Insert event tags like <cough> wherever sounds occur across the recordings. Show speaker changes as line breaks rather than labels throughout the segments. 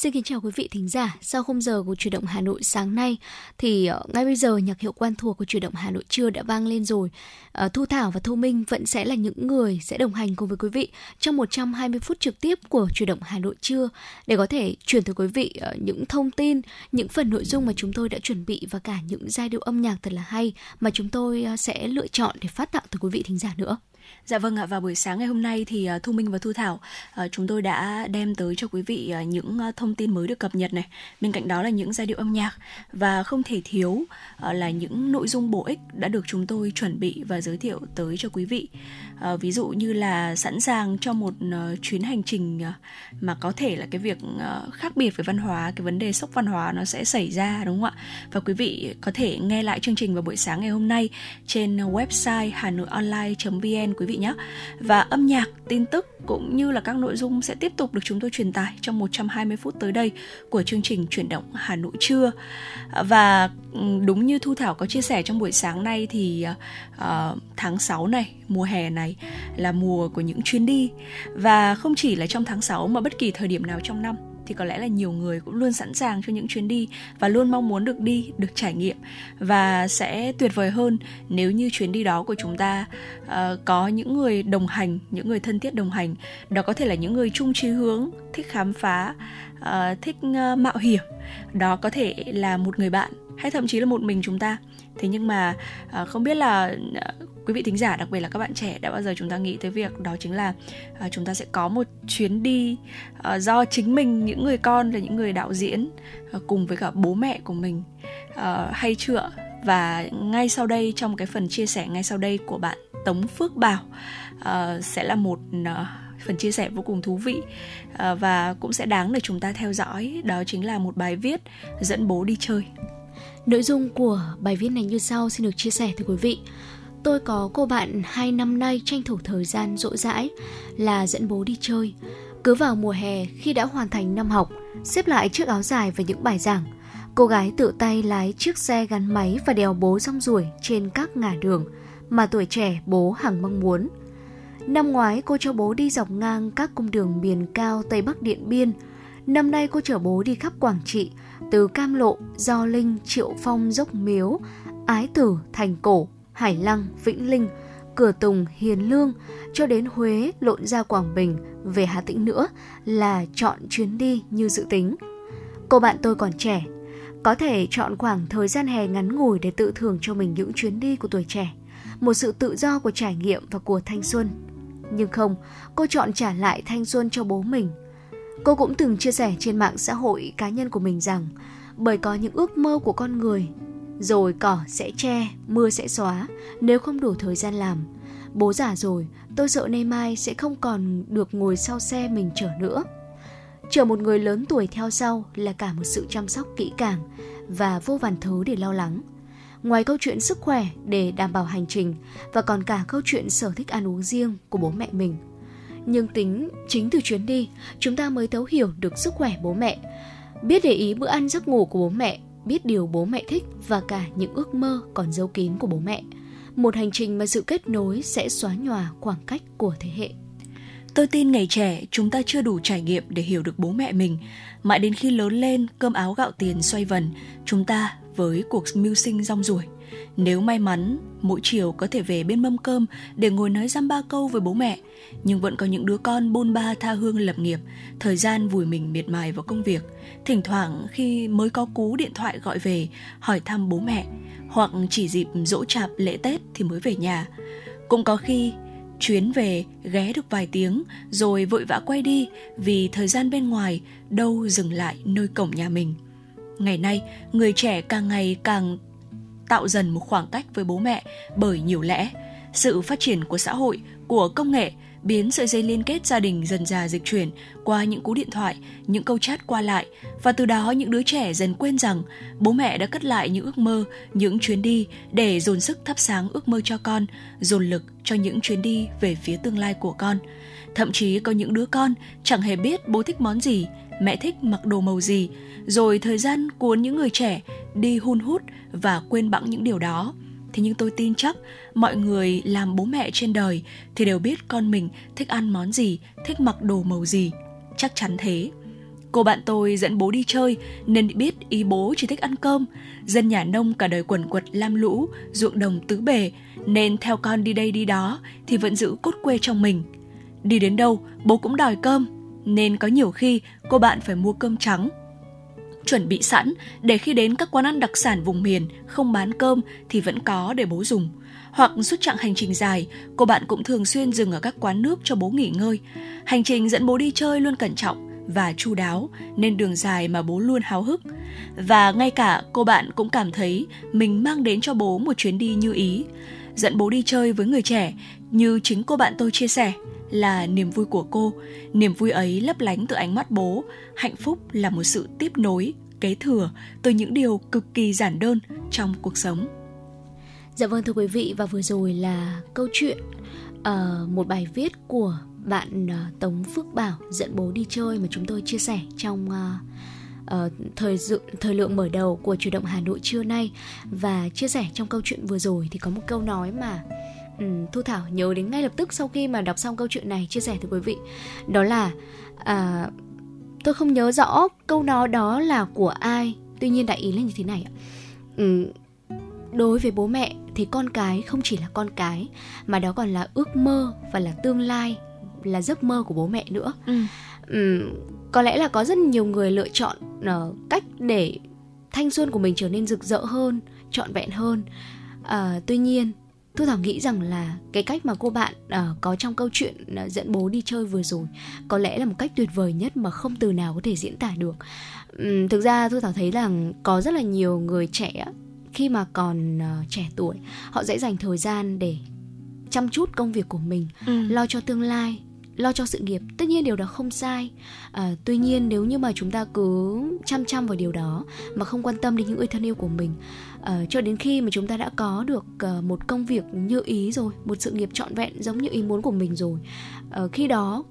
Xin kính chào quý vị thính giả. Sau khung giờ của chuyển động Hà Nội sáng nay thì ờ, ngay bây giờ nhạc hiệu quan thuộc của chuyển động Hà Nội trưa đã vang lên rồi. Ờ, Thu Thảo và Thu Minh vẫn sẽ là những người sẽ đồng hành cùng với quý vị trong 120 phút trực tiếp của chuyển động Hà Nội trưa để có thể truyền tới quý vị ờ, những thông tin, những phần nội dung mà chúng tôi đã chuẩn bị và cả những giai điệu âm nhạc thật là hay mà chúng tôi sẽ lựa chọn để phát tặng tới quý vị thính giả nữa.
Dạ vâng ạ, vào buổi sáng ngày hôm nay thì ờ, Thu Minh và Thu Thảo ờ, chúng tôi đã đem tới cho quý vị ờ, những thông tin mới được cập nhật này. Bên cạnh đó là những giai điệu âm nhạc và không thể thiếu là những nội dung bổ ích đã được chúng tôi chuẩn bị và giới thiệu tới cho quý vị. Ví dụ như là sẵn sàng cho một chuyến hành trình mà có thể là cái việc khác biệt về văn hóa, cái vấn đề sốc văn hóa nó sẽ xảy ra đúng không ạ? Và quý vị có thể nghe lại chương trình vào buổi sáng ngày hôm nay trên website hanoionline.vn quý vị nhé. Và âm nhạc, tin tức cũng như là các nội dung sẽ tiếp tục được chúng tôi truyền tải trong 120 phút tới đây của chương trình chuyển động Hà Nội trưa. Và đúng như Thu Thảo có chia sẻ trong buổi sáng nay thì uh, tháng 6 này, mùa hè này là mùa của những chuyến đi và không chỉ là trong tháng 6 mà bất kỳ thời điểm nào trong năm thì có lẽ là nhiều người cũng luôn sẵn sàng cho những chuyến đi và luôn mong muốn được đi, được trải nghiệm và sẽ tuyệt vời hơn nếu như chuyến đi đó của chúng ta uh, có những người đồng hành, những người thân thiết đồng hành. Đó có thể là những người chung chí hướng, thích khám phá, uh, thích uh, mạo hiểm. Đó có thể là một người bạn hay thậm chí là một mình chúng ta thế nhưng mà uh, không biết là uh, quý vị thính giả đặc biệt là các bạn trẻ đã bao giờ chúng ta nghĩ tới việc đó chính là uh, chúng ta sẽ có một chuyến đi uh, do chính mình những người con là những người đạo diễn uh, cùng với cả bố mẹ của mình uh, hay chưa? Và ngay sau đây trong cái phần chia sẻ ngay sau đây của bạn Tống Phước Bảo uh, sẽ là một uh, phần chia sẻ vô cùng thú vị uh, và cũng sẽ đáng để chúng ta theo dõi. Đó chính là một bài viết dẫn bố đi chơi.
Nội dung của bài viết này như sau xin được chia sẻ tới quý vị. Tôi có cô bạn hai năm nay tranh thủ thời gian rỗi rãi là dẫn bố đi chơi. Cứ vào mùa hè khi đã hoàn thành năm học, xếp lại chiếc áo dài và những bài giảng, cô gái tự tay lái chiếc xe gắn máy và đèo bố rong ruổi trên các ngả đường mà tuổi trẻ bố hằng mong muốn. Năm ngoái cô cho bố đi dọc ngang các cung đường miền cao Tây Bắc Điện Biên. Năm nay cô chở bố đi khắp Quảng Trị, từ Cam Lộ, do Linh, Triệu Phong, Dốc Miếu, Ái Tử, Thành Cổ, Hải Lăng, Vĩnh Linh, Cửa Tùng, Hiền Lương cho đến Huế lộn ra Quảng Bình về Hà Tĩnh nữa là chọn chuyến đi như dự tính. Cô bạn tôi còn trẻ, có thể chọn khoảng thời gian hè ngắn ngủi để tự thưởng cho mình những chuyến đi của tuổi trẻ, một sự tự do của trải nghiệm và của thanh xuân. Nhưng không, cô chọn trả lại thanh xuân cho bố mình – Cô cũng từng chia sẻ trên mạng xã hội cá nhân của mình rằng bởi có những ước mơ của con người, rồi cỏ sẽ che, mưa sẽ xóa nếu không đủ thời gian làm. Bố già rồi, tôi sợ nay mai sẽ không còn được ngồi sau xe mình chở nữa. Chở một người lớn tuổi theo sau là cả một sự chăm sóc kỹ càng và vô vàn thứ để lo lắng. Ngoài câu chuyện sức khỏe để đảm bảo hành trình và còn cả câu chuyện sở thích ăn uống riêng của bố mẹ mình – nhưng tính chính từ chuyến đi, chúng ta mới thấu hiểu được sức khỏe bố mẹ, biết để ý bữa ăn giấc ngủ của bố mẹ, biết điều bố mẹ thích và cả những ước mơ còn giấu kín của bố mẹ. Một hành trình mà sự kết nối sẽ xóa nhòa khoảng cách của thế hệ.
Tôi tin ngày trẻ chúng ta chưa đủ trải nghiệm để hiểu được bố mẹ mình. Mãi đến khi lớn lên, cơm áo gạo tiền xoay vần, chúng ta với cuộc mưu sinh rong ruổi. Nếu may mắn, mỗi chiều có thể về bên mâm cơm để ngồi nói dăm ba câu với bố mẹ, nhưng vẫn có những đứa con bôn ba tha hương lập nghiệp, thời gian vùi mình miệt mài vào công việc. Thỉnh thoảng khi mới có cú điện thoại gọi về hỏi thăm bố mẹ, hoặc chỉ dịp dỗ chạp lễ Tết thì mới về nhà. Cũng có khi chuyến về ghé được vài tiếng rồi vội vã quay đi vì thời gian bên ngoài đâu dừng lại nơi cổng nhà mình. Ngày nay, người trẻ càng ngày càng tạo dần một khoảng cách với bố mẹ bởi nhiều lẽ sự phát triển của xã hội của công nghệ biến sợi dây liên kết gia đình dần dà dịch chuyển qua những cú điện thoại, những câu chat qua lại và từ đó những đứa trẻ dần quên rằng bố mẹ đã cất lại những ước mơ, những chuyến đi để dồn sức thắp sáng ước mơ cho con, dồn lực cho những chuyến đi về phía tương lai của con. Thậm chí có những đứa con chẳng hề biết bố thích món gì, mẹ thích mặc đồ màu gì, rồi thời gian cuốn những người trẻ đi hun hút và quên bẵng những điều đó. Thế nhưng tôi tin chắc mọi người làm bố mẹ trên đời thì đều biết con mình thích ăn món gì, thích mặc đồ màu gì. Chắc chắn thế. Cô bạn tôi dẫn bố đi chơi nên biết ý bố chỉ thích ăn cơm. Dân nhà nông cả đời quần quật lam lũ, ruộng đồng tứ bề, nên theo con đi đây đi đó thì vẫn giữ cốt quê trong mình. Đi đến đâu, bố cũng đòi cơm, nên có nhiều khi cô bạn phải mua cơm trắng. Chuẩn bị sẵn để khi đến các quán ăn đặc sản vùng miền không bán cơm thì vẫn có để bố dùng. Hoặc suốt chặng hành trình dài, cô bạn cũng thường xuyên dừng ở các quán nước cho bố nghỉ ngơi. Hành trình dẫn bố đi chơi luôn cẩn trọng, và chu đáo nên đường dài mà bố luôn háo hức. Và ngay cả cô bạn cũng cảm thấy mình mang đến cho bố một chuyến đi như ý. Dẫn bố đi chơi với người trẻ như chính cô bạn tôi chia sẻ là niềm vui của cô. Niềm vui ấy lấp lánh từ ánh mắt bố. Hạnh phúc là một sự tiếp nối, kế thừa từ những điều cực kỳ giản đơn trong cuộc sống.
Dạ vâng thưa quý vị và vừa rồi là câu chuyện uh, một bài viết của bạn uh, Tống Phước Bảo dẫn bố đi chơi mà chúng tôi chia sẻ trong uh, uh, thời dự thời lượng mở đầu của chủ động Hà Nội trưa nay và chia sẻ trong câu chuyện vừa rồi thì có một câu nói mà um, Thu Thảo nhớ đến ngay lập tức sau khi mà đọc xong câu chuyện này chia sẻ với quý vị. Đó là uh, tôi không nhớ rõ câu nói đó là của ai tuy nhiên đại ý là như thế này ạ. Um, đối với bố mẹ thì con cái không chỉ là con cái mà đó còn là ước mơ và là tương lai là giấc mơ của bố mẹ nữa. Ừ. Um, có lẽ là có rất nhiều người lựa chọn uh, cách để thanh xuân của mình trở nên rực rỡ hơn trọn vẹn hơn. Uh, tuy nhiên Thu Thảo nghĩ rằng là cái cách mà cô bạn uh, có trong câu chuyện uh, dẫn bố đi chơi vừa rồi có lẽ là một cách tuyệt vời nhất mà không từ nào có thể diễn tả được. Um, thực ra Thu Thảo thấy rằng có rất là nhiều người trẻ khi mà còn uh, trẻ tuổi họ sẽ dành thời gian để chăm chút công việc của mình, ừ. lo cho tương lai, lo cho sự nghiệp tất nhiên điều đó không sai. À, tuy nhiên nếu như mà chúng ta cứ chăm chăm vào điều đó mà không quan tâm đến những người thân yêu của mình à, cho đến khi mà chúng ta đã có được à, một công việc như ý rồi một sự nghiệp trọn vẹn giống như ý muốn của mình rồi à, khi đó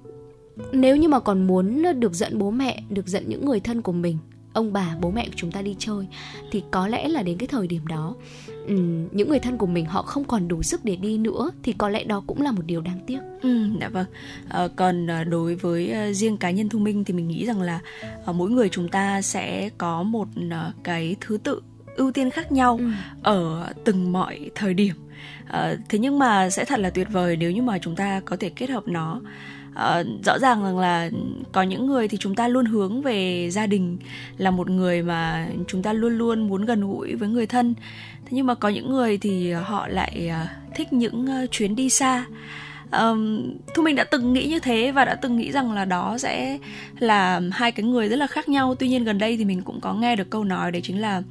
nếu như mà còn muốn được giận bố mẹ được giận những người thân của mình ông bà bố mẹ của chúng ta đi chơi thì có lẽ là đến cái thời điểm đó những người thân của mình họ không còn đủ sức để đi nữa thì có lẽ đó cũng là một điều đáng tiếc.
Ừ, dạ vâng. À, còn à, đối với à, riêng cá nhân thu minh thì mình nghĩ rằng là mỗi người chúng ta sẽ có một cái thứ tự ưu tiên khác nhau ừ. ở từng mọi thời điểm. À, thế nhưng mà sẽ thật là tuyệt vời nếu như mà chúng ta có thể kết hợp nó uh, rõ ràng rằng là có những người thì chúng ta luôn hướng về gia đình là một người mà chúng ta luôn luôn muốn gần gũi với người thân. Thế nhưng mà có những người thì họ lại uh, thích những uh, chuyến đi xa. Um, thu mình đã từng nghĩ như thế và đã từng nghĩ rằng là đó sẽ là hai cái người rất là khác nhau. Tuy nhiên gần đây thì mình cũng có nghe được câu nói đấy chính là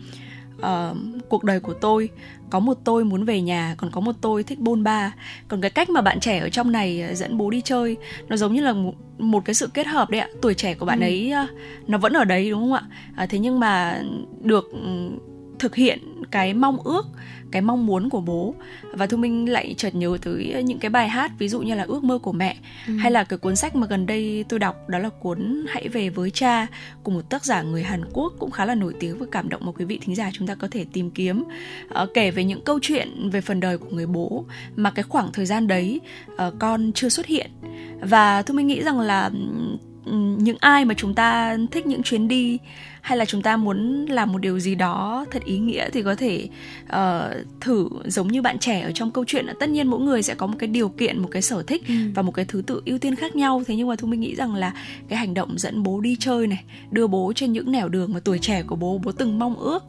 uh, cuộc đời của tôi có một tôi muốn về nhà còn có một tôi thích bôn ba. Còn cái cách mà bạn trẻ ở trong này ờ, dẫn bố đi chơi nó giống như là một, một cái sự kết hợp đấy ạ. Tuổi trẻ của bạn ừ. ấy uh, nó vẫn ở đấy đúng không ạ? À, thế nhưng mà được um, thực hiện cái mong ước cái mong muốn của bố. Và thu minh lại chợt nhớ tới những cái bài hát ví dụ như là ước mơ của mẹ ừ. hay là cái cuốn sách mà gần đây tôi đọc đó là cuốn hãy về với cha của một tác giả người hàn quốc cũng khá là nổi tiếng và cảm động mà quý vị thính giả chúng ta có thể tìm kiếm. Uh, kể về những câu chuyện về phần đời của người bố mà cái khoảng thời gian đấy uh, con chưa xuất hiện. Và thu minh nghĩ rằng là những ai mà chúng ta thích những chuyến đi hay là chúng ta muốn làm một điều gì đó thật ý nghĩa thì có thể uh, thử giống như bạn trẻ ở trong câu chuyện là tất nhiên mỗi người sẽ có một cái điều kiện một cái sở thích ừ. và một cái thứ tự ưu tiên khác nhau thế nhưng mà thu minh nghĩ rằng là cái hành động dẫn bố đi chơi này đưa bố trên những nẻo đường mà tuổi trẻ của bố bố từng mong ước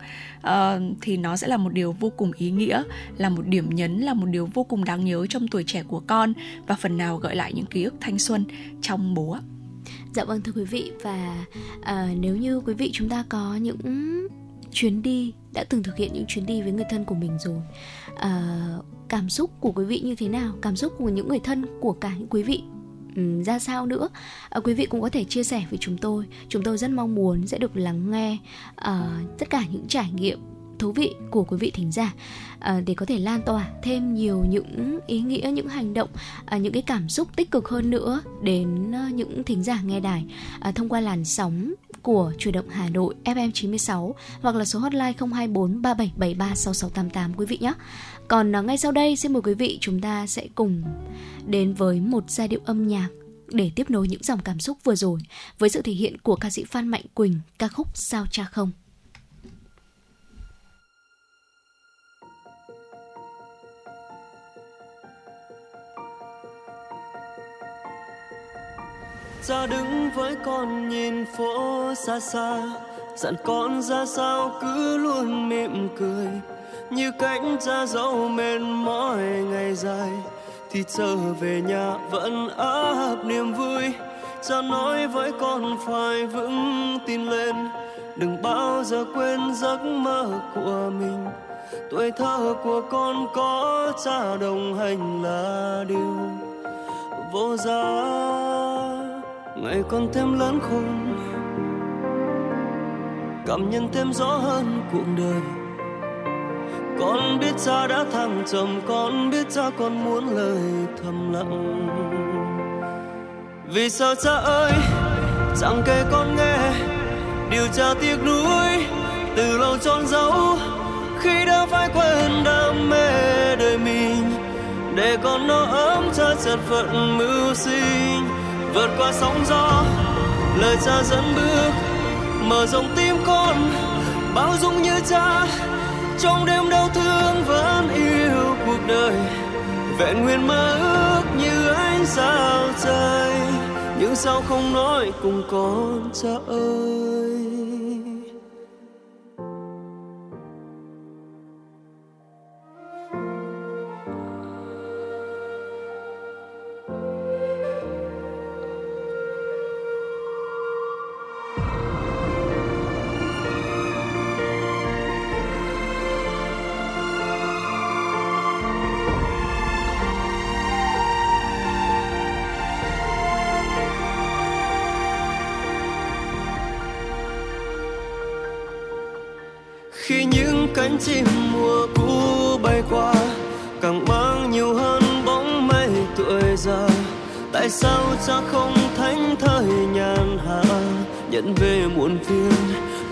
uh, thì nó sẽ là một điều vô cùng ý nghĩa là một điểm nhấn là một điều vô cùng đáng nhớ trong tuổi trẻ của con và phần nào gợi lại những ký ức thanh xuân trong bố ạ
Dạ vâng thưa quý vị. Và uh, nếu như quý vị chúng ta có những chuyến đi đã từng thực hiện những chuyến đi với người thân của mình rồi uh, cảm xúc của quý vị như thế nào? Cảm xúc của những người thân của cả những quý vị um, ra sao nữa? Uh, quý vị cũng có thể chia sẻ với chúng tôi. Chúng tôi rất mong muốn sẽ được lắng nghe uh, tất cả những trải nghiệm thú vị của quý vị thính giả à, để có thể lan tỏa thêm nhiều những ý nghĩa những hành động à, những cái cảm xúc tích cực hơn nữa đến ờ, những thính giả nghe đài à, thông qua làn sóng của Chủ động Hà Nội FM 96 hoặc là số hotline 024 3773 6688 quý vị nhé. Còn ngay sau đây xin mời quý vị chúng ta sẽ cùng đến với một giai điệu âm nhạc để tiếp nối những dòng cảm xúc vừa rồi với sự thể hiện của ca sĩ Phan Mạnh Quỳnh ca khúc Sao cha không.
Cha đứng với con nhìn phố xa xa. Dặn con ra sao cứ luôn mỉm cười. Như cánh cha dấu mệt mỏi ngày dài. Thì trở về nhà vẫn áp niềm vui. Cha nói với con phải vững tin lên. Đừng bao giờ quên giấc mơ của mình. Tuổi thơ của con có cha đồng hành là điều vô giá ngày con thêm lớn khôn. Cảm nhận thêm rõ hơn cuộc đời. Con biết cha đã thăng trầm, con biết cha con muốn lời thầm lặng. Vì sao cha ơi, chẳng kể con nghe điều cha tiếc nuối từ lâu trôn giấu khi đã phải quên đam mê đời mình. Để con nó ấm cha chật phận mưu sinh vượt qua sóng gió. Lời cha dẫn bước, mở rộng tim con, bao dung như cha. Trong đêm đau thương vẫn yêu cuộc đời. Vẹn nguyên mơ ước như ánh sao trời những sao không nói cùng con cha ơi? Sao cha không thánh thời nhàn hạ? Nhận về muộn phiền,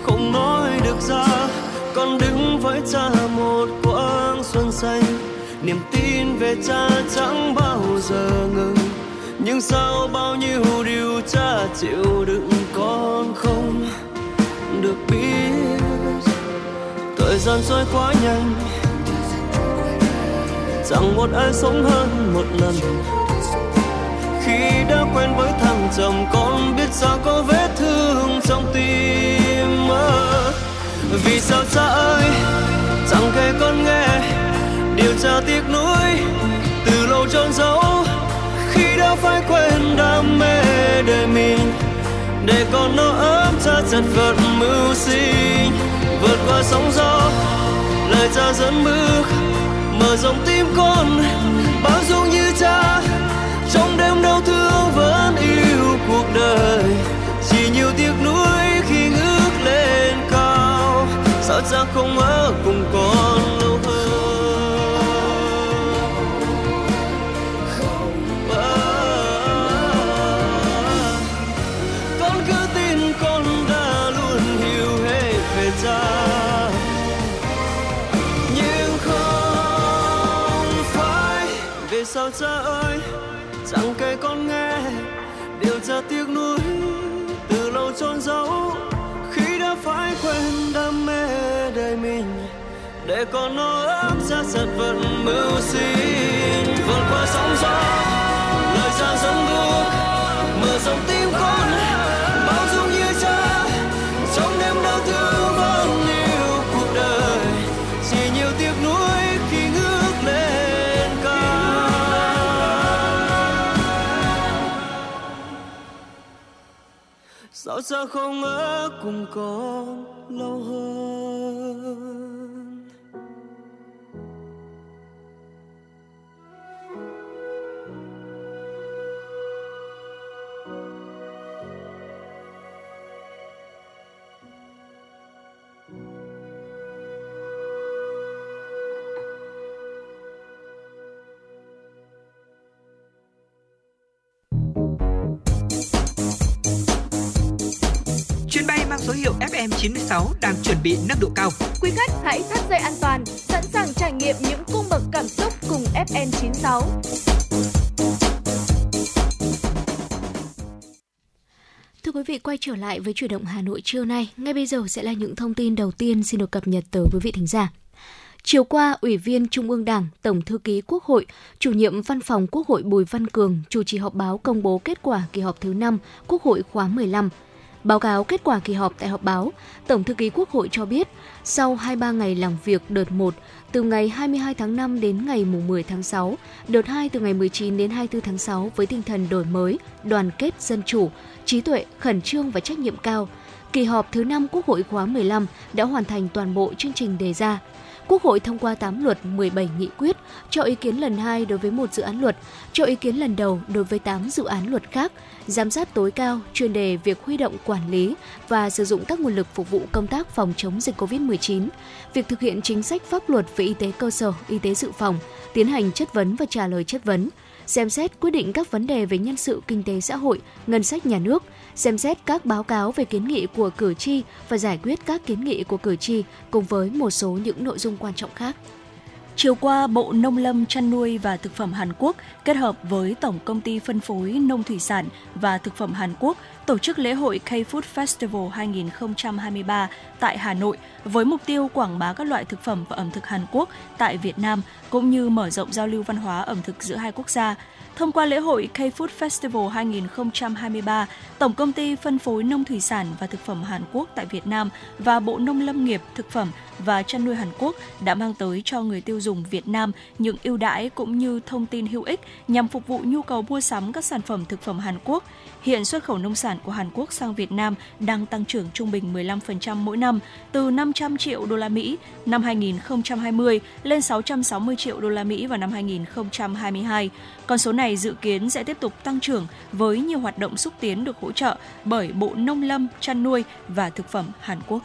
không nói được ra. Con đứng với cha một quãng xuân xanh. Niềm tin về cha chẳng bao giờ ngừng. Nhưng sao bao nhiêu điều cha chịu đựng con không được biết. Thời gian trôi quá nhanh. Chẳng một ai sống hơn một lần chồng con biết sao có vết thương trong tim vì sao cha ơi, chẳng kể con nghe, điều cha tiếc nuối từ lâu trôn giấu. Khi đã phải quên đam mê đời mình, để con nó ấm cha chật vật mưu sinh. Vượt qua sóng gió, lời cha dẫn bước, mở rộng tim con. Ra không ở cùng con lâu hơn con cứ tin con đã luôn hiểu hết về cha. nhưng không phải Vì sao cha ơi, chẳng kể con nghe điều cha tiếc nuối từ lâu trôn dấu. Để con nó ấm ra giật vận mưu sinh. Vượt qua sóng gió, lời cha dẫn bước. Mở rộng tim con, bao dung như cha. Trong đêm đau thương vẫn yêu cuộc đời. Chỉ nhiều tiếc nuối khi ngước lên cao. sao sao không ở cùng con lâu hơn?
Số hiệu FM96 đang chuẩn bị nâng độ cao.
Quý khách hãy thắt dây an toàn, sẵn sàng trải nghiệm những cung bậc cảm xúc cùng FN96.
Thưa quý vị, quay trở lại với chuyển động Hà Nội trưa nay. Ngay bây giờ sẽ là những thông tin đầu tiên xin được cập nhật tới quý vị thính giả. Chiều qua, Ủy viên Trung ương Đảng, Tổng thư ký Quốc hội, chủ nhiệm Văn phòng Quốc hội Bùi Văn Cường chủ trì họp báo công bố kết quả kỳ họp thứ 5 Quốc hội khóa 15. Báo cáo kết quả kỳ họp tại họp báo, Tổng thư ký Quốc hội cho biết, sau 23 ngày làm việc đợt 1, từ ngày 22 tháng 5 đến ngày 10 tháng 6, đợt 2 từ ngày 19 đến 24 tháng 6 với tinh thần đổi mới, đoàn kết dân chủ, trí tuệ, khẩn trương và trách nhiệm cao, kỳ họp thứ 5 Quốc hội khóa 15 đã hoàn thành toàn bộ chương trình đề ra. Quốc hội thông qua 8 luật 17 nghị quyết, cho ý kiến lần 2 đối với một dự án luật, cho ý kiến lần đầu đối với 8 dự án luật khác, giám sát tối cao chuyên đề việc huy động quản lý và sử dụng các nguồn lực phục vụ công tác phòng chống dịch COVID-19, việc thực hiện chính sách pháp luật về y tế cơ sở, y tế dự phòng, tiến hành chất vấn và trả lời chất vấn, xem xét quyết định các vấn đề về nhân sự kinh tế xã hội, ngân sách nhà nước, xem xét các báo cáo về kiến nghị của cử tri và giải quyết các kiến nghị của cử tri cùng với một số những nội dung quan trọng khác.
Chiều qua, Bộ Nông lâm chăn nuôi và Thực phẩm Hàn Quốc kết hợp với Tổng công ty phân phối nông thủy sản và thực phẩm Hàn Quốc tổ chức lễ hội K-Food Festival 2023 tại Hà Nội với mục tiêu quảng bá các loại thực phẩm và ẩm thực Hàn Quốc tại Việt Nam cũng như mở rộng giao lưu văn hóa ẩm thực giữa hai quốc gia. Thông qua lễ hội K-Food Festival 2023, Tổng công ty phân phối nông thủy sản và thực phẩm Hàn Quốc tại Việt Nam và Bộ Nông lâm nghiệp, thực phẩm và chăn nuôi Hàn Quốc đã mang tới cho người tiêu dùng Việt Nam những ưu đãi cũng như thông tin hữu ích nhằm phục vụ nhu cầu mua sắm các sản phẩm thực phẩm Hàn Quốc. Hiện xuất khẩu nông sản của Hàn Quốc sang Việt Nam đang tăng trưởng trung bình 15% mỗi năm, từ 500 triệu đô la Mỹ năm 2020 lên 660 triệu đô la Mỹ vào năm 2022. Con số này dự kiến sẽ tiếp tục tăng trưởng với nhiều hoạt động xúc tiến được hỗ trợ bởi Bộ Nông lâm, chăn nuôi và thực phẩm Hàn Quốc.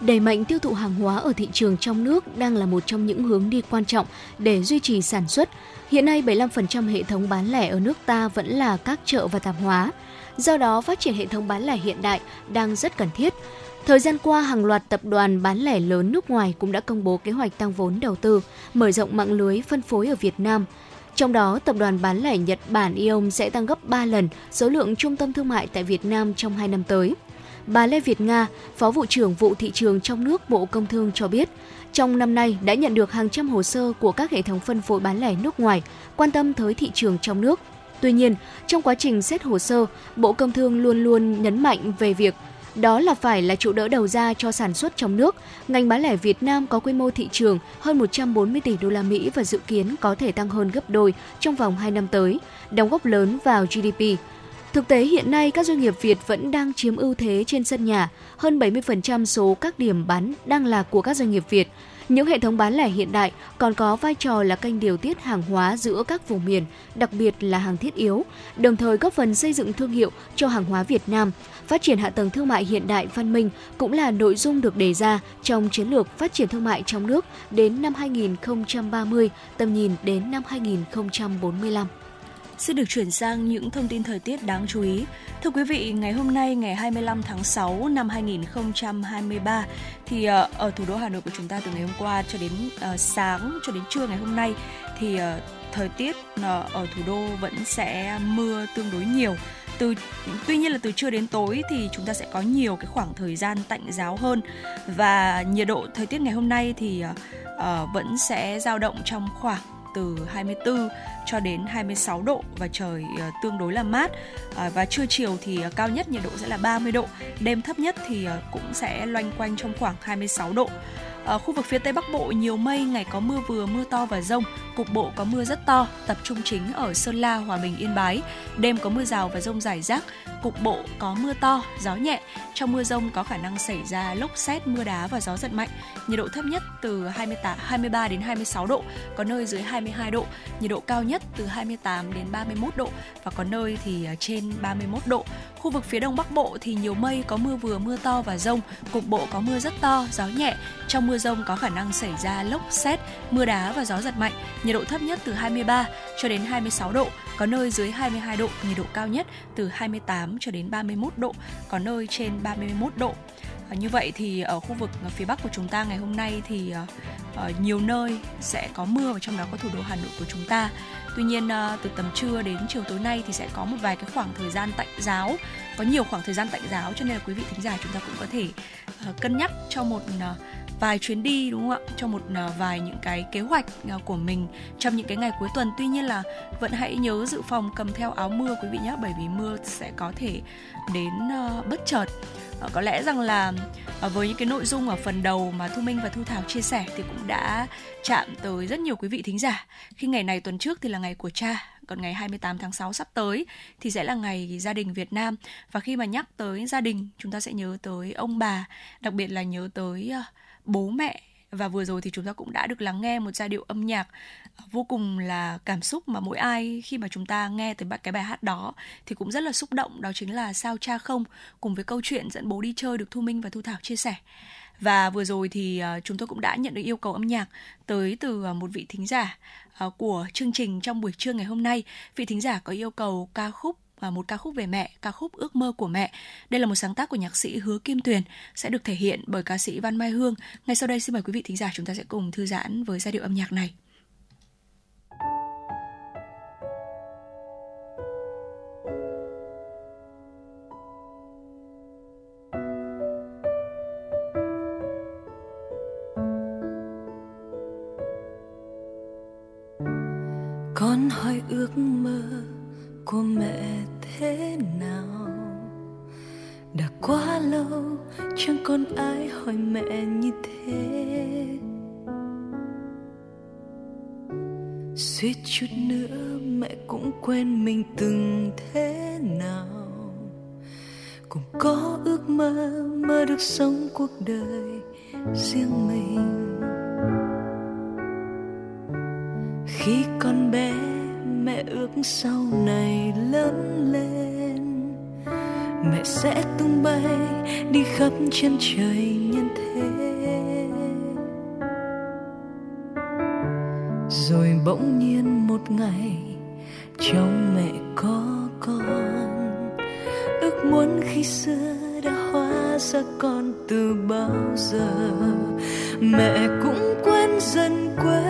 Đẩy mạnh tiêu thụ hàng hóa ở thị trường trong nước đang là một trong những hướng đi quan trọng để duy trì sản xuất. Hiện nay 75% hệ thống bán lẻ ở nước ta vẫn là các chợ và tạp hóa. Do đó, phát triển hệ thống bán lẻ hiện đại đang rất cần thiết. Thời gian qua, hàng loạt tập đoàn bán lẻ lớn nước ngoài cũng đã công bố kế hoạch tăng vốn đầu tư, mở rộng mạng lưới phân phối ở Việt Nam. Trong đó, tập đoàn bán lẻ Nhật Bản Ion sẽ tăng gấp 3 lần số lượng trung tâm thương mại tại Việt Nam trong 2 năm tới. Bà Lê Việt Nga, Phó vụ trưởng vụ thị trường trong nước Bộ Công Thương cho biết, trong năm nay đã nhận được hàng trăm hồ sơ của các hệ thống phân phối bán lẻ nước ngoài quan tâm tới thị trường trong nước. Tuy nhiên, trong quá trình xét hồ sơ, Bộ Công Thương luôn luôn nhấn mạnh về việc đó là phải là trụ đỡ đầu ra cho sản xuất trong nước. Ngành bán lẻ Việt Nam có quy mô thị trường hơn 140 tỷ đô la Mỹ và dự kiến có thể tăng hơn gấp đôi trong vòng 2 năm tới, đóng góp lớn vào GDP. Thực tế hiện nay các doanh nghiệp Việt vẫn đang chiếm ưu thế trên sân nhà, hơn 70% số các điểm bán đang là của các doanh nghiệp Việt. Những hệ thống bán lẻ hiện đại còn có vai trò là kênh điều tiết hàng hóa giữa các vùng miền, đặc biệt là hàng thiết yếu, đồng thời góp phần xây dựng thương hiệu cho hàng hóa Việt Nam. Phát triển hạ tầng thương mại hiện đại văn minh cũng là nội dung được đề ra trong chiến lược phát triển thương mại trong nước đến năm 2030, tầm nhìn đến năm 2045.
Xin được chuyển sang những thông tin thời tiết đáng chú ý. Thưa quý vị, ngày hôm nay ngày 25 tháng 6 năm 2023 thì ờ, ở thủ đô Hà Nội của chúng ta từ ngày hôm qua cho đến ờ, sáng cho đến trưa ngày hôm nay thì ờ, thời tiết ở thủ đô vẫn sẽ mưa tương đối nhiều từ tuy nhiên là từ trưa đến tối thì chúng ta sẽ có nhiều cái khoảng thời gian tạnh giáo hơn và nhiệt độ thời tiết ngày hôm nay thì uh, vẫn sẽ dao động trong khoảng từ 24 cho đến 26 độ và trời ờ, tương đối là mát. Ờ, và trưa chiều thì ờ, cao nhất nhiệt độ sẽ là 30 độ, đêm thấp nhất thì cũng sẽ loanh quanh trong khoảng 26 độ ở khu vực phía Tây Bắc Bộ nhiều mây, ngày có mưa vừa, mưa to và rông, cục bộ có mưa rất to, tập trung chính ở Sơn La, Hòa Bình, Yên Bái. Đêm có mưa rào và rông rải rác, cục bộ có mưa to, gió nhẹ. Trong mưa rông có khả năng xảy ra lốc xét, mưa đá và gió giật mạnh. Nhiệt độ thấp nhất từ 28, 23 đến 26 độ, có nơi dưới 22 độ. Nhiệt độ cao nhất từ 28 đến 31 độ và có nơi thì à, trên 31 độ. Khu vực phía Đông Bắc Bộ thì nhiều mây, có mưa vừa, mưa to và rông, cục bộ có mưa rất to, gió nhẹ. Trong mưa rông có khả năng xảy ra lốc xét, mưa đá và gió giật mạnh. Nhiệt độ thấp nhất từ 23 cho đến 26 độ, có nơi dưới 22 độ, nhiệt độ cao nhất từ 28 cho đến 31 độ, có nơi trên 31 độ. À, như vậy thì ở khu vực phía Bắc của chúng ta ngày hôm nay thì uh, nhiều nơi sẽ có mưa và trong đó có thủ đô Hà Nội của chúng ta. Tuy nhiên uh, từ tầm trưa đến chiều tối nay thì sẽ có một vài cái khoảng thời gian tạnh giáo, có nhiều khoảng thời gian tạnh giáo cho nên là quý vị thính giả chúng ta cũng có thể uh, cân nhắc cho một uh, vài chuyến đi đúng không ạ? Cho một à, vài những cái kế hoạch à, của mình trong những cái ngày cuối tuần. Tuy nhiên là vẫn hãy nhớ dự phòng cầm theo áo mưa quý vị nhé bởi vì mưa sẽ có thể đến à, bất chợt. Ờ, có lẽ rằng là với những cái nội dung ở phần đầu mà Thu Minh và Thu Thảo chia sẻ thì cũng đã chạm tới rất nhiều quý vị thính giả. Khi ngày này tuần trước thì là ngày của cha, còn ngày 28 tháng 6 sắp tới thì sẽ là ngày gia đình Việt Nam. Và khi mà nhắc tới gia đình chúng ta sẽ nhớ tới ông bà, đặc biệt là nhớ tới uh, bố mẹ. Và vừa rồi thì chúng ta cũng đã được lắng nghe một giai điệu âm nhạc ờ, vô cùng là cảm xúc mà mỗi ai khi mà chúng ta nghe tới cái bài hát đó thì cũng rất là xúc động, đó chính là sao cha không cùng với câu chuyện dẫn bố đi chơi được Thu Minh và Thu Thảo chia sẻ. Và vừa rồi thì ờ, chúng tôi cũng đã nhận được yêu cầu âm nhạc tới từ ờ, một vị thính giả của chương trình trong buổi trưa ngày hôm nay. Vị thính giả có yêu cầu ca khúc và một ca khúc về mẹ, ca khúc Ước mơ của mẹ. Đây là một sáng tác của nhạc sĩ Hứa Kim Tuyền, sẽ được thể hiện bởi ca sĩ Văn Mai Hương. Ngay sau đây xin mời quý vị thính giả chúng ta sẽ cùng thư giãn với giai điệu âm nhạc này.
con hỏi ước mơ của mẹ thế nào? Đã quá lâu, chẳng còn ai hỏi mẹ như thế. Suýt chút nữa mẹ cũng quên mình từng thế nào. Cũng có ước mơ mơ được sống cuộc đời riêng mình. Khi con bé mẹ ước sau này lớn lên. Mẹ sẽ tung bay đi khắp chân trời nhân thế. Rồi bỗng nhiên một ngày, trong mẹ có con. Ước muốn khi xưa đã hóa ra con từ bao giờ. Mẹ cũng quên dần quên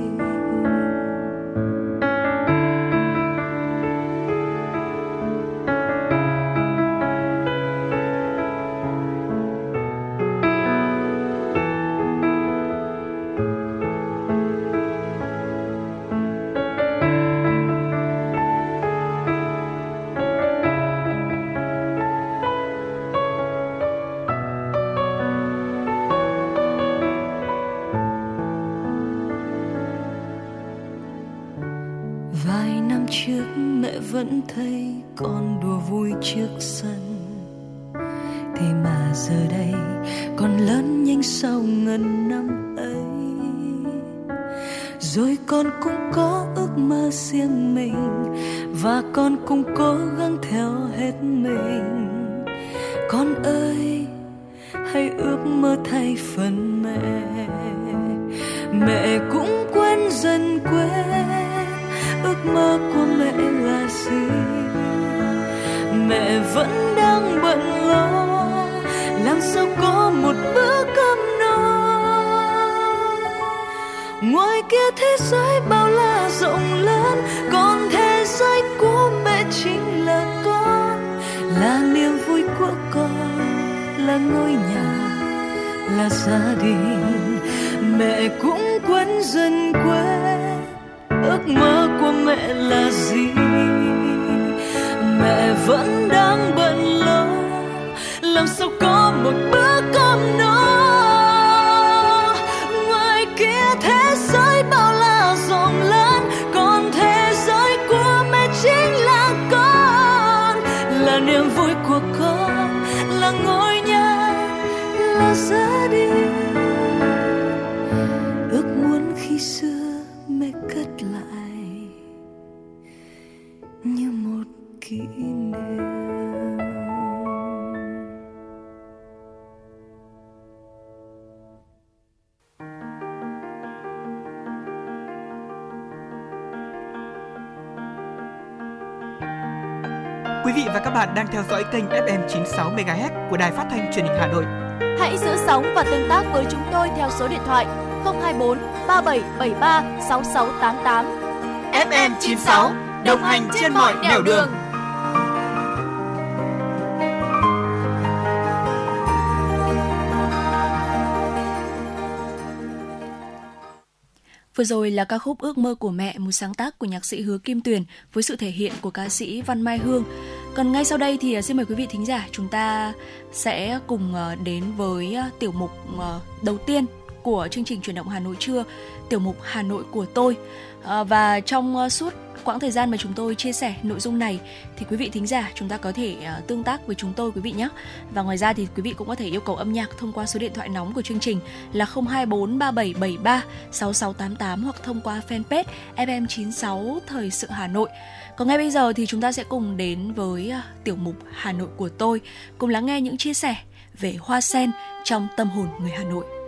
Theo
dõi kênh FM 96 MHz của đài phát thanh truyền hình Hà Nội.
Hãy giữ sóng và tương tác với chúng tôi theo số điện thoại 024 3773 6688.
FM 96 đồng hành trên mọi nẻo đường.
Vừa rồi là ca khúc Ước mơ của mẹ, một sáng tác của nhạc sĩ Hứa Kim Tuyền với sự thể hiện của ca sĩ Văn Mai Hương. Còn ngay sau đây thì à, xin mời quý vị thính giả chúng ta sẽ cùng à, đến với à, tiểu mục đầu tiên của chương trình truyền động Hà Nội trưa, tiểu mục Hà Nội của tôi. Và trong suốt quãng thời gian mà chúng tôi chia sẻ nội dung này thì quý vị thính giả chúng ta có thể uh, tương tác với chúng tôi quý vị nhé. Và ngoài ra thì quý vị cũng có thể yêu cầu âm nhạc thông qua số điện thoại nóng của chương trình là 024 3773 6688 hoặc thông qua fanpage FM96 Thời sự Hà Nội. Còn ngay bây giờ thì chúng ta sẽ cùng đến với uh, tiểu mục Hà Nội của tôi, cùng lắng nghe những chia sẻ về hoa sen trong tâm hồn người Hà Nội.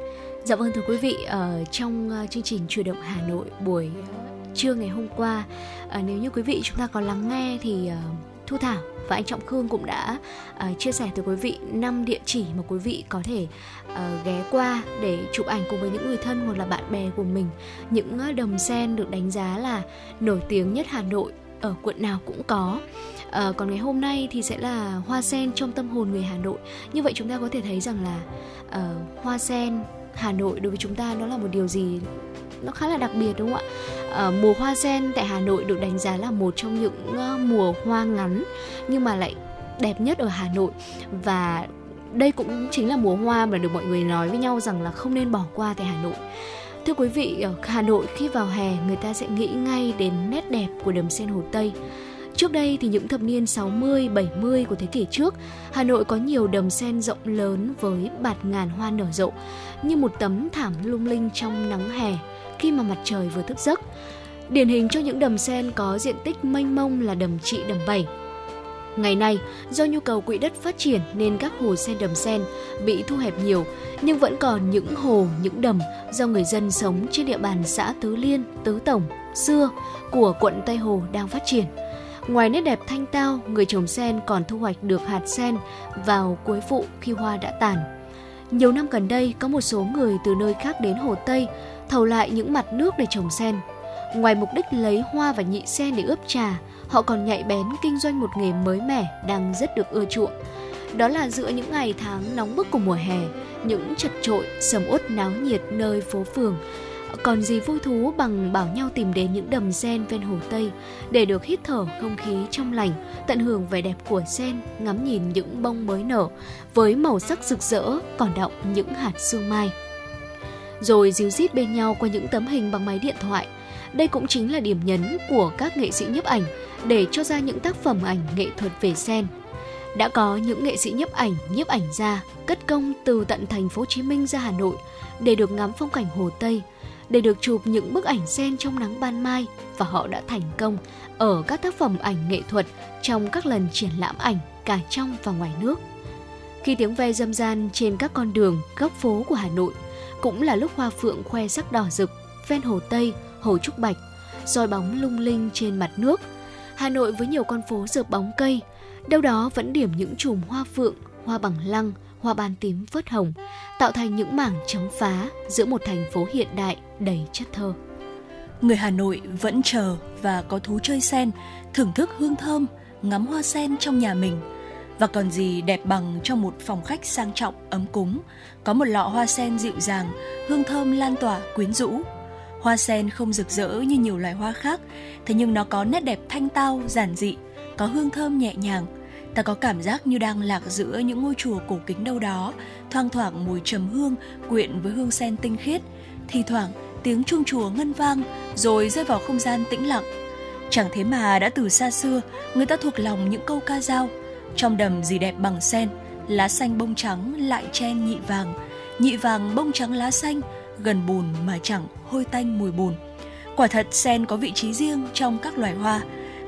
Dạ vâng thưa quý vị, ở trong ờ, chương trình Chủ động Hà Nội buổi ờ, trưa ngày hôm qua nếu như quý vị chúng ta có lắng nghe thì Thu Thảo và anh Trọng Khương cũng đã uh, chia sẻ tới quý vị năm địa chỉ mà quý vị có thể uh, ghé qua để chụp ảnh cùng với những người thân hoặc là bạn bè của mình. Những uh, đầm sen được đánh giá là nổi tiếng nhất Hà Nội ở quận nào cũng có. À, còn ngày hôm nay thì sẽ là hoa sen trong tâm hồn người Hà Nội. Như vậy chúng ta có thể thấy rằng là uh, hoa sen Hà Nội đối với chúng ta nó là một điều gì nó khá là đặc biệt đúng không ạ? À, mùa hoa sen tại Hà Nội được đánh giá là một trong những ờ, mùa hoa ngắn nhưng mà lại đẹp nhất ở Hà Nội và đây cũng chính là mùa hoa mà được mọi người nói với nhau rằng là không nên bỏ qua tại Hà Nội. Thưa quý vị, ở Hà Nội khi vào hè người ta sẽ nghĩ ngay đến nét đẹp của đầm sen Hồ Tây. Trước đây thì những thập niên 60, 70 của thế kỷ trước, Hà Nội có nhiều đầm sen rộng lớn với bạt ngàn hoa nở rộ, như một tấm thảm lung linh trong nắng hè khi mà mặt trời vừa thức giấc. Điển hình cho những đầm sen có diện tích mênh mông là đầm trị đầm bảy. Ngày nay, do nhu cầu quỹ đất phát triển nên các hồ sen đầm sen bị thu hẹp nhiều, nhưng vẫn còn những hồ, những đầm do người dân sống trên địa bàn xã Tứ Liên, Tứ Tổng, xưa của quận Tây Hồ đang phát triển. Ngoài nét đẹp thanh tao, người trồng sen còn thu hoạch được hạt sen vào cuối vụ khi hoa đã tàn. Nhiều năm gần đây, có một số người từ nơi khác đến Hồ Tây thầu lại những mặt nước để trồng sen. Ngoài mục đích lấy hoa và nhị sen để ướp trà, họ còn nhạy bén kinh doanh một nghề mới mẻ đang rất được ưa chuộng. Đó là giữa những ngày tháng nóng bức của mùa hè, những chật trội, sầm uất náo nhiệt nơi phố phường, còn gì vui thú bằng bảo nhau tìm đến những đầm sen ven hồ Tây để được hít thở không khí trong lành, tận hưởng vẻ đẹp của sen, ngắm nhìn những bông mới nở với màu sắc rực rỡ còn đọng những hạt sương mai rồi díu dít bên nhau qua những tấm hình bằng máy điện thoại. Đây cũng chính là điểm nhấn của các nghệ sĩ nhiếp ảnh để cho ra những tác phẩm ảnh nghệ thuật về sen. Đã có những nghệ sĩ nhiếp ảnh, nhiếp ảnh gia cất công từ tận thành phố Hồ Chí Minh ra Hà Nội để được ngắm phong cảnh Hồ Tây, để được chụp những bức ảnh sen trong nắng ban mai và họ đã thành công ở các tác phẩm ảnh nghệ thuật trong các lần triển lãm ảnh cả trong và ngoài nước. Khi tiếng ve dâm gian trên các con đường, góc phố của Hà Nội cũng là lúc hoa phượng khoe sắc đỏ rực ven hồ Tây, hồ Trúc Bạch, soi bóng lung linh trên mặt nước. Hà Nội với nhiều con phố rợp bóng cây, đâu đó vẫn điểm những chùm hoa phượng, hoa bằng lăng, hoa ban tím phớt hồng, tạo thành những mảng chấm phá giữa một thành phố hiện đại đầy chất thơ.
Người Hà Nội vẫn chờ và có thú chơi sen, thưởng thức hương thơm, ngắm hoa sen trong nhà mình – và còn gì đẹp bằng trong một phòng khách sang trọng ấm cúng, có một lọ hoa sen dịu dàng, hương thơm lan tỏa quyến rũ. Hoa sen không rực rỡ như nhiều loài hoa khác, thế nhưng nó có nét đẹp thanh tao, giản dị, có hương thơm nhẹ nhàng. Ta có cảm giác như đang lạc giữa những ngôi chùa cổ kính đâu đó, thoang thoảng mùi trầm hương quyện với hương sen tinh khiết, thi thoảng tiếng chuông chùa ngân vang rồi rơi vào không gian tĩnh lặng. Chẳng thế mà đã từ xa xưa, người ta thuộc lòng những câu ca dao, trong đầm gì đẹp bằng sen, lá xanh bông trắng lại chen nhị vàng, nhị vàng bông trắng lá xanh, gần bùn mà chẳng hôi tanh mùi bùn. Quả thật sen có vị trí riêng trong các loài hoa,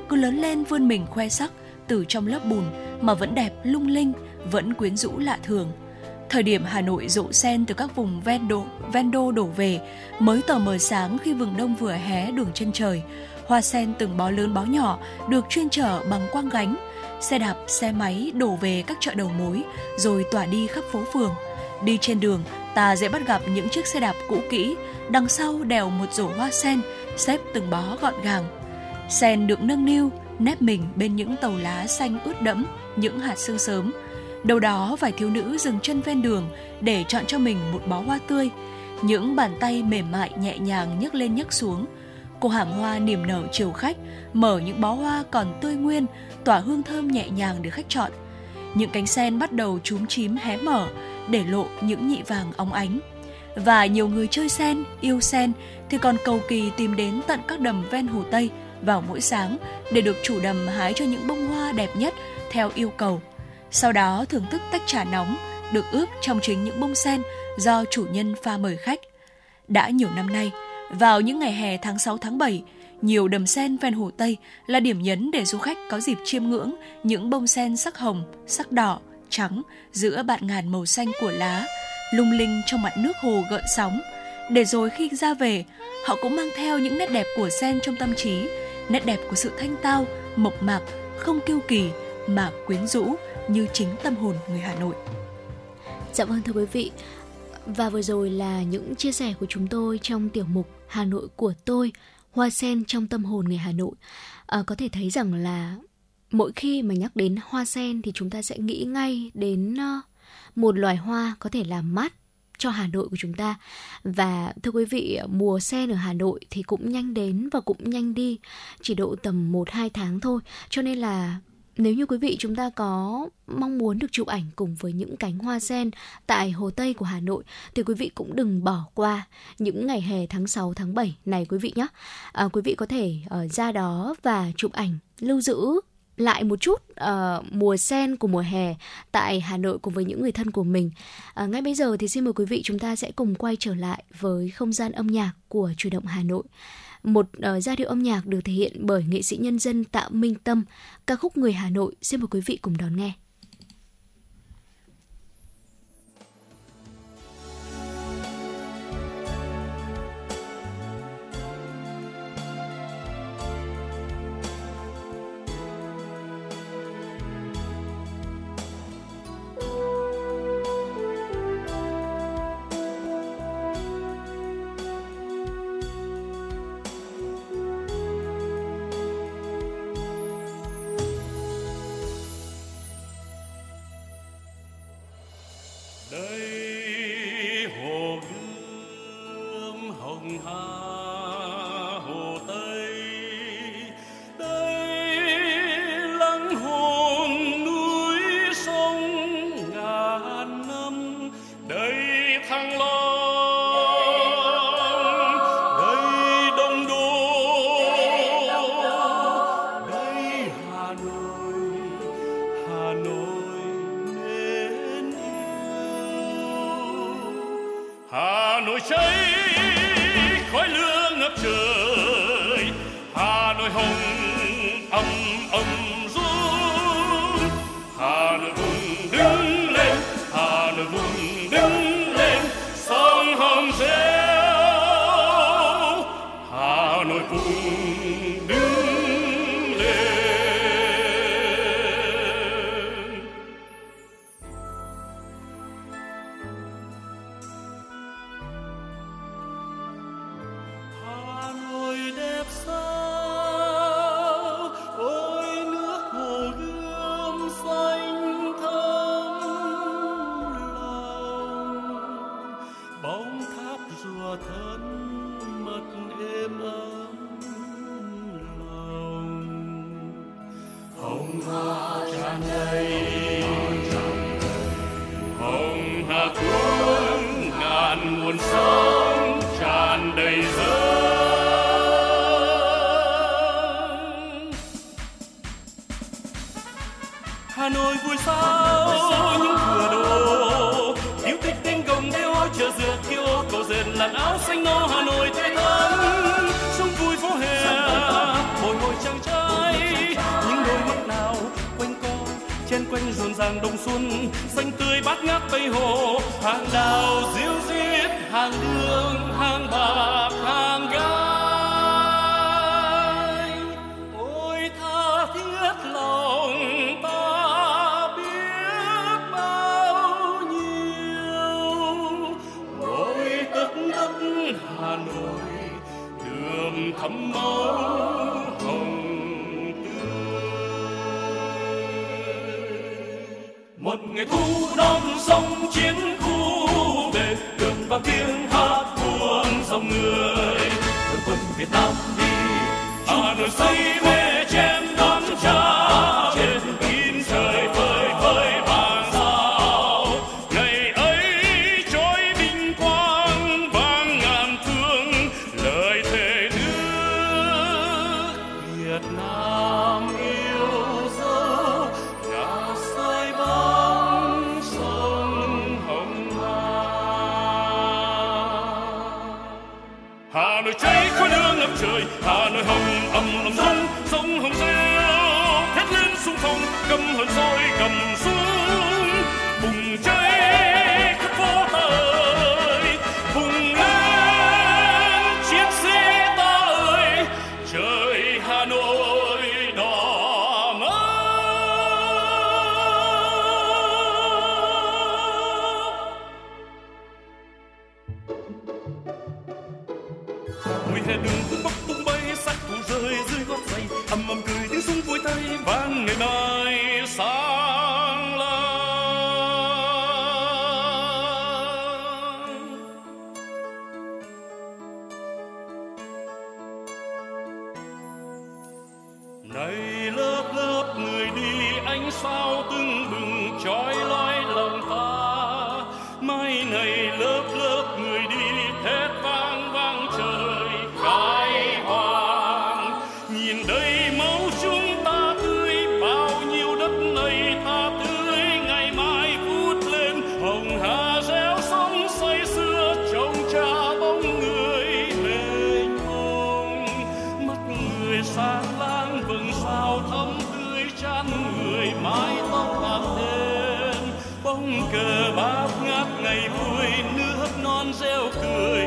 cứ lớn lên vươn mình khoe sắc từ trong lớp bùn mà vẫn đẹp lung linh, vẫn quyến rũ lạ thường. Thời điểm Hà Nội rộ sen từ các vùng ven đô, ven đô đổ về, mới tờ mờ sáng khi vườn đông vừa hé đường chân trời, hoa sen từng bó lớn bó nhỏ được chuyên chở bằng quang gánh, xe đạp, xe máy đổ về các chợ đầu mối rồi tỏa đi khắp phố phường. Đi trên đường, ta dễ bắt gặp những chiếc xe đạp cũ kỹ, đằng sau đèo một rổ hoa sen, xếp từng bó gọn gàng. Sen được nâng niu, nép mình bên những tàu lá xanh ướt đẫm, những hạt sương sớm. Đầu đó vài thiếu nữ dừng chân ven đường để chọn cho mình một bó hoa tươi. Những bàn tay mềm mại nhẹ nhàng nhấc lên nhấc xuống. Cô hàng hoa niềm nở chiều khách, mở những bó hoa còn tươi nguyên, tỏa hương thơm nhẹ nhàng để khách chọn. Những cánh sen bắt đầu chúm chím hé mở, để lộ những nhị vàng óng ánh. Và nhiều người chơi sen, yêu sen thì còn cầu kỳ tìm đến tận các đầm ven hồ Tây vào mỗi sáng để được chủ đầm hái cho những bông hoa đẹp nhất theo yêu cầu. Sau đó thưởng thức tách trà nóng được ướp trong chính những bông sen do chủ nhân pha mời khách. Đã nhiều năm nay, vào những ngày hè tháng 6 tháng 7, nhiều đầm sen ven hồ Tây là điểm nhấn để du khách có dịp chiêm ngưỡng những bông sen sắc hồng, sắc đỏ, trắng giữa bạn ngàn màu xanh của lá, lung linh trong mặt nước hồ gợn sóng. Để rồi khi ra về, họ cũng mang theo những nét đẹp của sen trong tâm trí, nét đẹp của sự thanh tao, mộc mạc, không kiêu kỳ mà quyến rũ như chính tâm hồn người Hà Nội.
Dạ vâng thưa quý vị, và vừa rồi là những chia sẻ của chúng tôi trong tiểu mục Hà Nội của tôi, hoa sen trong tâm hồn người Hà Nội. À, có thể thấy rằng là mỗi khi mà nhắc đến hoa sen thì chúng ta sẽ nghĩ ngay đến ờ, một loài hoa có thể làm mát cho Hà Nội của chúng ta. Và thưa quý vị, mùa sen ở Hà Nội thì cũng nhanh đến và cũng nhanh đi, chỉ độ tầm 1-2 tháng thôi. Cho nên là nếu như quý vị chúng ta có mong muốn được chụp ảnh cùng với những cánh hoa sen tại Hồ Tây của Hà Nội thì quý vị cũng đừng bỏ qua những ngày hè tháng 6 tháng 7 này quý vị nhé. À, quý vị có thể uh, ra đó và chụp ảnh lưu giữ lại một chút uh, mùa sen của mùa hè tại Hà Nội cùng với những người thân của mình. Uh, ngay bây giờ thì xin mời quý vị chúng ta sẽ cùng quay trở lại với không gian âm nhạc của Chủ động Hà Nội. Một uh, giai điệu âm nhạc được thể hiện bởi nghệ sĩ nhân dân Tạ Minh Tâm, ca khúc Người Hà Nội. Xin mời quý vị cùng đón nghe. Ngát ngày vui nước non reo cười.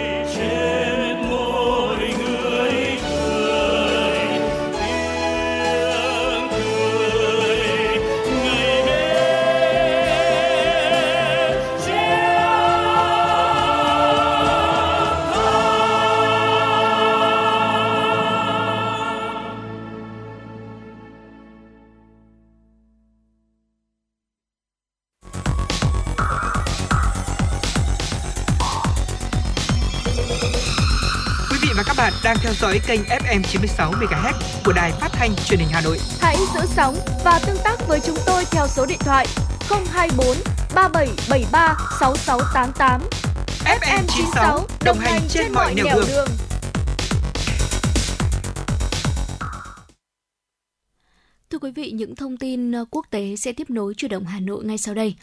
Dõi kênh FM 96 MHz của đài phát thanh truyền hình Hà Nội.
Hãy giữ sóng và tương tác với chúng tôi theo số điện thoại 024 3773 6688.
FM 96 đồng hành trên mọi nẻo đường.
Thưa quý vị, những thông tin ờ, quốc tế sẽ tiếp nối chuyển động Hà Nội ngay sau đây.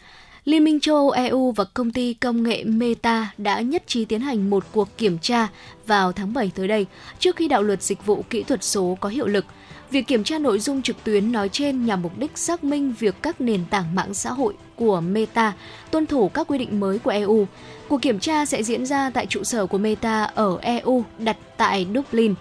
Liên minh châu Âu EU và công ty công nghệ Meta đã nhất trí tiến hành một cuộc kiểm tra vào tháng 7 tới đây, trước khi đạo luật dịch vụ kỹ thuật số có hiệu lực. Việc kiểm tra nội dung trực tuyến nói trên nhằm mục đích xác minh việc các nền tảng mạng xã hội của Meta tuân thủ các quy định mới của EU. Cuộc kiểm tra sẽ diễn ra tại trụ sở của Meta ở EU đặt tại Dublin.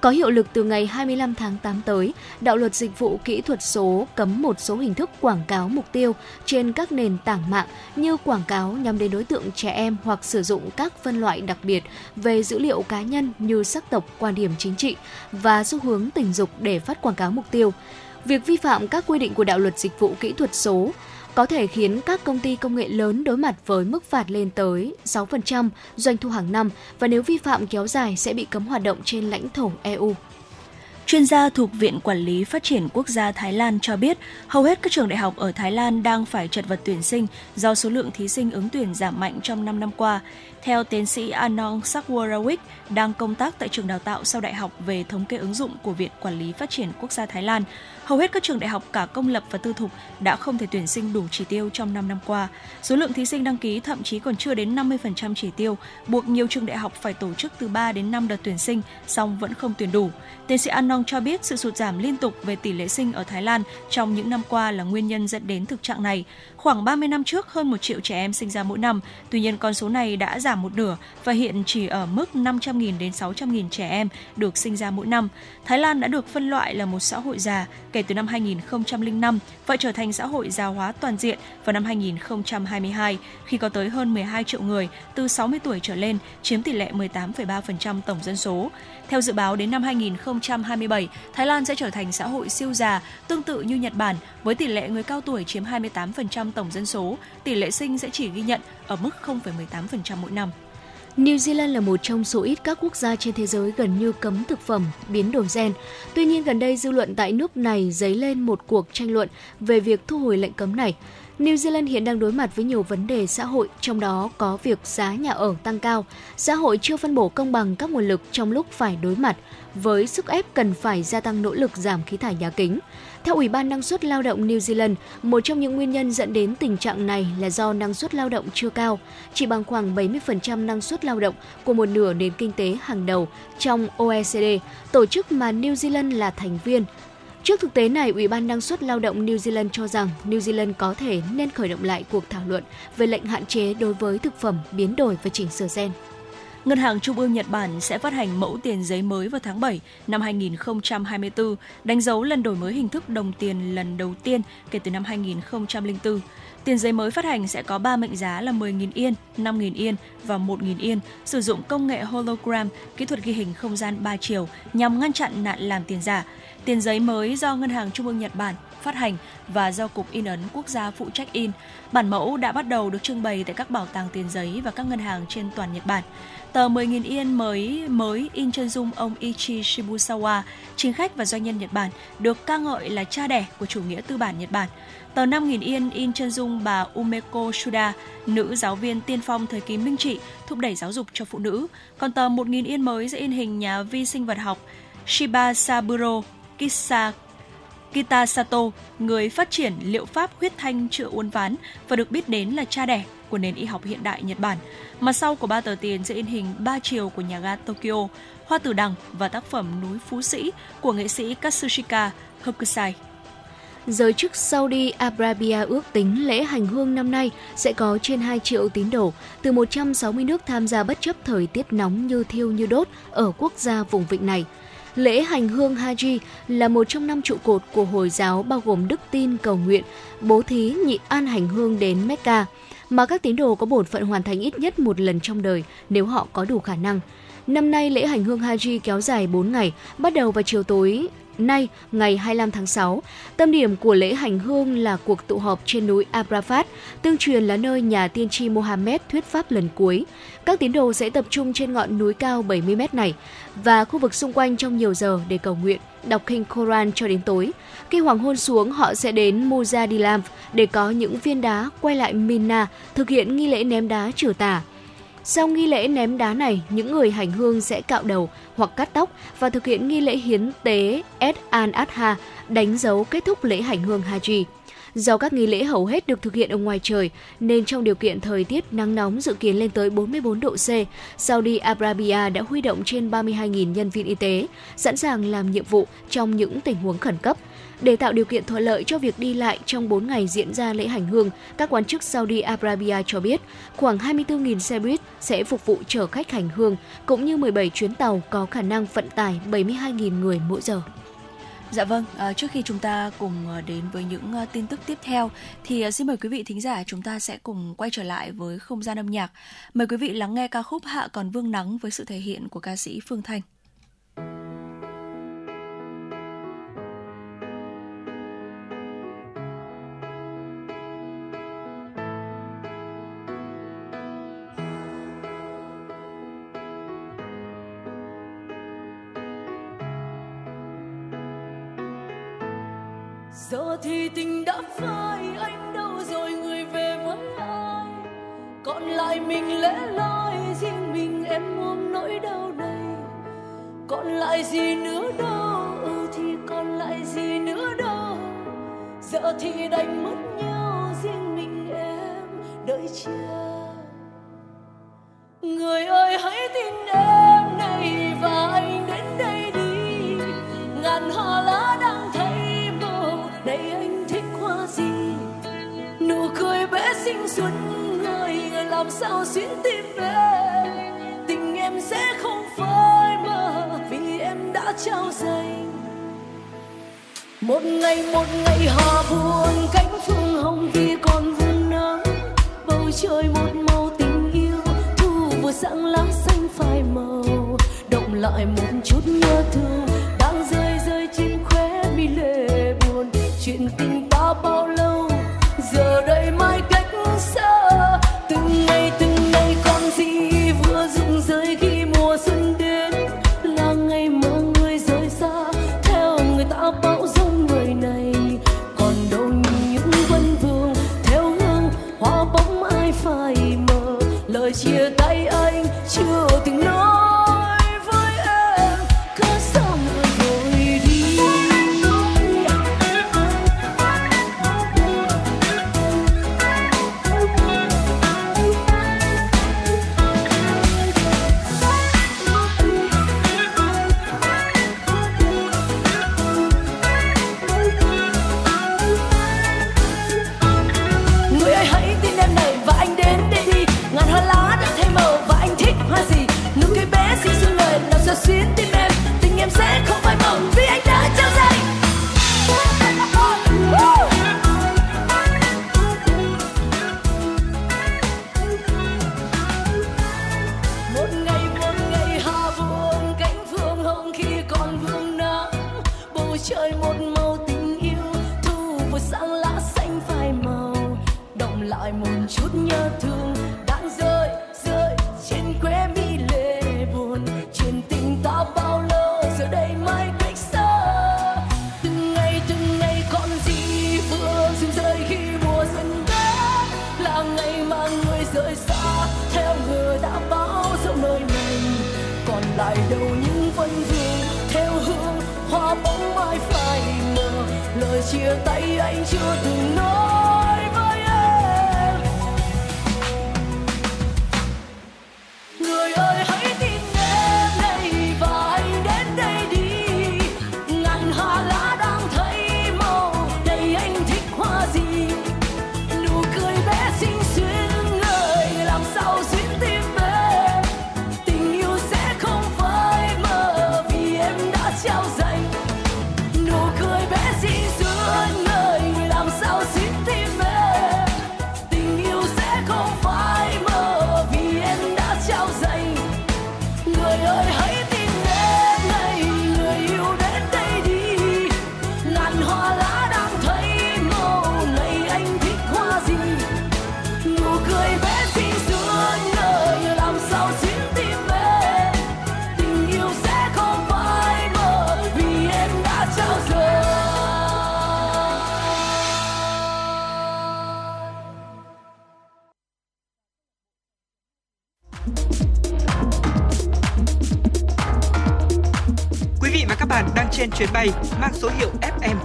Có hiệu lực từ ngày 25 tháng 8 tới, đạo luật dịch vụ kỹ thuật số cấm một số hình thức quảng cáo mục tiêu trên các nền tảng mạng như quảng cáo nhắm đến đối tượng trẻ em hoặc sử dụng các phân loại đặc biệt về dữ liệu cá nhân như sắc tộc, quan điểm chính trị và xu hướng tình dục để phát quảng cáo mục tiêu. Việc vi phạm các quy định của đạo luật dịch vụ kỹ thuật số có thể khiến các công ty công nghệ lớn đối mặt với mức phạt lên tới 6% doanh thu hàng năm và nếu vi phạm kéo dài sẽ bị cấm hoạt động trên lãnh thổ EU.
Chuyên gia thuộc Viện Quản lý Phát triển Quốc gia Thái Lan cho biết, hầu hết các trường đại học ở Thái Lan đang phải chật vật tuyển sinh do số lượng thí sinh ứng tuyển giảm mạnh trong 5 năm qua. Theo tiến sĩ Anong Sakwarawik, đang công tác tại trường đào tạo sau đại học về thống kê ứng dụng của Viện Quản lý Phát triển Quốc gia Thái Lan, hầu hết các trường đại học cả công lập và tư thục đã không thể tuyển sinh đủ chỉ tiêu trong 5 năm qua. Số lượng thí sinh đăng ký thậm chí còn chưa đến 50% chỉ tiêu, buộc nhiều trường đại học phải tổ chức từ 3 đến 5 đợt tuyển sinh, song vẫn không tuyển đủ. Tiến sĩ Anong cho biết sự sụt giảm liên tục về tỷ lệ sinh ở Thái Lan trong những năm qua là nguyên nhân dẫn đến thực trạng này. Khoảng 30 năm trước, hơn 1 triệu trẻ em sinh ra mỗi năm. Tuy nhiên, con số này đã giảm một nửa và hiện chỉ ở mức 500.000 đến 600.000 trẻ em được sinh ra mỗi năm. Thái Lan đã được phân loại là một xã hội già kể từ năm 2005 và trở thành xã hội già hóa toàn diện vào năm 2022 khi có tới hơn 12 triệu người từ 60 tuổi trở lên, chiếm tỷ lệ 18,3% tổng dân số. Theo dự báo đến năm 2020 2027, Thái Lan sẽ trở thành xã hội siêu già, tương tự như Nhật Bản, với tỷ lệ người cao tuổi chiếm 28% tổng dân số, tỷ lệ sinh sẽ chỉ ghi nhận ở mức 0,18% mỗi năm.
New Zealand là một trong số ít các quốc gia trên thế giới gần như cấm thực phẩm biến đổi gen. Tuy nhiên gần đây dư luận tại nước này dấy lên một cuộc tranh luận về việc thu hồi lệnh cấm này. New Zealand hiện đang đối mặt với nhiều vấn đề xã hội, trong đó có việc giá nhà ở tăng cao, xã hội chưa phân bổ công bằng các nguồn lực trong lúc phải đối mặt với sức ép cần phải gia tăng nỗ lực giảm khí thải nhà kính. Theo Ủy ban Năng suất Lao động New Zealand, một trong những nguyên nhân dẫn đến tình trạng này là do năng suất lao động chưa cao, chỉ bằng khoảng 70% năng suất lao động của một nửa nền kinh tế hàng đầu trong OECD, tổ chức mà New Zealand là thành viên. Trước thực tế này, Ủy ban năng suất lao động New Zealand cho rằng New Zealand có thể nên khởi động lại cuộc thảo luận về lệnh hạn chế đối với thực phẩm biến đổi và chỉnh sửa gen.
Ngân hàng Trung ương Nhật Bản sẽ phát hành mẫu tiền giấy mới vào tháng 7 năm 2024, đánh dấu lần đổi mới hình thức đồng tiền lần đầu tiên kể từ năm 2004. Tiền giấy mới phát hành sẽ có 3 mệnh giá là 10.000 yên, 5.000 yên và 1.000 yên, sử dụng công nghệ hologram, kỹ thuật ghi hình không gian 3 chiều nhằm ngăn chặn nạn làm tiền giả. Tiền giấy mới do Ngân hàng Trung ương Nhật Bản phát hành và do Cục In ấn Quốc gia phụ trách in. Bản mẫu đã bắt đầu được trưng bày tại các bảo tàng tiền giấy và các ngân hàng trên toàn Nhật Bản. Tờ 10.000 yên mới mới in chân dung ông Ichi Shibusawa, chính khách và doanh nhân Nhật Bản, được ca ngợi là cha đẻ của chủ nghĩa tư bản Nhật Bản. Tờ 5.000 yên in chân dung bà Umeko Shuda, nữ giáo viên tiên phong thời kỳ Minh Trị, thúc đẩy giáo dục cho phụ nữ. Còn tờ 1.000 yên mới sẽ in hình nhà vi sinh vật học Shiba Saburo Kita Kitasato, người phát triển liệu pháp huyết thanh chữa uốn ván và được biết đến là cha đẻ của nền y học hiện đại Nhật Bản. Mặt sau của ba tờ tiền sẽ in hình ba chiều của nhà ga Tokyo, hoa tử đằng và tác phẩm núi Phú Sĩ của nghệ sĩ Katsushika Hokusai.
Giới chức Saudi Arabia ước tính lễ hành hương năm nay sẽ có trên 2 triệu tín đồ từ 160 nước tham gia bất chấp thời tiết nóng như thiêu như đốt ở quốc gia vùng vịnh này. Lễ hành hương Haji là một trong năm trụ cột của Hồi giáo bao gồm đức tin cầu nguyện, bố thí nhị an hành hương đến Mecca – mà các tín đồ có bổn phận hoàn thành ít nhất một lần trong đời nếu họ có đủ khả năng. Năm nay lễ hành hương Haji kéo dài 4 ngày, bắt đầu vào chiều tối nay ngày 25 tháng 6. Tâm điểm của lễ hành hương là cuộc tụ họp trên núi Abrafat, tương truyền là nơi nhà tiên tri Mohammed thuyết pháp lần cuối. Các tín đồ sẽ tập trung trên ngọn núi cao 70 mét này và khu vực xung quanh trong nhiều giờ để cầu nguyện, đọc kinh Koran cho đến tối. Khi hoàng hôn xuống, họ sẽ đến Muzadilam để có những viên đá quay lại Mina thực hiện nghi lễ ném đá trừ tà. Sau nghi lễ ném đá này, những người hành hương sẽ cạo đầu hoặc cắt tóc và thực hiện nghi lễ hiến tế Ed an Adha, đánh dấu kết thúc lễ hành hương Haji. Do các nghi lễ hầu hết được thực hiện ở ngoài trời, nên trong điều kiện thời tiết nắng nóng dự kiến lên tới 44 độ C, Saudi Arabia đã huy động trên 32.000 nhân viên y tế, sẵn sàng làm nhiệm vụ trong những tình huống khẩn cấp. Để tạo điều kiện thuận lợi cho việc đi lại trong 4 ngày diễn ra lễ hành hương, các quan chức Saudi Arabia cho biết khoảng 24.000 xe buýt sẽ phục vụ chở khách hành hương, cũng như 17 chuyến tàu có khả năng vận tải 72.000 người mỗi giờ.
Dạ vâng, à, trước khi chúng ta cùng à, đến với những à, tin tức tiếp theo thì à, xin mời quý vị thính giả chúng ta sẽ cùng quay trở lại với không gian âm nhạc. Mời quý vị lắng nghe ca khúc Hạ còn vương nắng với sự thể hiện của ca sĩ Phương Thanh.
Giờ thì tình đã phai, anh đâu rồi người về với ai? Còn lại mình lẻ loi, riêng mình em ôm nỗi đau này. Còn lại gì nữa đâu ừ thì còn lại gì nữa đâu. Giờ thì đành mất nhau, riêng mình em, đợi chờ. Người ơi, hãy tin em này, và anh đến đây đi. Ngàn hoa lá đang thấy cười bé xinh xuân người người làm sao xuyến tim em tình em sẽ không phai mờ vì em đã trao dành. Một ngày một ngày hòa buồn, cánh phương hồng khi còn vương nắng. Bầu trời một màu tình yêu, thu vừa sáng lá xanh phai màu. Động lại một chút nhớ thương, đang rơi rơi trên khóe mi lệ buồn. Chuyện tình ta bao lâu giờ đây mai cách xa chia tay anh chưa từng nói.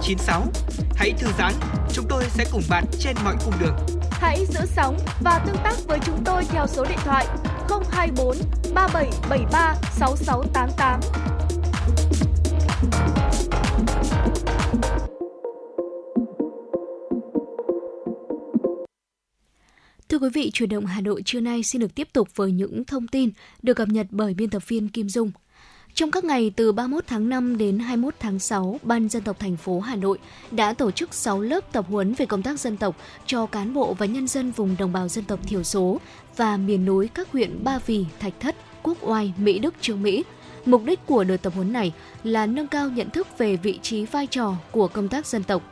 FM96. Hãy thư giãn, chúng tôi sẽ cùng bạn trên mọi cung đường.
Hãy giữ sóng và tương tác với chúng tôi theo số điện thoại 024 3773 6688.
Thưa quý vị, chuyển động Hà Nội trưa nay xin được tiếp tục với những thông tin được cập nhật bởi biên tập viên Kim Dung. Trong các ngày từ 31 tháng 5 đến 21 tháng 6, Ban dân tộc thành phố Hà Nội đã tổ chức 6 lớp tập huấn về công tác dân tộc cho cán bộ và nhân dân vùng đồng bào dân tộc thiểu số và miền núi các huyện Ba Vì, Thạch Thất, Quốc Oai, Mỹ Đức, Trương Mỹ. Mục đích của đợt tập huấn này là nâng cao nhận thức về vị trí vai trò của công tác dân tộc.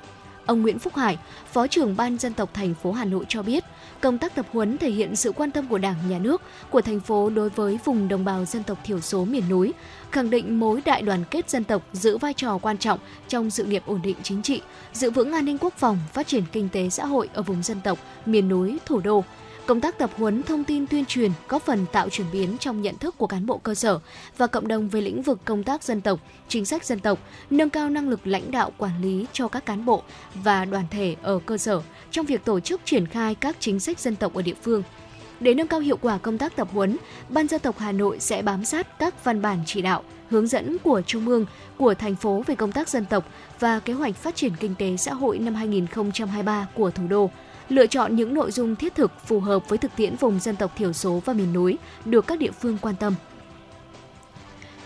Ông Nguyễn Phúc Hải, Phó trưởng Ban dân tộc thành phố Hà Nội cho biết, công tác tập huấn thể hiện sự quan tâm của Đảng, Nhà nước, của thành phố đối với vùng đồng bào dân tộc thiểu số miền núi, khẳng định mối đại đoàn kết dân tộc giữ vai trò quan trọng trong sự nghiệp ổn định chính trị, giữ vững an ninh quốc phòng, phát triển kinh tế xã hội ở vùng dân tộc, miền núi, thủ đô. Công tác tập huấn thông tin tuyên truyền góp phần tạo chuyển biến trong nhận thức của cán bộ cơ sở và cộng đồng về lĩnh vực công tác dân tộc, chính sách dân tộc, nâng cao năng lực lãnh đạo quản lý cho các cán bộ và đoàn thể ở cơ sở trong việc tổ chức triển khai các chính sách dân tộc ở địa phương. Để nâng cao hiệu quả công tác tập huấn, Ban dân tộc Hà Nội sẽ bám sát các văn bản chỉ đạo, hướng dẫn của Trung ương, của thành phố về công tác dân tộc và kế hoạch phát triển kinh tế xã hội năm 2023 của thủ đô lựa chọn những nội dung thiết thực phù hợp với thực tiễn vùng dân tộc thiểu số và miền núi được các địa phương quan tâm.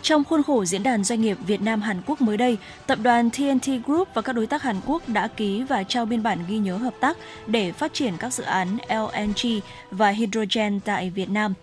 Trong khuôn khổ diễn đàn doanh nghiệp Việt Nam Hàn Quốc mới đây, tập đoàn TNT Group và các đối tác Hàn Quốc đã ký và trao biên bản ghi nhớ hợp tác để phát triển các dự án LNG và hydrogen tại Việt Nam.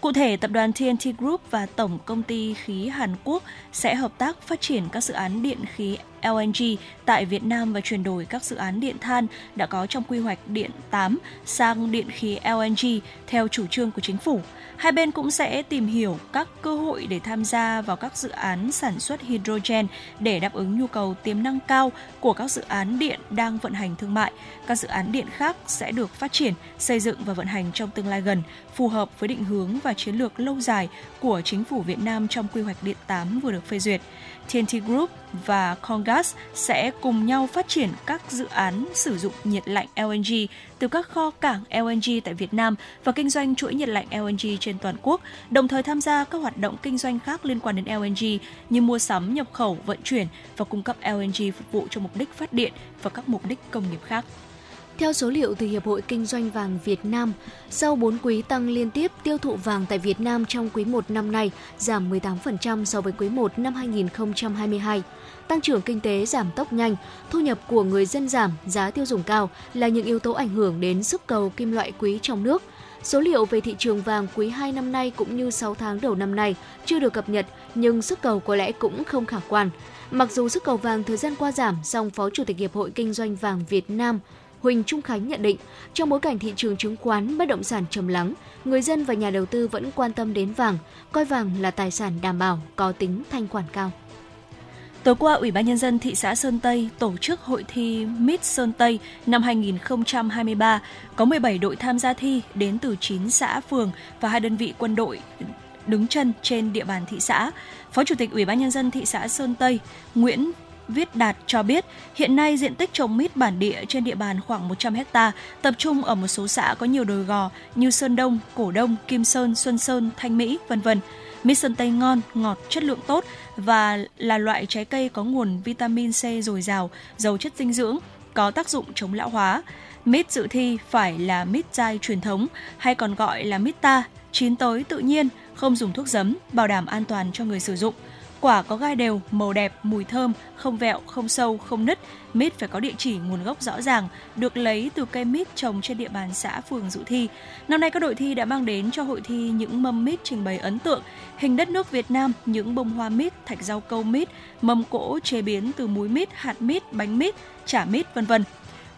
Cụ thể, tập đoàn TNT Group và Tổng công ty khí Hàn Quốc sẽ hợp tác phát triển các dự án điện khí LNG tại Việt Nam và chuyển đổi các dự án điện than đã có trong quy hoạch điện 8 sang điện khí LNG theo chủ trương của chính phủ. Hai bên cũng sẽ tìm hiểu các cơ hội để tham gia vào các dự án sản xuất hydrogen để đáp ứng nhu cầu tiềm năng cao của các dự án điện đang vận hành thương mại. Các dự án điện khác sẽ được phát triển, xây dựng và vận hành trong tương lai gần, phù hợp với định hướng và chiến lược lâu dài của chính phủ Việt Nam trong quy hoạch điện 8 vừa được phê duyệt. TNT Group và Congas sẽ cùng nhau phát triển các dự án sử dụng nhiệt lạnh LNG từ các kho cảng LNG tại Việt Nam và kinh doanh chuỗi nhiệt lạnh LNG trên toàn quốc, đồng thời tham gia các hoạt động kinh doanh khác liên quan đến LNG như mua sắm, nhập khẩu, vận chuyển và cung cấp LNG phục vụ cho mục đích phát điện và các mục đích công nghiệp khác.
Theo số liệu từ Hiệp hội Kinh doanh vàng Việt Nam, sau 4 quý tăng liên tiếp, tiêu thụ vàng tại Việt Nam trong quý 1 năm nay giảm 18% so với quý 1 năm 2022. Tăng trưởng kinh tế giảm tốc nhanh, thu nhập của người dân giảm, giá tiêu dùng cao là những yếu tố ảnh hưởng đến sức cầu kim loại quý trong nước. Số liệu về thị trường vàng quý 2 năm nay cũng như 6 tháng đầu năm nay chưa được cập nhật, nhưng sức cầu có lẽ cũng không khả quan. Mặc dù sức cầu vàng thời gian qua giảm, song Phó Chủ tịch Hiệp hội Kinh doanh vàng Việt Nam Huỳnh Trung Khánh nhận định, trong bối cảnh thị trường chứng khoán bất động sản trầm lắng, người dân và nhà đầu tư vẫn quan tâm đến vàng, coi vàng là tài sản đảm bảo có tính thanh khoản cao.
Tối qua, Ủy ban Nhân dân thị xã Sơn Tây tổ chức hội thi Miss Sơn Tây năm 2023. Có 17 đội tham gia thi đến từ 9 xã, phường và hai đơn vị quân đội đứng chân trên địa bàn thị xã. Phó Chủ tịch Ủy ban Nhân dân thị xã Sơn Tây Nguyễn Viết Đạt cho biết, hiện nay diện tích trồng mít bản địa trên địa bàn khoảng 100 ha, tập trung ở một số xã có nhiều đồi gò như Sơn Đông, Cổ Đông, Kim Sơn, Xuân Sơn, Thanh Mỹ, vân vân. Mít Sơn Tây ngon, ngọt, chất lượng tốt và là loại trái cây có nguồn vitamin C dồi dào, giàu chất dinh dưỡng, có tác dụng chống lão hóa. Mít dự thi phải là mít dai truyền thống hay còn gọi là mít ta, chín tới tự nhiên, không dùng thuốc giấm, bảo đảm an toàn cho người sử dụng – Quả có gai đều, màu đẹp, mùi thơm, không vẹo, không sâu, không nứt. Mít phải có địa chỉ nguồn gốc rõ ràng, được lấy từ cây mít trồng trên địa bàn xã phường dự thi. Năm nay các đội thi đã mang đến cho hội thi những mâm mít trình bày ấn tượng, hình đất nước Việt Nam, những bông hoa mít, thạch rau câu mít, mâm cỗ chế biến từ múi mít, hạt mít, bánh mít, chả mít, vân vân.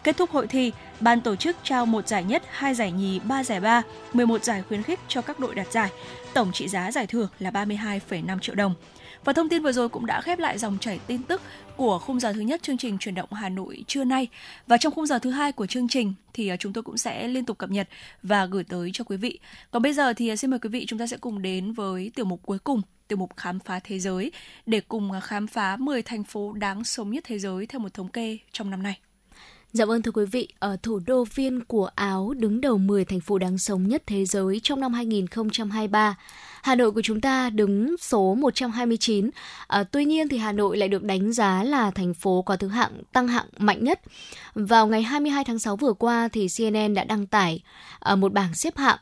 Kết thúc hội thi, ban tổ chức trao một giải nhất, hai giải nhì, ba giải ba, 11 giải khuyến khích cho các đội đạt giải. Tổng trị giá giải thưởng là 32,5 triệu đồng. Và thông tin vừa rồi cũng đã khép lại dòng chảy tin tức của khung giờ thứ nhất chương trình chuyển động Hà Nội trưa nay. Và trong khung giờ thứ hai của chương trình thì à, chúng tôi cũng sẽ liên tục cập nhật và gửi tới cho quý vị. Còn bây giờ thì à, xin mời quý vị chúng ta sẽ cùng đến với tiểu mục cuối cùng, tiểu mục khám phá thế giới để cùng à, khám phá 10 thành phố đáng sống nhất thế giới theo một thống kê trong năm nay.
Dạ vâng thưa quý vị, ở thủ đô Viên của Áo đứng đầu 10 thành phố đáng sống nhất thế giới trong năm 2023. Hà Nội của chúng ta đứng số 129. À, tuy nhiên thì Hà Nội lại được đánh giá là thành phố có thứ hạng tăng hạng mạnh nhất. Vào ngày 22 tháng 6 vừa qua thì CNN đã đăng tải à, một bảng xếp hạng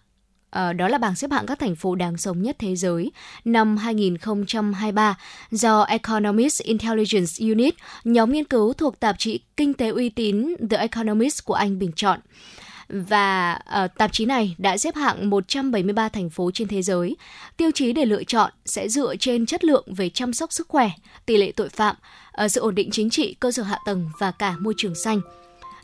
Ờ, đó là bảng xếp hạng các thành phố đáng sống nhất thế giới năm 2023 do Economist Intelligence Unit, nhóm nghiên cứu thuộc tạp chí kinh tế uy tín The Economist của Anh bình chọn và uh, tạp chí này đã xếp hạng 173 thành phố trên thế giới. Tiêu chí để lựa chọn sẽ dựa trên chất lượng về chăm sóc sức khỏe, tỷ lệ tội phạm, uh, sự ổn định chính trị, cơ sở hạ tầng và cả môi trường xanh.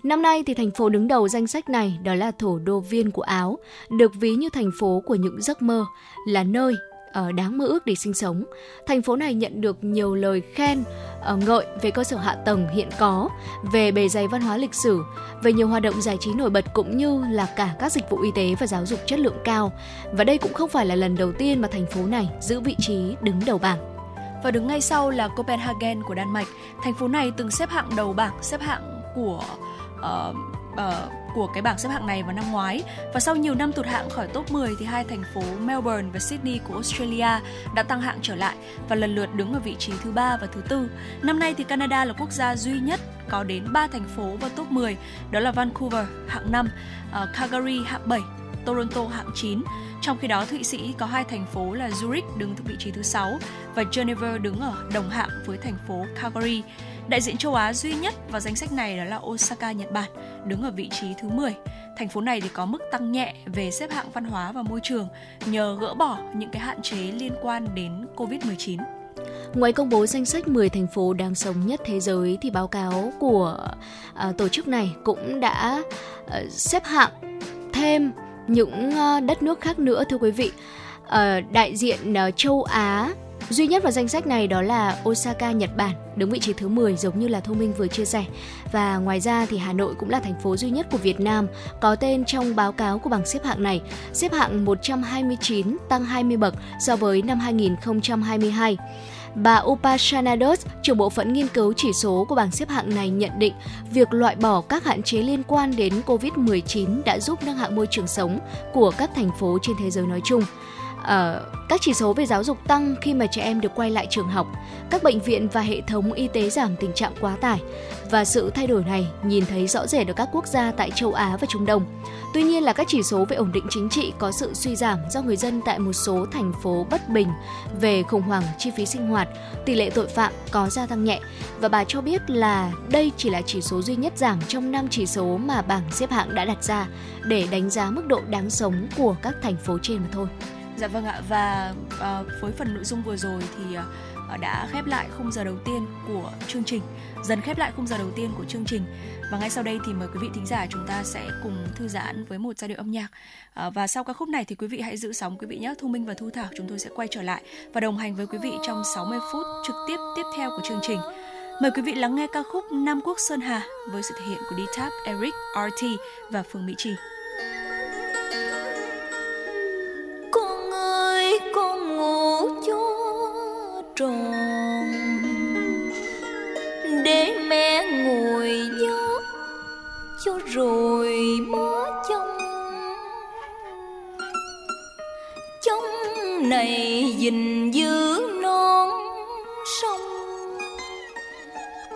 Năm nay thì thành phố đứng đầu danh sách này đó là thủ đô Viên của Áo, được ví như thành phố của những giấc mơ, là nơi ở đáng mơ ước để sinh sống. Thành phố này nhận được nhiều lời khen ờ, ngợi về cơ sở hạ tầng hiện có, về bề dày văn hóa lịch sử, về nhiều hoạt động giải trí nổi bật cũng như là cả các dịch vụ y tế và giáo dục chất lượng cao. Và đây cũng không phải là lần đầu tiên mà thành phố này giữ vị trí đứng đầu bảng
và đứng ngay sau là Copenhagen của Đan Mạch. Thành phố này từng xếp hạng đầu bảng xếp hạng của uh, uh, của cái bảng xếp hạng này vào năm ngoái và sau nhiều năm tụt hạng khỏi top 10 thì hai thành phố Melbourne và Sydney của Australia đã tăng hạng trở lại và lần lượt đứng ở vị trí thứ ba và thứ tư. Năm nay thì Canada là quốc gia duy nhất có đến 3 thành phố vào top 10, đó là Vancouver hạng 5, uh, ờ, Calgary hạng 7, Toronto hạng 9. Trong khi đó Thụy Sĩ có hai thành phố là Zurich đứng vị trí thứ 6 và Geneva đứng ở đồng hạng với thành phố Calgary. Đại diện châu Á duy nhất vào danh sách này đó là Osaka, Nhật Bản, đứng ở vị trí thứ 10. Thành phố này thì có mức tăng nhẹ về xếp hạng văn hóa và môi trường nhờ gỡ bỏ những cái hạn chế liên quan đến Covid-19.
Ngoài công bố danh sách 10 thành phố đáng sống nhất thế giới thì báo cáo của uh, tổ chức này cũng đã uh, xếp hạng thêm những uh, đất nước khác nữa thưa quý vị. Uh, đại diện uh, châu Á Duy nhất vào danh sách này đó là Osaka, Nhật Bản, đứng vị trí thứ 10 giống như là Thu Minh vừa chia sẻ. Và ngoài ra thì Hà Nội cũng là thành phố duy nhất của Việt Nam có tên trong báo cáo của bảng xếp hạng này, xếp hạng 129, tăng 20 bậc so với năm 2022. Bà Upashana Das, trưởng bộ phận nghiên cứu chỉ số của bảng xếp hạng này nhận định việc loại bỏ các hạn chế liên quan đến COVID-19 đã giúp nâng hạng môi trường sống của các thành phố trên thế giới nói chung uh, các chỉ số về giáo dục tăng khi mà trẻ em được quay lại trường học, các bệnh viện và hệ thống y tế giảm tình trạng quá tải và sự thay đổi này nhìn thấy rõ rệt ở các quốc gia tại châu Á và Trung Đông. Tuy nhiên là các chỉ số về ổn định chính trị có sự suy giảm do người dân tại một số thành phố bất bình về khủng hoảng chi phí sinh hoạt, tỷ lệ tội phạm có gia tăng nhẹ và bà cho biết là đây chỉ là chỉ số duy nhất giảm trong năm chỉ số mà bảng xếp hạng đã đặt ra để đánh giá mức độ đáng sống của các thành phố trên mà thôi.
Dạ vâng ạ và uh, với phần nội dung vừa rồi thì uh, đã khép lại khung giờ đầu tiên của chương trình, dần khép lại khung giờ đầu tiên của chương trình. Và ngay sau đây thì mời quý vị thính giả chúng ta sẽ cùng thư giãn với một giai điệu âm nhạc. Uh, và sau ca khúc này thì quý vị hãy giữ sóng quý vị nhé. Thu Minh và Thu Thảo chúng tôi sẽ quay trở lại và đồng hành với quý vị trong 60 phút trực tiếp tiếp theo của chương trình. Mời quý vị lắng nghe ca khúc Nam Quốc Sơn Hà với sự thể hiện của D-Tap, Eric, RT và Phương Mỹ Trì.
Rồi mó trong trong này gìn giữ non sông.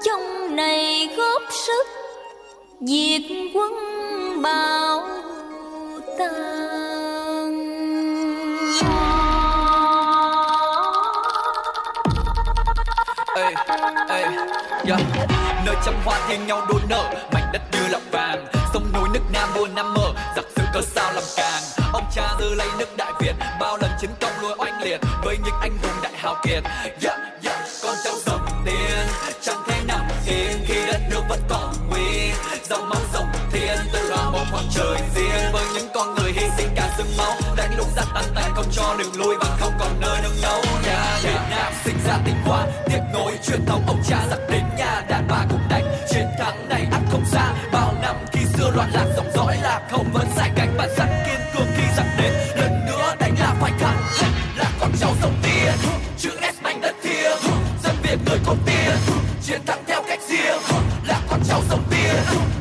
Trong này góp sức diệt quân bão tàn.
Ê, yeah. Dạ. nơi trăm hoa thiên nhau đôi nở mảnh đất lọc vàng. Sông núi nước nam muôn năm mở giặc sự cớ sao làm càng. Ông cha dư lấy nước đại việt bao lần chiến công nuôi oanh liệt với những anh hùng đại hào kiệt. Yeah, yeah. con cháu dòng tiền chẳng thể nằm yên khi đất nước vẫn còn nguy dòng máu dòng thiên tự hào một khoảng trời riêng. Với những con người hy sinh cả xương máu đánh lục giặc tan tay không cho đường lui và không còn nơi nương náu nhà việt nam sinh ra tinh hoa tiếp nối truyền thống. Ông cha giặc đến nhà đàn bà cũng đánh chiến thắng này ắt không xa bao loạn lạc dòng dõi lạc không vẫn sai cánh bản sắc kiên cường khi giặc đến. Lần nữa đánh là phải thắng là con cháu dòng tiên chữ s mạnh đất thiêng, dân việt người có tiên. Chiến thắng theo cách riêng, là con cháu dòng tiên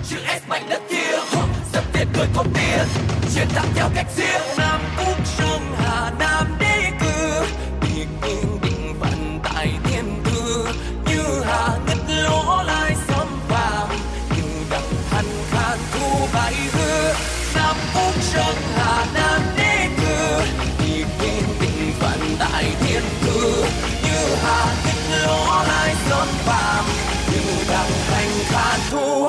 chữ s mạnh đất thiêng, dân việt người có tiên. Chiến thắng theo cách riêng. Như đang hành khan thu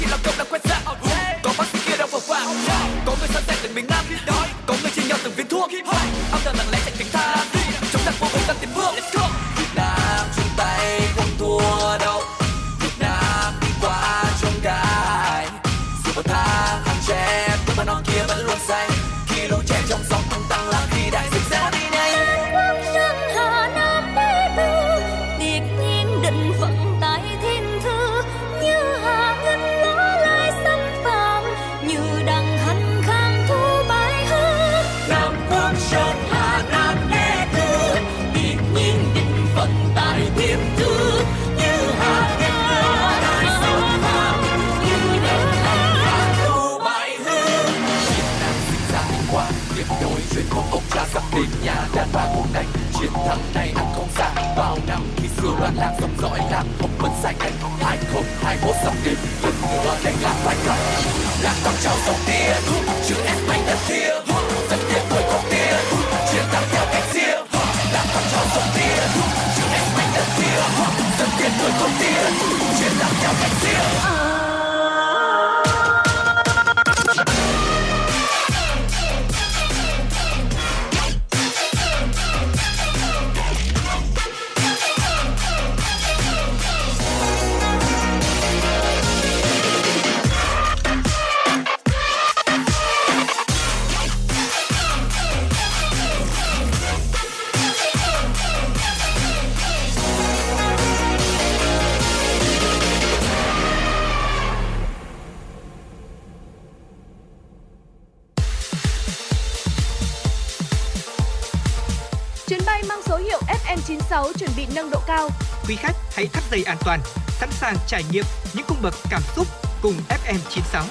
chỉ làm công là quét rác có bác sĩ kia đang phờ phạc có người sẵn sàng tình mình nam. Có người chia nhau từng viên thuốc. Âm thầm lặng lẽ chạy cánh tha chúng ta vô thằng này ăn không xa, bao năm khi xưa loạn lạc dòng dõi lạc không vẫn sai cách hai không, hai một dòng tiền vẫn nữa đánh lạc phải cận lạc con cháu dòng tia chữ S mạnh đất kia dân tiếp tuổi có tia chiến thắng theo cách riêng lạc con cháu dòng tia chữ S mạnh đất kia dân tiếp tuổi có tia chiến thắng theo cách riêng
hãy thắt dây an toàn, sẵn sàng trải nghiệm những cung bậc cảm xúc cùng FM96.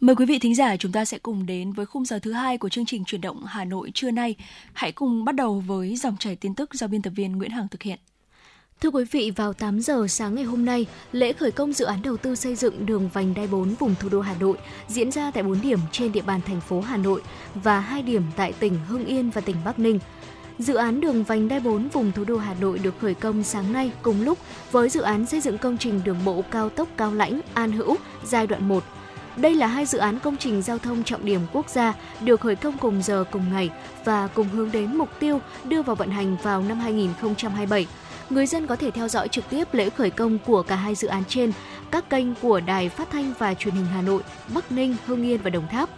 Mời quý vị thính giả chúng ta sẽ cùng đến với khung giờ thứ hai của chương trình chuyển động Hà Nội trưa nay. Hãy cùng bắt đầu với dòng chảy tin tức do biên tập viên Nguyễn Hằng thực hiện.
Thưa quý vị, vào 8 giờ sáng ngày hôm nay, lễ khởi công dự án đầu tư xây dựng đường vành đai 4 vùng thủ đô Hà Nội diễn ra tại 4 điểm trên địa bàn thành phố Hà Nội và 2 điểm tại tỉnh Hưng Yên và tỉnh Bắc Ninh. Dự án đường vành đai 4 vùng thủ đô Hà Nội được khởi công sáng nay cùng lúc với dự án xây dựng công trình đường bộ cao tốc Cao Lãnh – An Hữu giai đoạn 1. Đây là hai dự án công trình giao thông trọng điểm quốc gia được khởi công cùng giờ cùng ngày và cùng hướng đến mục tiêu đưa vào vận hành vào năm 2027 người dân có thể theo dõi trực tiếp lễ khởi công của cả hai dự án trên các kênh của Đài Phát thanh và Truyền hình Hà Nội, Bắc Ninh, Hưng Yên và Đồng Tháp.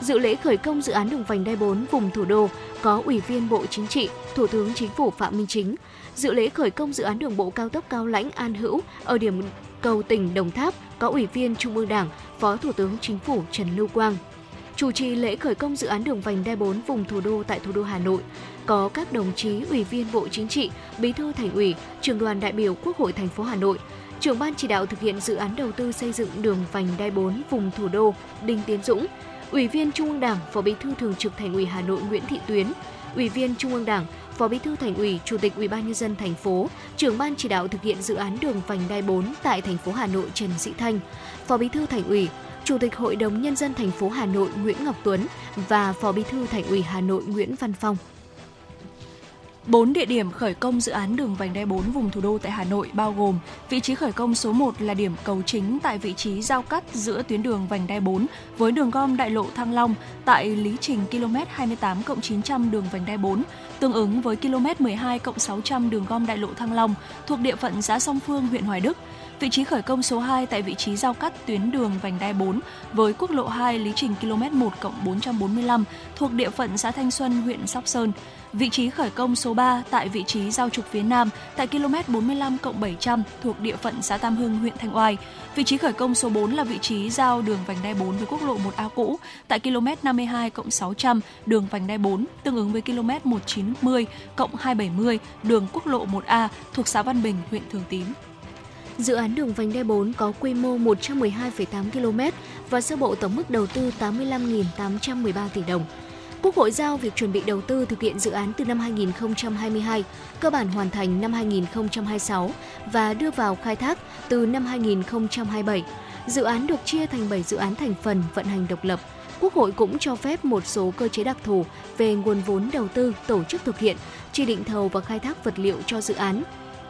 Dự lễ khởi công dự án đường vành đai 4 vùng thủ đô có Ủy viên Bộ Chính trị, Thủ tướng Chính phủ Phạm Minh Chính. Dự lễ khởi công dự án đường bộ cao tốc Cao Lãnh An Hữu ở điểm cầu tỉnh Đồng Tháp có Ủy viên Trung ương Đảng, Phó Thủ tướng Chính phủ Trần Lưu Quang. Chủ trì lễ khởi công dự án đường vành đai 4 vùng thủ đô tại thủ đô Hà Nội có các đồng chí Ủy viên Bộ Chính trị, Bí thư Thành ủy, Trưởng đoàn đại biểu Quốc hội thành phố Hà Nội, Trưởng ban chỉ đạo thực hiện dự án đầu tư xây dựng đường vành đai 4 vùng thủ đô Đinh Tiến Dũng, Ủy viên Trung ương Đảng, Phó Bí thư Thường trực Thành ủy Hà Nội Nguyễn Thị Tuyến, Ủy viên Trung ương Đảng, Phó Bí thư Thành ủy, Chủ tịch Ủy ban nhân dân thành phố, Trưởng ban chỉ đạo thực hiện dự án đường vành đai 4 tại thành phố Hà Nội Trần Sĩ Thanh, Phó Bí thư Thành ủy, Chủ tịch Hội đồng nhân dân thành phố Hà Nội Nguyễn Ngọc Tuấn và Phó Bí thư Thành ủy Hà Nội Nguyễn Văn Phong.
Bốn địa điểm khởi công dự án đường vành đai 4 vùng thủ đô tại Hà Nội bao gồm vị trí khởi công số 1 là điểm cầu chính tại vị trí giao cắt giữa tuyến đường vành đai 4 với đường gom đại lộ Thăng Long tại lý trình km 28 900 đường vành đai 4, tương ứng với km 12 600 đường gom đại lộ Thăng Long thuộc địa phận xã Song Phương, huyện Hoài Đức. Vị trí khởi công số 2 tại vị trí giao cắt tuyến đường vành đai 4 với quốc lộ 2 lý trình km 1 445 thuộc địa phận xã Thanh Xuân, huyện Sóc Sơn. Vị trí khởi công số 3 tại vị trí giao trục phía Nam tại km 45 700 thuộc địa phận xã Tam Hưng, huyện Thanh Oai. Vị trí khởi công số 4 là vị trí giao đường vành đai 4 với quốc lộ 1A cũ tại km 52 600 đường vành đai 4 tương ứng với km 190 270 đường quốc lộ 1A thuộc xã Văn Bình, huyện Thường Tín.
Dự án đường vành đai 4 có quy mô 112,8 km và sơ bộ tổng mức đầu tư 85.813 tỷ đồng. Quốc hội giao việc chuẩn bị đầu tư thực hiện dự án từ năm 2022, cơ bản hoàn thành năm 2026 và đưa vào khai thác từ năm 2027. Dự án được chia thành 7 dự án thành phần vận hành độc lập. Quốc hội cũng cho phép một số cơ chế đặc thù về nguồn vốn đầu tư, tổ chức thực hiện, chỉ định thầu và khai thác vật liệu cho dự án,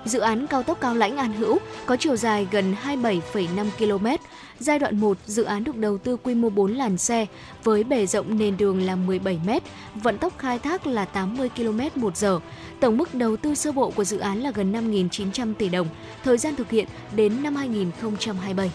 Dự án cao tốc Cao Lãnh An Hữu có chiều dài gần 27,5 km. Giai đoạn 1, dự án được đầu tư quy mô 4 làn xe với bề rộng nền đường là 17 m, vận tốc khai thác là 80 km một giờ. Tổng mức đầu tư sơ bộ của dự án là gần 5.900 tỷ đồng, thời gian thực hiện đến năm 2027.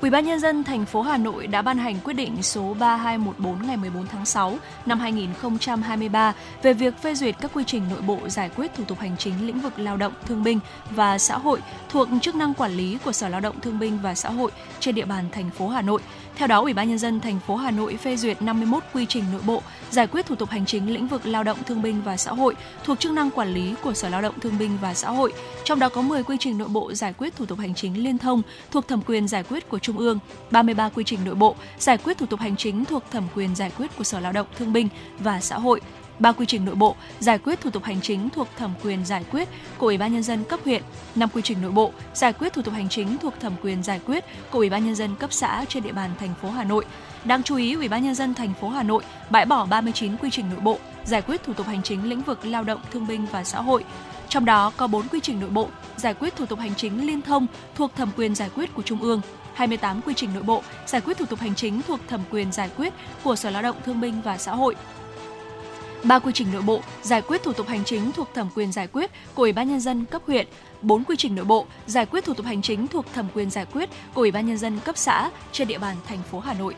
Ủy ban nhân dân thành phố Hà Nội đã ban hành quyết định số 3214 ngày 14 tháng 6 năm 2023 về việc phê duyệt các quy trình nội bộ giải quyết thủ tục hành chính lĩnh vực lao động, thương binh và xã hội thuộc chức năng quản lý của Sở Lao động Thương binh và Xã hội trên địa bàn thành phố Hà Nội. Theo đó, Ủy ban nhân dân thành phố Hà Nội phê duyệt 51 quy trình nội bộ giải quyết thủ tục hành chính lĩnh vực lao động thương binh và xã hội thuộc chức năng quản lý của Sở Lao động Thương binh và Xã hội. Trong đó có 10 quy trình nội bộ giải quyết thủ tục hành chính liên thông thuộc thẩm quyền giải quyết của Trung ương, 33 quy trình nội bộ, giải quyết thủ tục hành chính thuộc thẩm quyền giải quyết của Sở Lao động Thương binh và Xã hội, ba quy trình nội bộ giải quyết thủ tục hành chính thuộc thẩm quyền giải quyết của Ủy ban nhân dân cấp huyện, năm quy trình nội bộ giải quyết thủ tục hành chính thuộc thẩm quyền giải quyết của Ủy ban nhân dân cấp xã trên địa bàn thành phố Hà Nội. Đáng chú ý, Ủy ban nhân dân thành phố Hà Nội bãi bỏ 39 quy trình nội bộ giải quyết thủ tục hành chính lĩnh vực lao động, thương binh và xã hội. Trong đó có 4 quy trình nội bộ giải quyết thủ tục hành chính liên thông thuộc thẩm quyền giải quyết của Trung ương, 28 quy trình nội bộ giải quyết thủ tục hành chính thuộc thẩm quyền giải quyết của Sở Lao động Thương binh và Xã hội, ba quy trình nội bộ giải quyết thủ tục hành chính thuộc thẩm quyền giải quyết của Ủy ban nhân dân cấp huyện, bốn quy trình nội bộ giải quyết thủ tục hành chính thuộc thẩm quyền giải quyết của Ủy ban nhân dân cấp xã trên địa bàn thành phố Hà Nội.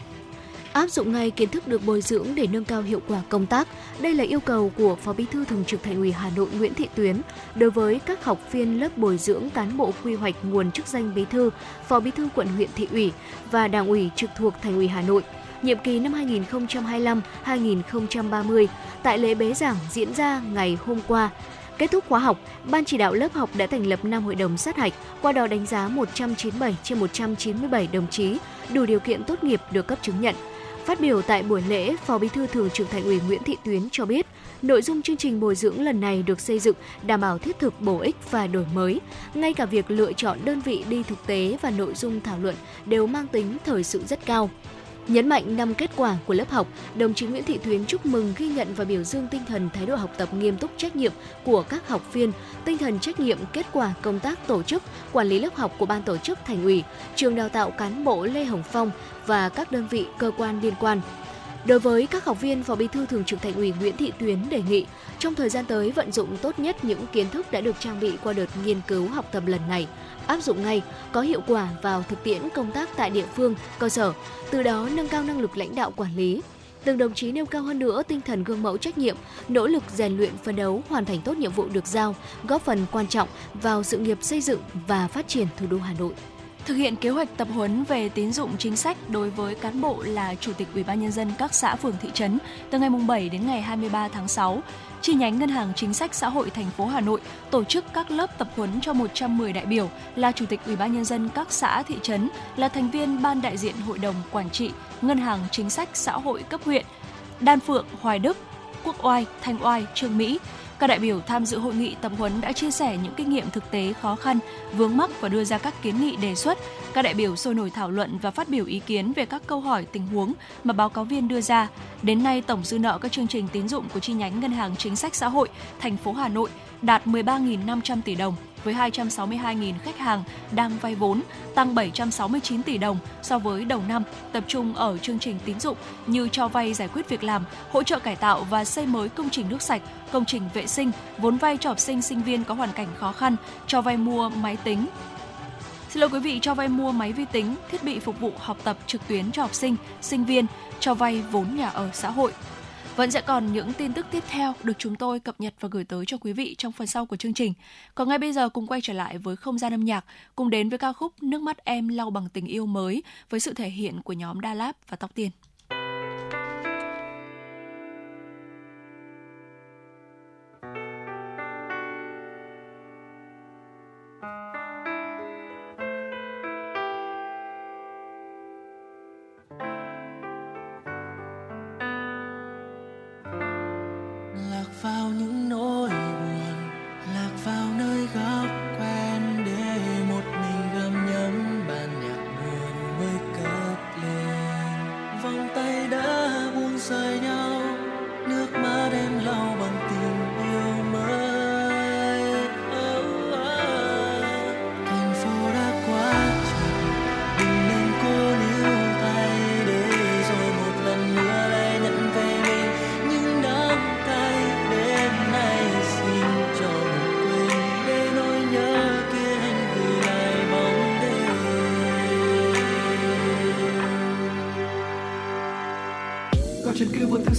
Áp dụng ngay kiến thức được bồi dưỡng để nâng cao hiệu quả công tác. Đây là yêu cầu của Phó Bí thư Thường trực Thành ủy Hà Nội Nguyễn Thị Tuyến đối với các học viên lớp bồi dưỡng cán bộ quy hoạch nguồn chức danh bí thư, Phó Bí thư quận huyện thị ủy và Đảng ủy trực thuộc Thành ủy Hà Nội nhiệm kỳ năm 2025-2030 tại lễ bế giảng diễn ra ngày hôm qua. Kết thúc khóa học, Ban chỉ đạo lớp học đã thành lập 5 hội đồng sát hạch, qua đó đánh giá 197 trên 197 đồng chí đủ điều kiện tốt nghiệp được cấp chứng nhận. Phát biểu tại buổi lễ, Phó Bí thư Thường trực Thành ủy Nguyễn Thị Tuyến cho biết, nội dung chương trình bồi dưỡng lần này được xây dựng đảm bảo thiết thực, bổ ích và đổi mới. Ngay cả việc lựa chọn đơn vị đi thực tế và nội dung thảo luận đều mang tính thời sự rất cao. Nhấn mạnh năm kết quả của lớp học, đồng chí Nguyễn Thị Thuyến chúc mừng ghi nhận và biểu dương tinh thần thái độ học tập nghiêm túc trách nhiệm của các học viên, tinh thần trách nhiệm kết quả công tác tổ chức, quản lý lớp học của ban tổ chức thành ủy, trường đào tạo cán bộ Lê Hồng Phong và các đơn vị cơ quan liên quan. Đối với các học viên, Phó Bí thư Thường trực Thành ủy Nguyễn Thị Tuyến đề nghị trong thời gian tới vận dụng tốt nhất những kiến thức đã được trang bị qua đợt nghiên cứu học tập lần này, áp dụng ngay, có hiệu quả vào thực tiễn công tác tại địa phương, cơ sở, từ đó nâng cao năng lực lãnh đạo quản lý. Từng đồng chí nêu cao hơn nữa tinh thần gương mẫu trách nhiệm, nỗ lực rèn luyện phấn đấu hoàn thành tốt nhiệm vụ được giao, góp phần quan trọng vào sự nghiệp xây dựng và phát triển thủ đô Hà Nội
thực hiện kế hoạch tập huấn về tín dụng chính sách đối với cán bộ là chủ tịch Ủy ban nhân dân các xã phường thị trấn từ ngày 7 đến ngày 23 tháng 6 chi nhánh Ngân hàng Chính sách Xã hội thành phố Hà Nội tổ chức các lớp tập huấn cho 110 đại biểu là chủ tịch Ủy ban nhân dân các xã thị trấn, là thành viên ban đại diện Hội đồng quản trị Ngân hàng Chính sách Xã hội cấp huyện, Đan Phượng, Hoài Đức, Quốc Oai, Thanh Oai, Trương Mỹ. Các đại biểu tham dự hội nghị tập huấn đã chia sẻ những kinh nghiệm thực tế khó khăn, vướng mắc và đưa ra các kiến nghị đề xuất. Các đại biểu sôi nổi thảo luận và phát biểu ý kiến về các câu hỏi tình huống mà báo cáo viên đưa ra. Đến nay, tổng dư nợ các chương trình tín dụng của chi nhánh Ngân hàng Chính sách Xã hội thành phố Hà Nội đạt 13.500 tỷ đồng với 262.000 khách hàng đang vay vốn, tăng 769 tỷ đồng so với đầu năm, tập trung ở chương trình tín dụng như cho vay giải quyết việc làm, hỗ trợ cải tạo và xây mới công trình nước sạch, công trình vệ sinh, vốn vay cho học sinh sinh viên có hoàn cảnh khó khăn, cho vay mua máy tính, Xin lỗi quý vị, cho vay mua máy vi tính, thiết bị phục vụ học tập trực tuyến cho học sinh, sinh viên, cho vay vốn nhà ở xã hội. Vẫn sẽ còn những tin tức tiếp theo được chúng tôi cập nhật và gửi tới cho quý vị trong phần sau của chương trình. Còn ngay bây giờ cùng quay trở lại với không gian âm nhạc, cùng đến với ca khúc Nước mắt em lau bằng tình yêu mới với sự thể hiện của nhóm Đa Lab và Tóc Tiên.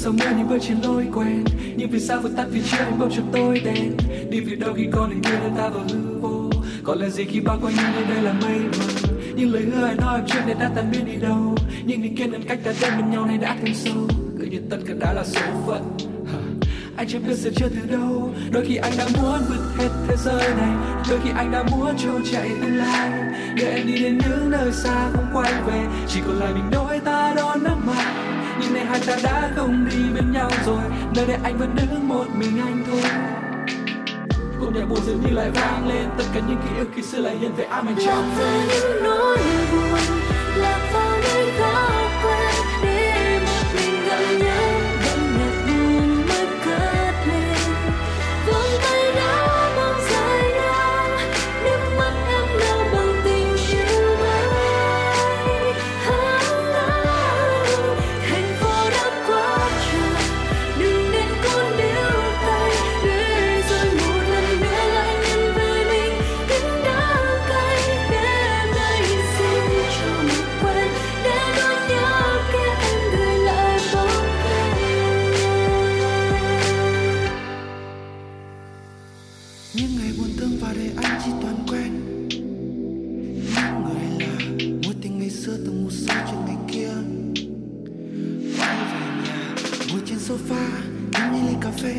Sao mưa những bước trên lối quen. Nhưng vì sao vừa tắt vì chưa anh bỗng cho tôi đen. Đi về đâu khi con hình đưa ta vào hư vô. Còn là gì khi bao quanh những nơi đây là mây mờ. Những lời hứa ai nói chuyện này đã tan biến đi đâu. Những đi kiến ngăn cách đã đến bên nhau này đã thêm sâu. Cứ như tất cả đã là số phận. Anh chẳng biết sẽ chưa từ đâu. Đôi khi anh đã muốn vượt hết thế giới này. Đôi khi anh đã muốn trôi chạy tương lai. Để em đi đến những nơi xa không quay về. Chỉ còn lại mình đôi ta đón nắng mai hai ta đã không đi bên nhau rồi. Nơi đây anh vẫn đứng một mình anh thôi. Cùng nhạc buồn dường như lại vang lên. Tất cả những ký ức khi xưa lại hiện về ám ảnh trong
về những nỗi buồn
ngồi trên sofa uống nhi ly cà phê,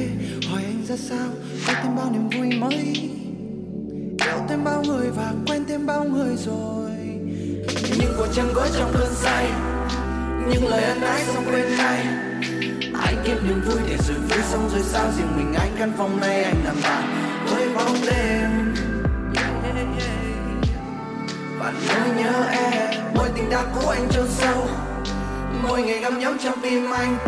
hỏi anh ra sao có thêm bao niềm vui mới. Yêu thêm bao người và quen thêm bao người rồi. Những cuộc trăng gói trong cơn say, những lời ân ái xong quên ngay. Anh kiếm niềm vui để rồi vui xong rồi sao riêng mình anh căn phòng này anh làm bạn với bóng đêm. Và nỗi nhớ em, mối tình đã cũ anh chôn sâu. Mỗi ngày găm nhấm trong tim anh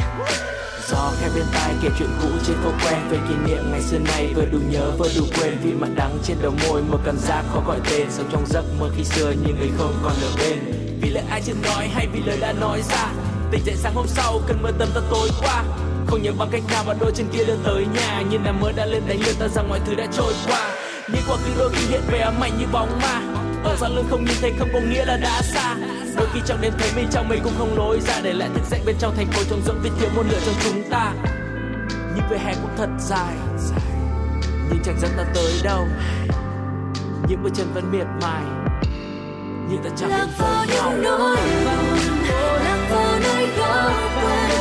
gió khẽ bên tai kể chuyện cũ trên phố quen về kỷ niệm ngày xưa nay vừa đủ nhớ, vừa đủ quên. Vì mặn đắng trên đầu môi, một cảm giác khó gọi tên. Sống trong giấc mơ khi xưa nhưng người không còn ở bên. Vì lời ai chưa nói hay vì lời đã nói ra tỉnh dậy sáng hôm sau cơn mưa tâm ta tối qua. Không nhớ bằng cách nào mà đôi chân kia đưa tới nhà. Như là mơ đã lên đánh lừa ta rằng mọi thứ đã trôi qua. Nhưng quá khứ đôi khi hiện về ám ảnh như bóng ma ở sau lưng không nhìn thấy không có nghĩa là đã xa. Đôi khi trong đêm thấy mình trong mình cũng không lối ra để lại thức dậy bên trong thành phố trống rỗng vì thiếu một lửa trong chúng ta. Nhưng về hè cũng thật dài. Nhưng chẳng dẫn ta tới đâu. Những bước chân vẫn miệt mài. Nhưng ta chẳng đến với nhau.
những nỗi buồn lạc vào nơi khó quên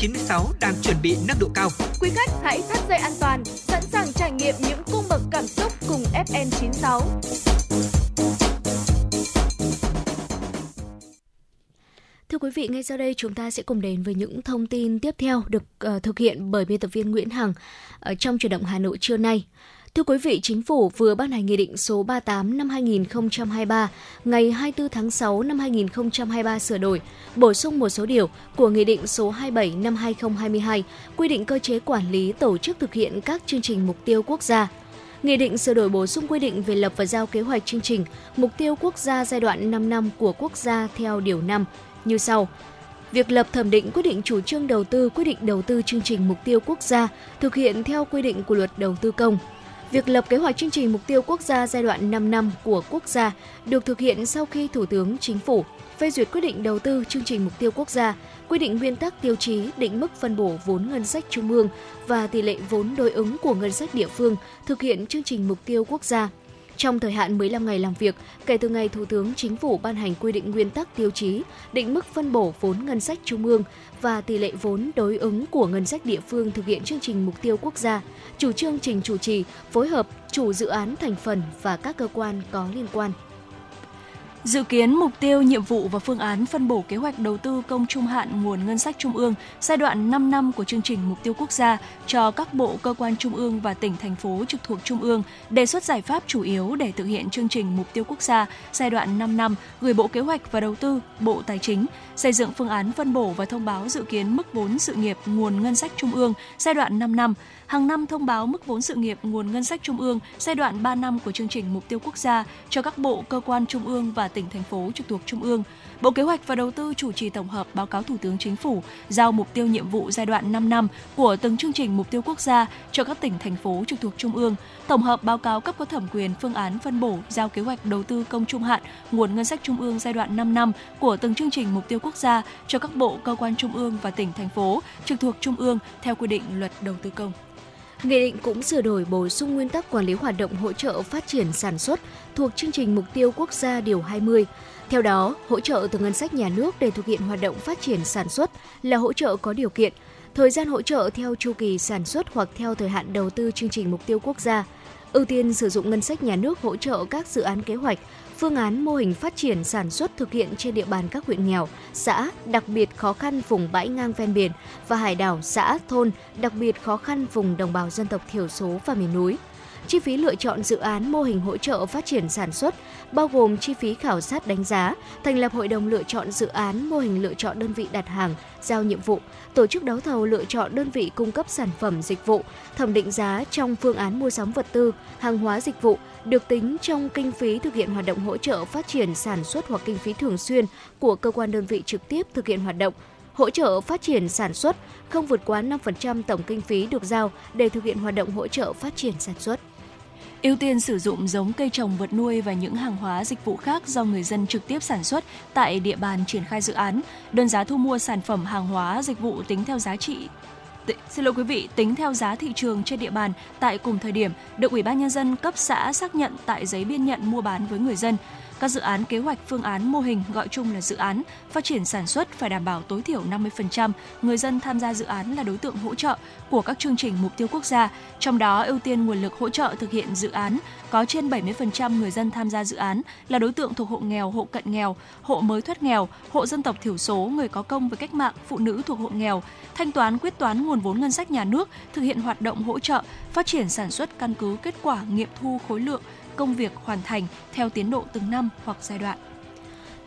96 đang chuẩn bị nâng độ cao.
Quý khách hãy thắt dây an toàn, sẵn sàng trải nghiệm những cung bậc cảm xúc cùng FN96.
Thưa quý vị, ngay sau đây chúng ta sẽ cùng đến với những thông tin tiếp theo được uh, thực hiện bởi biên tập viên Nguyễn Hằng ở trong chuyển động Hà Nội trưa nay. Thưa quý vị, Chính phủ vừa ban hành Nghị định số 38 năm 2023 ngày 24 tháng 6 năm 2023 sửa đổi, bổ sung một số điều của Nghị định số 27 năm 2022 quy định cơ chế quản lý tổ chức thực hiện các chương trình mục tiêu quốc gia. Nghị định sửa đổi bổ sung quy định về lập và giao kế hoạch chương trình mục tiêu quốc gia giai đoạn 5 năm của quốc gia theo điều 5 như sau. Việc lập thẩm định quyết định chủ trương đầu tư, quyết định đầu tư chương trình mục tiêu quốc gia thực hiện theo quy định của luật đầu tư công. Việc lập kế hoạch chương trình mục tiêu quốc gia giai đoạn 5 năm của quốc gia được thực hiện sau khi Thủ tướng Chính phủ phê duyệt quyết định đầu tư chương trình mục tiêu quốc gia, quy định nguyên tắc tiêu chí định mức phân bổ vốn ngân sách trung ương và tỷ lệ vốn đối ứng của ngân sách địa phương thực hiện chương trình mục tiêu quốc gia. Trong thời hạn 15 ngày làm việc, kể từ ngày Thủ tướng Chính phủ ban hành quy định nguyên tắc tiêu chí, định mức phân bổ vốn ngân sách trung ương và tỷ lệ vốn đối ứng của ngân sách địa phương thực hiện chương trình mục tiêu quốc gia, chủ chương trình chủ trì, phối hợp, chủ dự án thành phần và các cơ quan có liên quan.
Dự kiến mục tiêu, nhiệm vụ và phương án phân bổ kế hoạch đầu tư công trung hạn nguồn ngân sách trung ương giai đoạn 5 năm của chương trình mục tiêu quốc gia cho các bộ cơ quan trung ương và tỉnh thành phố trực thuộc trung ương, đề xuất giải pháp chủ yếu để thực hiện chương trình mục tiêu quốc gia giai đoạn 5 năm gửi Bộ Kế hoạch và Đầu tư, Bộ Tài chính xây dựng phương án phân bổ và thông báo dự kiến mức vốn sự nghiệp nguồn ngân sách trung ương giai đoạn 5 năm hàng năm thông báo mức vốn sự nghiệp nguồn ngân sách trung ương giai đoạn 3 năm của chương trình mục tiêu quốc gia cho các bộ, cơ quan trung ương và tỉnh thành phố trực thuộc trung ương. Bộ Kế hoạch và Đầu tư chủ trì tổng hợp báo cáo Thủ tướng Chính phủ giao mục tiêu nhiệm vụ giai đoạn 5 năm của từng chương trình mục tiêu quốc gia cho các tỉnh thành phố trực thuộc trung ương, tổng hợp báo cáo cấp có thẩm quyền phương án phân bổ giao kế hoạch đầu tư công trung hạn nguồn ngân sách trung ương giai đoạn 5 năm của từng chương trình mục tiêu quốc gia cho các bộ, cơ quan trung ương và tỉnh thành phố trực thuộc trung ương theo quy định luật đầu tư công.
Nghị định cũng sửa đổi bổ sung nguyên tắc quản lý hoạt động hỗ trợ phát triển sản xuất thuộc chương trình mục tiêu quốc gia điều 20. Theo đó, hỗ trợ từ ngân sách nhà nước để thực hiện hoạt động phát triển sản xuất là hỗ trợ có điều kiện. Thời gian hỗ trợ theo chu kỳ sản xuất hoặc theo thời hạn đầu tư chương trình mục tiêu quốc gia. Ưu tiên sử dụng ngân sách nhà nước hỗ trợ các dự án kế hoạch, phương án mô hình phát triển sản xuất thực hiện trên địa bàn các huyện nghèo, xã đặc biệt khó khăn vùng bãi ngang ven biển và hải đảo xã thôn đặc biệt khó khăn vùng đồng bào dân tộc thiểu số và miền núi. Chi phí lựa chọn dự án mô hình hỗ trợ phát triển sản xuất bao gồm chi phí khảo sát đánh giá, thành lập hội đồng lựa chọn dự án mô hình lựa chọn đơn vị đặt hàng, giao nhiệm vụ, tổ chức đấu thầu lựa chọn đơn vị cung cấp sản phẩm dịch vụ, thẩm định giá trong phương án mua sắm vật tư, hàng hóa dịch vụ được tính trong kinh phí thực hiện hoạt động hỗ trợ phát triển sản xuất hoặc kinh phí thường xuyên của cơ quan đơn vị trực tiếp thực hiện hoạt động. Hỗ trợ phát triển sản xuất không vượt quá 5% tổng kinh phí được giao để thực hiện hoạt động hỗ trợ phát triển sản xuất
ưu tiên sử dụng giống cây trồng vật nuôi và những hàng hóa dịch vụ khác do người dân trực tiếp sản xuất tại địa bàn triển khai dự án. Đơn giá thu mua sản phẩm hàng hóa dịch vụ tính theo giá trị xin lỗi quý vị, tính theo giá thị trường trên địa bàn tại cùng thời điểm được Ủy ban nhân dân cấp xã xác nhận tại giấy biên nhận mua bán với người dân. Các dự án kế hoạch phương án mô hình gọi chung là dự án phát triển sản xuất phải đảm bảo tối thiểu 50% người dân tham gia dự án là đối tượng hỗ trợ của các chương trình mục tiêu quốc gia, trong đó ưu tiên nguồn lực hỗ trợ thực hiện dự án có trên 70% người dân tham gia dự án là đối tượng thuộc hộ nghèo, hộ cận nghèo, hộ mới thoát nghèo, hộ dân tộc thiểu số, người có công với cách mạng, phụ nữ thuộc hộ nghèo, thanh toán quyết toán nguồn vốn ngân sách nhà nước, thực hiện hoạt động hỗ trợ, phát triển sản xuất căn cứ kết quả nghiệm thu khối lượng công việc hoàn thành theo tiến độ từng năm hoặc giai đoạn.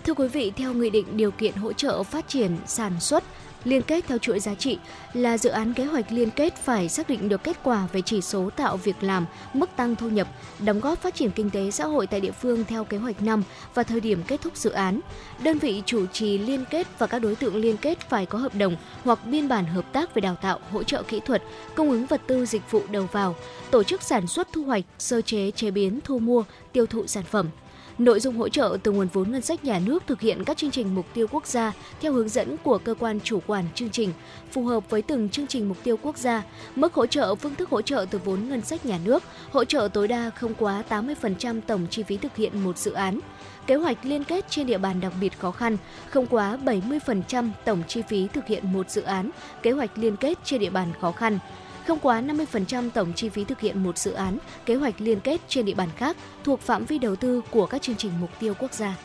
Thưa quý vị, theo Nghị định điều kiện hỗ trợ phát triển sản xuất liên kết theo chuỗi giá trị là dự án kế hoạch liên kết phải xác định được kết quả về chỉ số tạo việc làm, mức tăng thu nhập, đóng góp phát triển kinh tế xã hội tại địa phương theo kế hoạch năm và thời điểm kết thúc dự án. Đơn vị chủ trì liên kết và các đối tượng liên kết phải có hợp đồng hoặc biên bản hợp tác về đào tạo, hỗ trợ kỹ thuật, cung ứng vật tư dịch vụ đầu vào, tổ chức sản xuất thu hoạch, sơ chế chế biến, thu mua, tiêu thụ sản phẩm Nội dung hỗ trợ từ nguồn vốn ngân sách nhà nước thực hiện các chương trình mục tiêu quốc gia theo hướng dẫn của cơ quan chủ quản chương trình, phù hợp với từng chương trình mục tiêu quốc gia. Mức hỗ trợ phương thức hỗ trợ từ vốn ngân sách nhà nước, hỗ trợ tối đa không quá 80% tổng chi phí thực hiện một dự án. Kế hoạch liên kết trên địa bàn đặc biệt khó khăn, không quá 70% tổng chi phí thực hiện một dự án, kế hoạch liên kết trên địa bàn khó khăn không quá 50% tổng chi phí thực hiện một dự án, kế hoạch liên kết trên địa bàn khác thuộc phạm vi đầu tư của các chương trình mục tiêu quốc gia.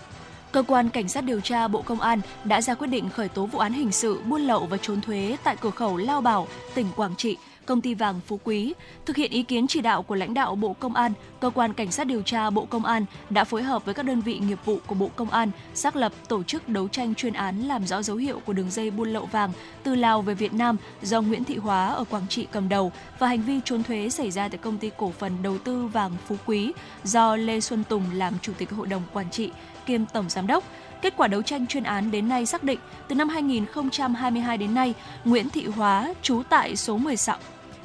Cơ quan Cảnh sát điều tra Bộ Công an đã ra quyết định khởi tố vụ án hình sự buôn lậu và trốn thuế tại cửa khẩu Lao Bảo, tỉnh Quảng Trị công ty vàng Phú Quý. Thực hiện ý kiến chỉ đạo của lãnh đạo Bộ Công an, cơ quan cảnh sát điều tra Bộ Công an đã phối hợp với các đơn vị nghiệp vụ của Bộ Công an xác lập tổ chức đấu tranh chuyên án làm rõ dấu hiệu của đường dây buôn lậu vàng từ Lào về Việt Nam do Nguyễn Thị Hóa ở Quảng Trị cầm đầu và hành vi trốn thuế xảy ra tại công ty cổ phần đầu tư vàng Phú Quý do Lê Xuân Tùng làm chủ tịch hội đồng quản trị kiêm tổng giám đốc Kết quả đấu tranh chuyên án đến nay xác định, từ năm 2022 đến nay, Nguyễn Thị Hóa, trú tại số 16,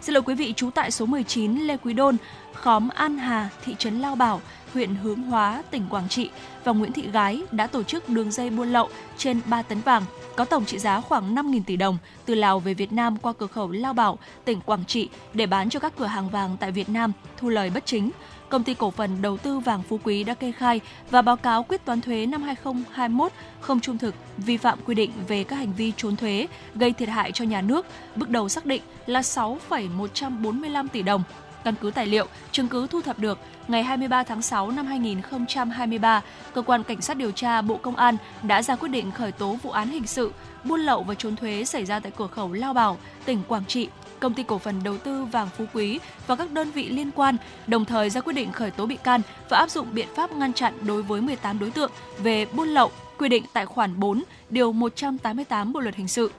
Xin lỗi quý vị, trú tại số 19 Lê Quý Đôn, khóm An Hà, thị trấn Lao Bảo, huyện Hướng Hóa, tỉnh Quảng Trị. Và Nguyễn Thị Gái đã tổ chức đường dây buôn lậu trên 3 tấn vàng có tổng trị giá khoảng 5.000 tỷ đồng từ Lào về Việt Nam qua cửa khẩu Lao Bảo, tỉnh Quảng Trị để bán cho các cửa hàng vàng tại Việt Nam, thu lời bất chính công ty cổ phần đầu tư vàng Phú Quý đã kê khai và báo cáo quyết toán thuế năm 2021 không trung thực, vi phạm quy định về các hành vi trốn thuế, gây thiệt hại cho nhà nước, bước đầu xác định là 6,145 tỷ đồng. Căn cứ tài liệu, chứng cứ thu thập được, ngày 23 tháng 6 năm 2023, cơ quan cảnh sát điều tra Bộ Công an đã ra quyết định khởi tố vụ án hình sự buôn lậu và trốn thuế xảy ra tại cửa khẩu Lao Bảo, tỉnh Quảng Trị công ty cổ phần đầu tư vàng Phú Quý và các đơn vị liên quan, đồng thời ra quyết định khởi tố bị can và áp dụng biện pháp ngăn chặn đối với 18 đối tượng về buôn lậu, quy định tại khoản 4, điều 188 Bộ luật hình sự.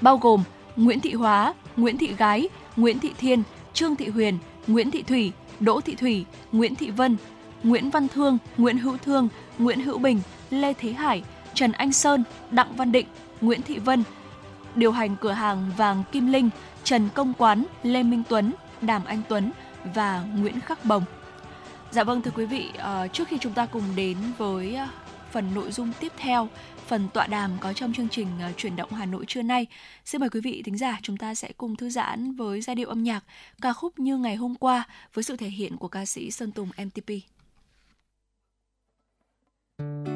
Bao gồm Nguyễn Thị Hóa, Nguyễn Thị Gái, Nguyễn Thị Thiên, Trương Thị Huyền, Nguyễn Thị Thủy, Đỗ Thị Thủy, Nguyễn Thị Vân, Nguyễn Văn Thương, Nguyễn Hữu Thương, Nguyễn Hữu Bình, Lê Thế Hải, Trần Anh Sơn, Đặng Văn Định, Nguyễn Thị Vân, điều hành cửa hàng vàng Kim Linh, Trần Công Quán, Lê Minh Tuấn, Đàm Anh Tuấn và Nguyễn Khắc Bồng. Dạ vâng thưa quý vị, ờ, trước khi chúng ta cùng đến với ờ, phần nội dung tiếp theo, phần tọa đàm có trong chương trình ờ, chuyển động Hà Nội trưa nay, xin mời quý vị thính giả chúng ta sẽ cùng thư giãn với giai điệu âm nhạc ca khúc như ngày hôm qua với sự thể hiện của ca sĩ Sơn Tùng MTP. Thank you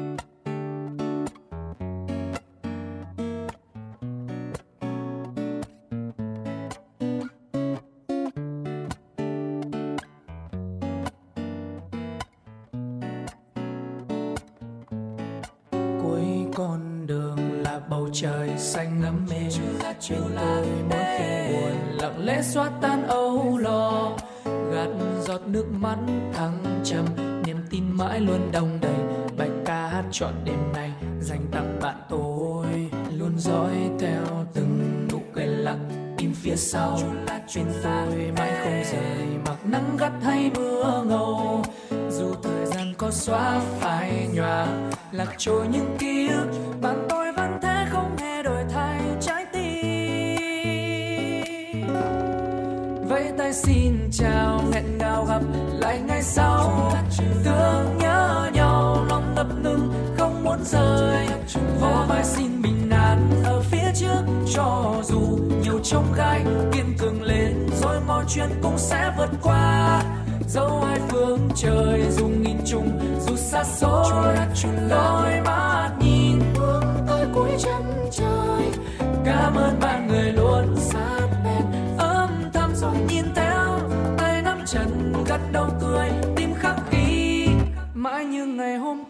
xóa tan âu lo, gạt giọt nước mắt thăng trầm. Niềm tin mãi luôn đông đầy, bài ca hát chọn đêm nay dành tặng bạn tôi. Luôn dõi theo từng nụ cười lặng im phía sau. Bên tôi mãi không rời, mặc nắng gắt hay mưa ngâu dù thời gian có xóa phai nhòa, lạc trôi những ký ức, bạn tôi thương nhớ nhau, lòng đập ngừng không muốn rời. Vỗ vai xin bình an ở phía trước, cho dù nhiều trông gai, kiên cường lên, rồi mọi chuyện cũng sẽ vượt qua. Dẫu hai phương trời dù nghìn trùng, dù xa xôi, đôi mắt nhìn hướng tới cuối chân trời. Cảm ơn bạn người luôn sát bên âm thầm rồi nhìn theo, tay nắm chặt gật đầu mãi như ngày hôm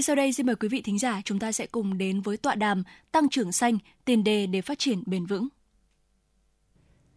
Ngay sau đây xin mời quý vị thính giả chúng ta sẽ cùng đến với tọa đàm Tăng trưởng xanh, tiền đề để phát triển bền vững.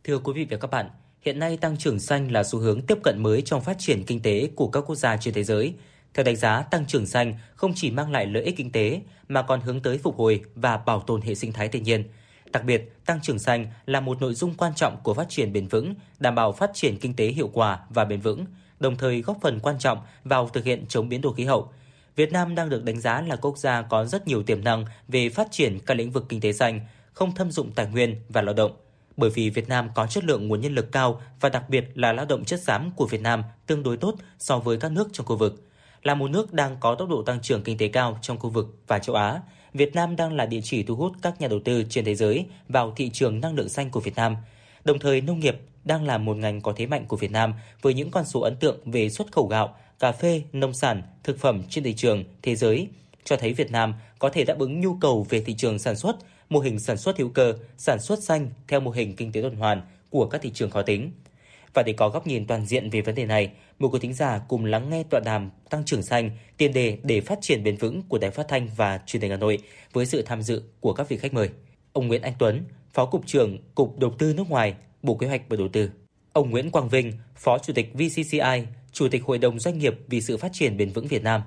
Thưa quý vị và các bạn, hiện nay tăng trưởng xanh là xu hướng tiếp cận mới trong phát triển kinh tế của các quốc gia trên thế giới. Theo đánh giá, tăng trưởng xanh không chỉ mang lại lợi ích kinh tế mà còn hướng tới phục hồi và bảo tồn hệ sinh thái tự nhiên. Đặc biệt, tăng trưởng xanh là một nội dung quan trọng của phát triển bền vững, đảm bảo phát triển kinh tế hiệu quả và bền vững, đồng thời góp phần quan trọng vào thực hiện chống biến đổi khí hậu. Việt Nam đang được đánh giá là quốc gia có rất nhiều tiềm năng về phát triển các lĩnh vực kinh tế xanh, không thâm dụng tài nguyên và lao động. Bởi vì Việt Nam có chất lượng nguồn nhân lực cao và đặc biệt là lao động chất xám của Việt Nam tương đối tốt so với các nước trong khu vực. Là một nước đang có tốc độ tăng trưởng kinh tế cao trong khu vực và châu Á, Việt Nam đang là địa chỉ thu hút các nhà đầu tư trên thế giới vào thị trường năng lượng xanh của Việt Nam. Đồng thời, nông nghiệp đang là một ngành có thế mạnh của Việt Nam với những con số ấn tượng về xuất khẩu gạo, cà phê, nông sản, thực phẩm trên thị trường thế giới, cho thấy Việt Nam có thể đáp ứng nhu cầu về thị trường sản xuất, mô hình sản xuất hữu cơ, sản xuất xanh theo mô hình kinh tế tuần hoàn của các thị trường khó tính. Và để có góc nhìn toàn diện về vấn đề này, mời quý thính giả cùng lắng nghe tọa đàm Tăng trưởng xanh, tiền đề để phát triển bền vững của Đài Phát thanh và Truyền hình Hà Nội với sự tham dự của các vị khách mời. Ông Nguyễn Anh Tuấn, Phó cục trưởng Cục Đầu tư nước ngoài, Bộ Kế hoạch và Đầu tư. Ông Nguyễn Quang Vinh, Phó Chủ tịch VCCI, Chủ tịch Hội đồng Doanh nghiệp vì sự phát triển bền vững Việt Nam.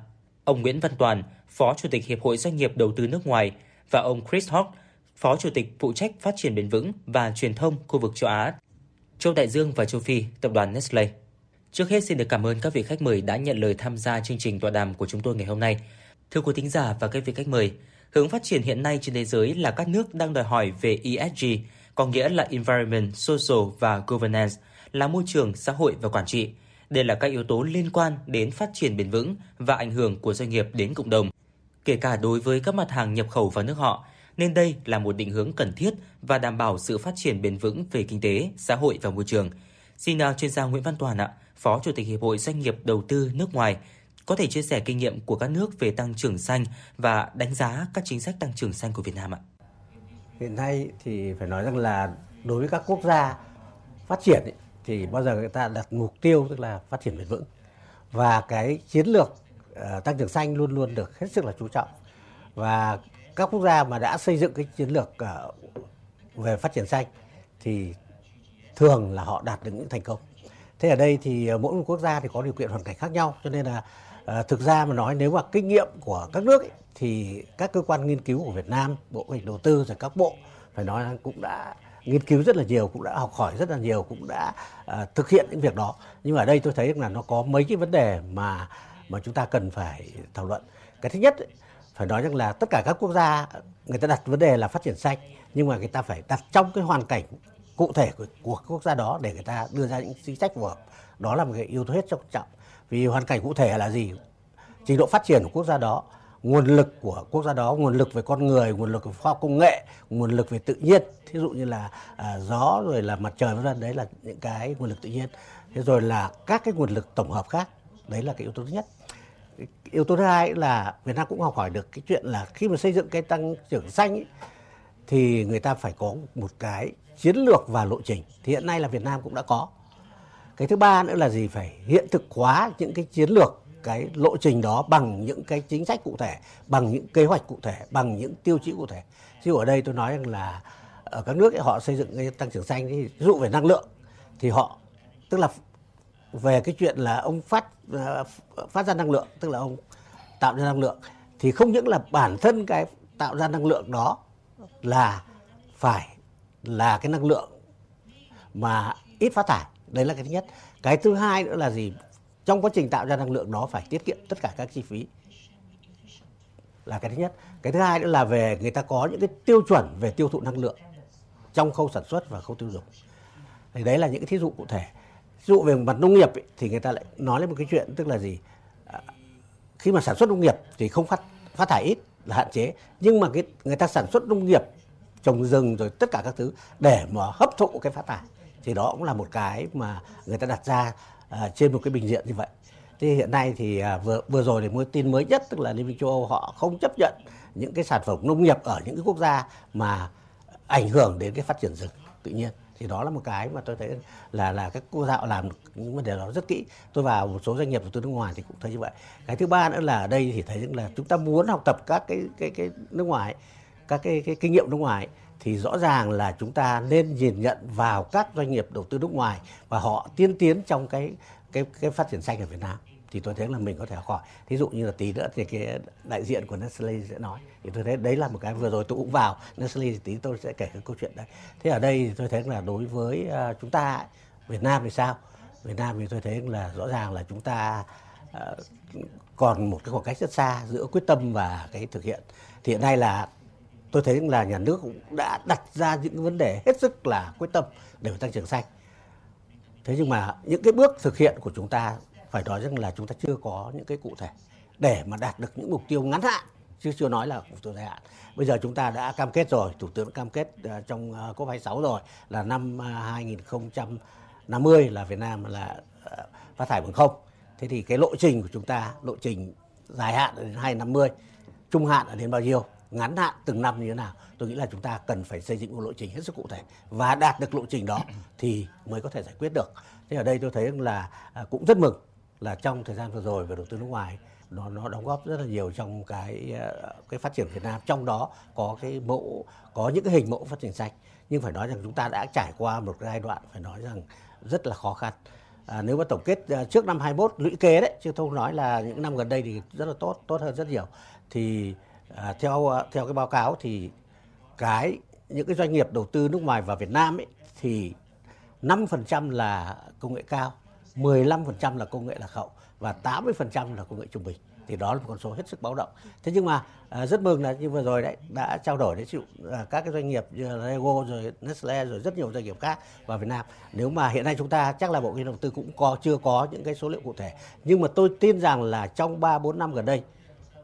Ông Nguyễn Văn Toàn, Phó Chủ tịch Hiệp hội Doanh nghiệp Đầu tư nước ngoài và ông Chris Hawk, Phó Chủ tịch phụ trách phát triển bền vững và truyền thông khu vực châu Á, châu Đại Dương và châu Phi, tập đoàn Nestle. Trước hết xin được cảm ơn các vị khách mời đã nhận lời tham gia chương trình tọa đàm của chúng tôi ngày hôm nay. Thưa quý thính giả và các vị khách mời, hướng phát triển hiện nay trên thế giới là các nước đang đòi hỏi về ESG, có nghĩa là Environment, Social và Governance, là môi trường, xã hội và quản trị. Đây là các yếu tố liên quan đến phát triển bền vững và ảnh hưởng của doanh nghiệp đến cộng đồng, kể cả đối với các mặt hàng nhập khẩu vào nước họ, nên đây là một định hướng cần thiết và đảm bảo sự phát triển bền vững về kinh tế, xã hội và môi trường. Xin à, chuyên gia Nguyễn Văn Toàn ạ, Phó Chủ tịch Hiệp hội Doanh nghiệp Đầu tư nước ngoài, có thể chia sẻ kinh nghiệm của các nước về tăng trưởng xanh và đánh giá các chính sách tăng trưởng xanh của Việt Nam ạ.
Hiện nay thì phải nói rằng là đối với các quốc gia phát triển ấy, thì bao giờ người ta đặt mục tiêu tức là phát triển bền vững. Và cái chiến lược uh, tăng trưởng xanh luôn luôn được hết sức là chú trọng. Và các quốc gia mà đã xây dựng cái chiến lược uh, về phát triển xanh thì thường là họ đạt được những thành công. Thế ở đây thì ờ, mỗi một quốc gia thì có điều kiện hoàn cảnh khác nhau cho nên là uh, thực ra mà nói nếu mà kinh nghiệm của các nước ấy, thì các cơ quan nghiên cứu của Việt Nam bộ kế hoạch đầu tư rồi các bộ phải nói là cũng đã nghiên cứu rất là nhiều cũng đã học hỏi rất là nhiều cũng đã uh, thực hiện những việc đó. Nhưng mà ở đây tôi thấy là nó có mấy cái vấn đề mà mà chúng ta cần phải thảo luận. Cái thứ nhất ấy, phải nói rằng là tất cả các quốc gia người ta đặt vấn đề là phát triển xanh nhưng mà người ta phải đặt trong cái hoàn cảnh cụ thể của, của quốc gia đó để người ta đưa ra những chính sách phù hợp. Đó là một cái yếu tố hết trọng trọng. Vì hoàn cảnh cụ thể là gì? Trình độ phát triển của quốc gia đó nguồn lực của quốc gia đó nguồn lực về con người nguồn lực về khoa học công nghệ nguồn lực về tự nhiên. Thí dụ như là à, gió rồi là mặt trời vân vân đấy là những cái nguồn lực tự nhiên. Thế rồi là các cái nguồn lực tổng hợp khác đấy là cái yếu tố thứ nhất. Yếu tố thứ hai là Việt Nam cũng học hỏi được cái chuyện là khi mà xây dựng cái tăng trưởng xanh ấy, thì người ta phải có một cái chiến lược và lộ trình. Thì hiện nay là Việt Nam cũng đã có. Cái thứ ba nữa là gì? Phải hiện thực hóa những cái chiến lược cái lộ trình đó bằng những cái chính sách cụ thể bằng những kế hoạch cụ thể bằng những tiêu chí cụ thể. Chứ ở đây tôi nói rằng là ở các nước ấy, họ xây dựng cái tăng trưởng xanh thì ví dụ về năng lượng thì họ tức là về cái chuyện là ông phát ờ, phát ra năng lượng tức là ông tạo ra năng lượng thì không những là bản thân cái tạo ra năng lượng đó là phải là cái năng lượng mà ít phát thải. Đấy là cái thứ nhất. Cái thứ hai nữa là gì? Trong quá trình tạo ra năng lượng đó phải tiết kiệm tất cả các chi phí. Là cái thứ nhất. Cái thứ hai nữa là về người ta có những cái tiêu chuẩn về tiêu thụ năng lượng trong khâu sản xuất và khâu tiêu dùng. Thì đấy là những cái thí dụ cụ thể. Ví dụ về mặt nông nghiệp ấy, thì người ta lại nói lên một cái chuyện tức là gì? À, khi mà sản xuất nông nghiệp thì không phát phát thải ít là hạn chế. Nhưng mà cái người ta sản xuất nông nghiệp trồng rừng rồi tất cả các thứ để mà hấp thụ cái phát thải thì đó cũng là một cái mà người ta đặt ra à, trên một cái bình diện như vậy. Thì hiện nay thì à, vừa vừa rồi thì mới tin mới nhất tức là liên minh châu âu họ không chấp nhận những cái sản phẩm nông nghiệp ở những cái quốc gia mà ảnh hưởng đến cái phát triển rừng. Tự nhiên thì đó là một cái mà tôi thấy là là các quốc gia làm những vấn đề đó rất kỹ. Tôi vào một số doanh nghiệp của tôi nước ngoài thì cũng thấy như vậy. Cái thứ ba nữa là ở đây thì thấy rằng là chúng ta muốn học tập các cái cái cái nước ngoài các cái, cái kinh nghiệm nước ngoài thì rõ ràng là chúng ta nên nhìn nhận vào các doanh nghiệp đầu tư nước ngoài và họ tiên tiến trong cái cái cái phát triển xanh ở Việt Nam. Thì tôi thấy là mình có thể học hỏi. Thí dụ như là tí nữa thì cái đại diện của Nestle sẽ nói. Thì tôi thấy đấy là một cái vừa rồi tôi cũng vào. Nestle thì tí tôi sẽ kể cái câu chuyện đấy. Thế ở đây thì tôi thấy là đối với à, chúng ta Việt Nam thì sao? Việt Nam thì tôi thấy là rõ ràng là chúng ta à, còn một cái khoảng cách rất xa giữa quyết tâm và cái thực hiện. Thì hiện nay là tôi thấy là nhà nước cũng đã đặt ra những vấn đề hết sức là quyết tâm để tăng trưởng xanh thế nhưng mà những cái bước thực hiện của chúng ta phải nói rằng là chúng ta chưa có những cái cụ thể để mà đạt được những mục tiêu ngắn hạn chứ chưa nói là mục tiêu dài hạn. Bây giờ chúng ta đã cam kết rồi, thủ tướng cam kết ờ, trong ờ, COP26 rồi là năm ờ, 2050 là Việt Nam là phát thải bằng không. Thế thì cái lộ trình của chúng ta, lộ trình dài hạn đến 2050, trung hạn là đến bao nhiêu, ngắn hạn từng năm như thế nào. Tôi nghĩ là chúng ta cần phải xây dựng một lộ trình hết sức cụ thể và đạt được lộ trình đó <coughs> thì mới có thể giải quyết được. Thế ở đây tôi thấy là uh, cũng rất mừng là trong thời gian vừa rồi về đầu tư nước ngoài nó nó đóng góp rất là nhiều trong cái ờ, cái phát triển Việt Nam trong đó có cái mẫu có những cái hình mẫu phát triển xanh nhưng phải nói rằng chúng ta đã trải qua một giai đoạn phải nói rằng rất là khó khăn à, nếu mà tổng kết ờ, trước năm 21 lũy kế đấy chứ không nói là những năm gần đây thì rất là tốt tốt hơn rất nhiều thì à, theo à, theo cái báo cáo thì cái những cái doanh nghiệp đầu tư nước ngoài vào Việt Nam ấy thì 5% là công nghệ cao 15% là công nghệ lạc hậu và 80% là công nghệ trung bình thì đó là một con số hết sức báo động. Thế nhưng mà à, rất mừng là như vừa rồi đấy đã trao đổi đấy chịu à, các cái doanh nghiệp như Lego rồi Nestle rồi rất nhiều doanh nghiệp khác vào Việt Nam. Nếu mà hiện nay chúng ta chắc là bộ kế đầu tư cũng có chưa có những cái số liệu cụ thể. Nhưng mà tôi tin rằng là trong 3 4 năm gần đây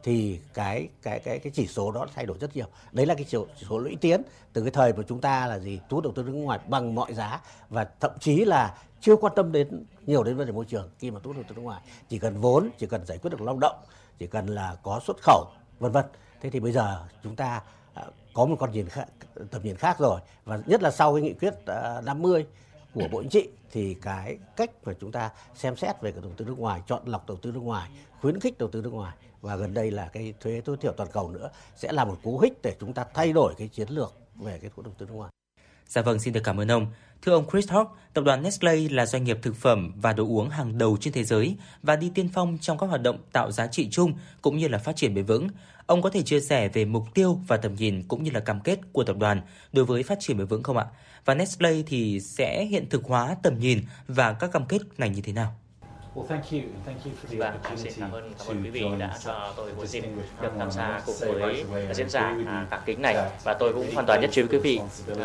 thì cái cái cái cái chỉ số đó thay đổi rất nhiều. Đấy là cái chỉ, chỉ số lũy tiến. Từ cái thời mà chúng ta là gì thu hút đầu tư nước ngoài bằng mọi giá và thậm chí là chưa quan tâm đến nhiều đến vấn đề môi trường khi mà thu hút đầu tư nước ngoài. Chỉ cần vốn chỉ cần giải quyết được lao động chỉ cần là có xuất khẩu vân vân. Thế thì bây giờ chúng ta à, có một con nhìn khác, tầm nhìn khác rồi. Và nhất là sau cái nghị quyết à, 50 của Bộ Chính trị thì cái cách mà chúng ta xem xét về cái đầu tư nước ngoài, chọn lọc đầu tư nước ngoài, khuyến khích đầu tư nước ngoài và gần đây là cái thuế tối thiểu toàn cầu nữa sẽ là một cú hích để chúng ta thay đổi cái chiến lược về cái thu đầu tư nước ngoài.
Dạ vâng, xin được cảm ơn ông. Thưa ông Chris Hawk, tập đoàn Nestle là doanh nghiệp thực phẩm và đồ uống hàng đầu trên thế giới và đi tiên phong trong các hoạt động tạo giá trị chung cũng như là phát triển bền vững. Ông có thể chia sẻ về mục tiêu và tầm nhìn cũng như là cam kết của tập đoàn đối với phát triển bền vững không ạ? Và Nestle thì sẽ hiện thực hóa tầm nhìn và các cam kết này như thế nào?
Well, thank you. Thank you for the
Vâng, xin cảm ơn, cảm ơn quý vị đã cho tôi một dịp được tham gia cùng với diễn giả à, cả kính này. và tôi cũng hoàn toàn nhất trí với quý vị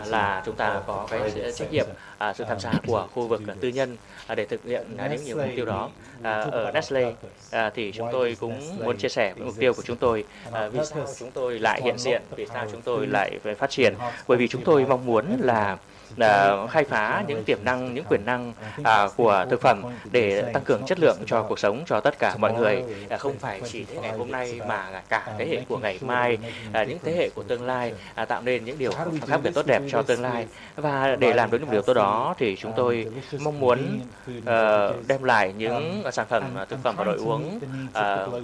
là chúng ta có cái trách nhiệm à, sự tham gia của khu vực tư nhân à, để thực hiện những nhiều mục tiêu đó. À, ở Nestle à, thì chúng tôi cũng muốn chia sẻ với mục tiêu của chúng tôi. À, vì sao chúng tôi lại hiện diện, vì sao chúng tôi lại phát triển, bởi vì chúng tôi mong muốn là uh, khai phá những tiềm năng, những quyền năng uh, của thực phẩm để tăng cường chất lượng cho cuộc sống cho tất cả mọi người, uh, không phải chỉ thế ngày hôm nay mà cả thế hệ của ngày mai, uh, những thế hệ của tương lai uh, tạo nên những điều khác biệt tốt đẹp cho tương lai. Và để làm được những điều tốt đó thì chúng tôi mong muốn uh, đem lại những sản phẩm thực phẩm và đồ uống uh,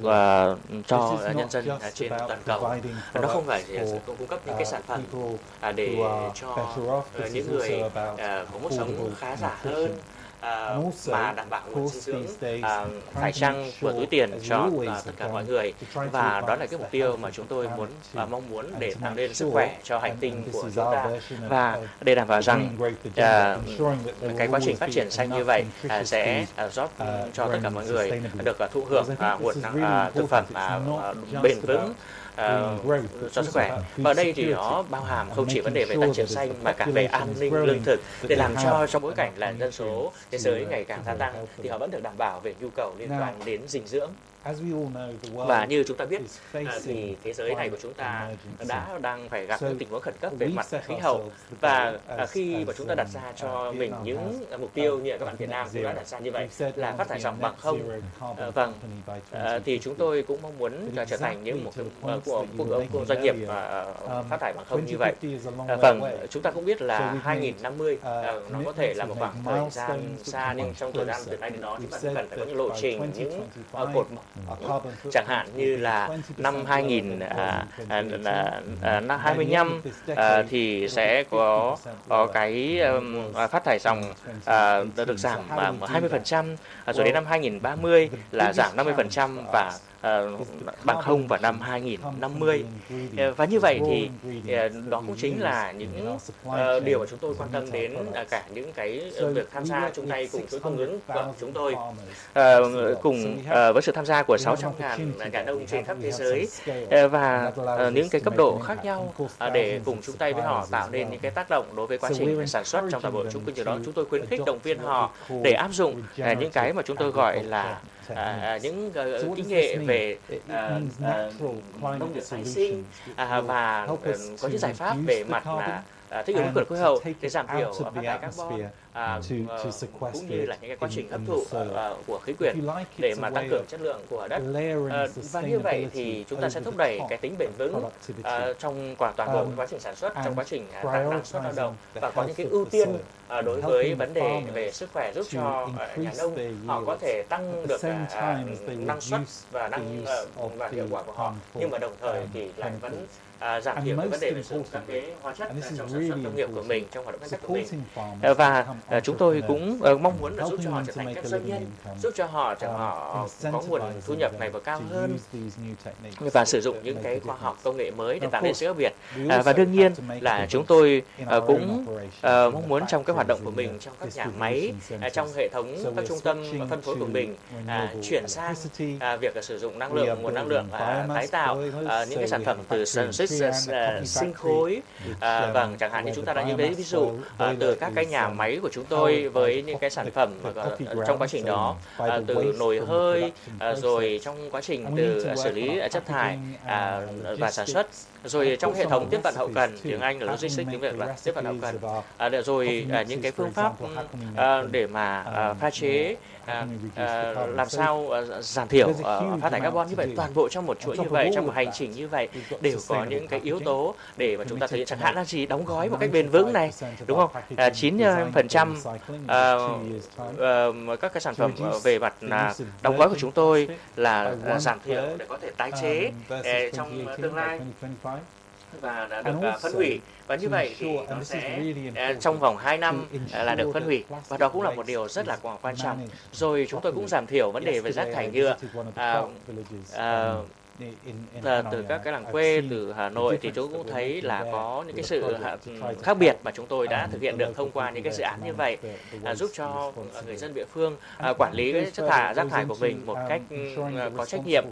uh, cho nhân dân trên toàn cầu. Nó không phải chỉ cung cấp những cái sản phẩm uh, để cho uh, những người uh, có mức sống khá giả hơn uh, mà đảm bảo nguồn dinh dưỡng uh, phải chăng của túi tiền cho uh, tất cả mọi người. và đó là cái mục tiêu mà chúng tôi muốn và uh, mong muốn để tạo nên sức khỏe cho hành tinh của chúng ta. và để đảm bảo rằng uh, cái quá trình phát triển xanh như vậy uh, sẽ uh, giúp cho tất cả mọi người được uh, thụ hưởng uh, nguồn uh, thực phẩm uh, bền vững uh, cho sức khỏe. Và ở đây thì nó bao hàm không chỉ vấn đề về tăng trưởng xanh mà cả về an ninh lương thực. Để làm cho trong bối cảnh là dân số thế giới ngày càng gia tăng thì họ vẫn được đảm bảo về nhu cầu liên quan đến dinh dưỡng và như chúng ta biết thì thế giới này của chúng ta đã đang phải gặp những tình huống khẩn cấp về mặt khí hậu. và khi mà chúng ta đặt ra cho mình những mục tiêu như các bạn Việt Nam cũng đã đặt ra như vậy là phát thải dòng bằng không. vâng thì chúng tôi cũng mong muốn trở thành những một của của, của doanh nghiệp uh, phát thải bằng không như vậy. Uh, vâng, chúng ta cũng biết là 2050 uh, nó có thể là một khoảng thời gian xa nhưng trong thời gian từ nay đến đó chúng ta cần phải có những lộ trình, những uh, cột mốc chẳng hạn như là năm 2000 à, à, à, à, năm 25 à, thì sẽ có có cái um, à, phát thải dòng à, được giảm à, 20% à, rồi đến năm 2030 là giảm 50% và Ờ, bằng không vào năm 2050 ờ, và như vậy thì ờ, đó cũng chính là những điều mà chúng tôi quan tâm đến à, cả những cái việc tham gia chung tay cùng chuỗi cung ứng của chúng tôi. Cùng với sự tham gia của 600 ngàn nhà nông trên khắp thế giới. Và những cái cấp độ khác nhau để cùng chung tay với họ tạo nên những cái tác động đối với quá trình sản xuất trong toàn bộ chung cư đó, chúng tôi khuyến khích động viên họ để áp dụng à, những cái mà chúng tôi gọi là à, à, những uh, kỹ nghệ về uh, uh, nông nghiệp tái sinh uh, và uh, có những giải pháp về mặt là uh, thích ứng với khí hậu để giảm thiểu phát thải carbon à, uh, cũng như là những cái quá trình hấp thụ uh, của khí quyển để mà tăng cường chất lượng của đất. uh, và như vậy thì chúng ta sẽ thúc đẩy cái tính bền vững uh, trong quả toàn bộ quá trình sản xuất trong quá trình uh, tăng năng suất lao động và có những cái ưu tiên uh, đối với vấn đề về sức khỏe giúp cho uh, nhà nông họ có thể tăng được uh, năng suất và năng uh, và hiệu quả của họ. Nhưng mà đồng thời thì lại vẫn à, giảm thiểu cái vấn đề về sử dụng các cái hóa chất trong sản xuất nông nghiệp của mình trong hoạt động canh tác của mình. và à, chúng tôi cũng uh, mong muốn là giúp cho họ trở thành các doanh nhân giúp cho họ cho họ có nguồn thu nhập này và cao hơn và sử dụng những cái khoa học công nghệ mới để tạo nên sự khác biệt. à, và đương nhiên là chúng tôi uh, cũng uh, mong muốn trong cái hoạt động của mình trong các nhà máy uh, trong hệ thống các trung tâm phân phối của mình uh, chuyển sang uh, việc uh, sử dụng năng lượng nguồn năng lượng uh, tái tạo uh, những cái sản phẩm từ sản xuất uh, sinh khối à, vâng chẳng hạn như chúng ta đã nhìn thấy ví dụ à, từ các cái nhà máy của chúng tôi với những cái sản phẩm trong quá trình đó à, từ nồi hơi à, rồi trong quá trình từ xử lý chất thải à, và sản xuất rồi trong hệ thống tiếp cận hậu cần tiếng Anh là logistics tiếng Việt là tiếp cận hậu cần. à, rồi à, những cái phương pháp à, để mà à, pha chế à, à, làm sao à, giảm thiểu à, phát thải carbon như vậy toàn bộ trong một chuỗi như vậy trong một hành trình như vậy đều có những cái yếu tố để mà chúng ta thực hiện chẳng hạn là gì đóng gói một cách bền vững này đúng không? chín phần trăm các cái sản phẩm về mặt là đóng gói của chúng tôi là giảm thiểu để có thể tái chế trong tương lai và đã được uh, phân hủy. Và như vậy thì nó sẽ uh, trong vòng 2 năm uh, là được phân hủy. và đó cũng là một điều rất là quan trọng. rồi chúng tôi cũng giảm thiểu vấn đề về rác thải nhựa. uh, uh, à, từ các cái làng quê từ Hà Nội thì chúng cũng thấy là có những cái sự khác biệt mà chúng tôi đã thực hiện được thông qua những cái dự án như vậy à, giúp cho người dân địa phương à, quản lý cái chất thải rác thải của mình một cách à, có trách nhiệm.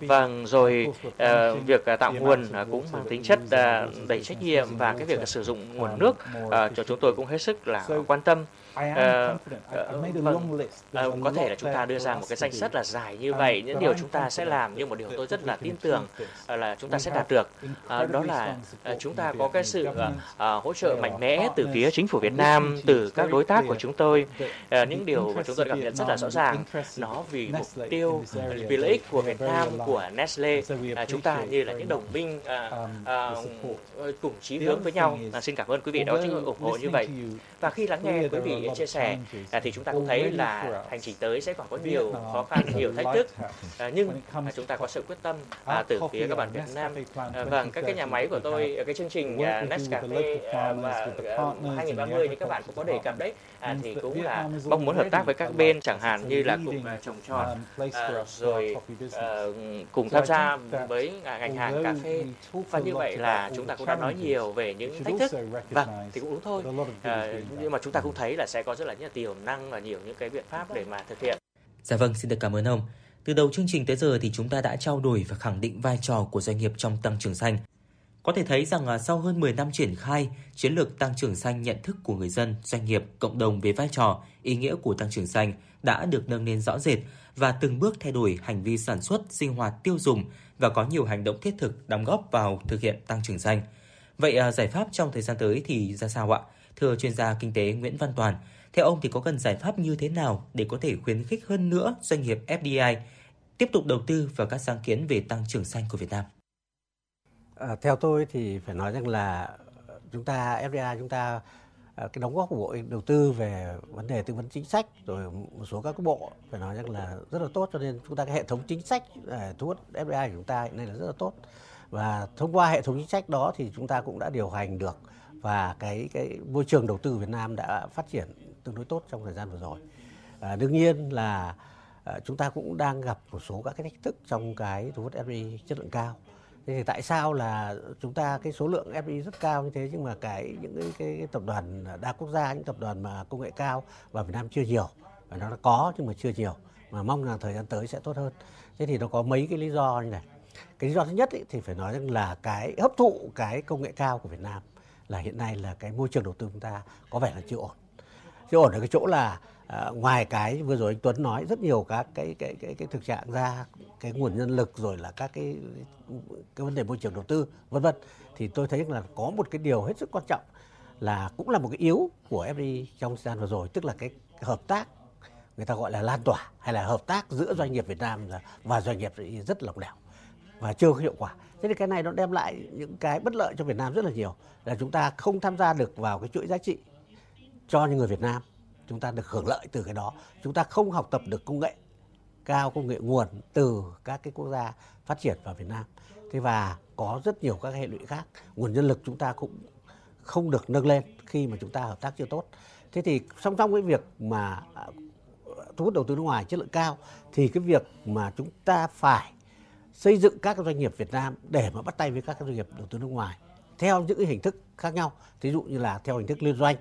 vâng rồi à, việc tạo nguồn à, cũng mang tính chất à, đầy trách nhiệm và cái việc sử dụng nguồn nước à, cho chúng tôi cũng hết sức là quan tâm. Uh, có thể là chúng ta đưa ra một cái danh sách là dài như vậy. Những điều chúng ta sẽ làm nhưng một điều tôi rất là tin tưởng uh, là chúng ta sẽ đạt được. uh, đó là uh, chúng ta có cái sự hỗ trợ mạnh mẽ từ phía chính phủ Việt Nam từ các đối tác của chúng tôi. Những điều mà chúng tôi cảm nhận rất là rõ ràng. Nó vì mục tiêu vì lợi ích của Việt Nam của Nestle chúng ta như là những đồng minh uh, cùng chí hướng với nhau. xin cảm ơn quý vị đã ủng hộ như vậy và khi lắng nghe quý vị chia sẻ à, thì chúng ta cũng thấy là hành trình tới sẽ còn có nhiều khó khăn, nhiều thách thức. À, nhưng chúng ta có sự quyết tâm à, từ phía các bạn Việt Nam. Vâng, các cái nhà máy của tôi, cái chương trình Nescafe và uh, 2030 như các bạn cũng có đề cập đấy, thì cũng là mong muốn hợp tác với các bên chẳng hạn như là cùng trồng trọt, uh, rồi uh, cùng tham gia với ngành hàng cà phê. Và như vậy là chúng ta cũng đã nói nhiều về những thách thức. Vâng, thì cũng đúng thôi. À, nhưng mà chúng ta cũng thấy là sẽ có rất là nhiều tiềm năng và nhiều những cái biện pháp để mà thực hiện.
Dạ vâng, xin được cảm ơn ông. Từ đầu chương trình tới giờ thì chúng ta đã trao đổi và khẳng định vai trò của doanh nghiệp trong tăng trưởng xanh. Có thể thấy rằng là sau hơn 10 năm triển khai, chiến lược tăng trưởng xanh nhận thức của người dân, doanh nghiệp, cộng đồng về vai trò, ý nghĩa của tăng trưởng xanh đã được nâng lên rõ rệt và từng bước thay đổi hành vi sản xuất, sinh hoạt, tiêu dùng và có nhiều hành động thiết thực đóng góp vào thực hiện tăng trưởng xanh. Vậy à, giải pháp trong thời gian tới thì ra sao ạ? Thưa chuyên gia kinh tế Nguyễn Văn Toàn, theo ông thì có cần giải pháp như thế nào để có thể khuyến khích hơn nữa doanh nghiệp FDI tiếp tục đầu tư vào các sáng kiến về tăng trưởng xanh của Việt Nam?
À, theo tôi thì phải nói rằng là chúng ta FDI chúng ta à, cái đóng góp của bộ đầu tư về vấn đề tư vấn chính sách rồi một số các bộ phải nói rằng là rất là tốt cho nên chúng ta cái hệ thống chính sách để thu hút FDI của chúng ta hiện nay là rất là tốt và thông qua hệ thống chính sách đó thì chúng ta cũng đã điều hành được và cái cái môi trường đầu tư Việt Nam đã phát triển tương đối tốt trong thời gian vừa rồi. À, đương nhiên là à, chúng ta cũng đang gặp một số các cái thách thức trong cái thu hút FDI chất lượng cao. Thế thì tại sao là chúng ta cái số lượng FDI rất cao như thế nhưng mà cái những cái, cái, cái tập đoàn đa quốc gia, những tập đoàn mà công nghệ cao vào Việt Nam chưa nhiều. Và nó đã có nhưng mà chưa nhiều. Mà mong rằng thời gian tới sẽ tốt hơn. Thế thì nó có mấy cái lý do như này. Cái lý do thứ nhất ý, thì phải nói rằng là cái hấp thụ cái công nghệ cao của Việt Nam là hiện nay là cái môi trường đầu tư chúng ta có vẻ là chưa ổn chưa ổn ở cái chỗ là à, ngoài cái vừa rồi anh Tuấn nói rất nhiều các cái cái cái cái thực trạng ra cái nguồn nhân lực rồi là các cái cái vấn đề môi trường đầu tư vân vân thì tôi thấy là có một cái điều hết sức quan trọng là cũng là một cái yếu của FDI trong thời gian vừa rồi tức là cái hợp tác người ta gọi là lan tỏa hay là hợp tác giữa doanh nghiệp Việt Nam và doanh nghiệp rất lỏng lẻo và chưa có hiệu quả. Thế thì cái này nó đem lại những cái bất lợi cho Việt Nam rất là nhiều là chúng ta không tham gia được vào cái chuỗi giá trị cho những người Việt Nam. Chúng ta được hưởng lợi từ cái đó. Chúng ta không học tập được công nghệ cao, công nghệ nguồn từ các cái quốc gia phát triển vào Việt Nam. Thế và có rất nhiều các hệ lụy khác. Nguồn nhân lực chúng ta cũng không được nâng lên khi mà chúng ta hợp tác chưa tốt. Thế thì song song với việc mà à, thu hút đầu tư nước ngoài chất lượng cao thì cái việc mà chúng ta phải xây dựng các doanh nghiệp Việt Nam để mà bắt tay với các doanh nghiệp đầu tư nước ngoài theo những cái hình thức khác nhau. Thí dụ như là theo hình thức liên doanh.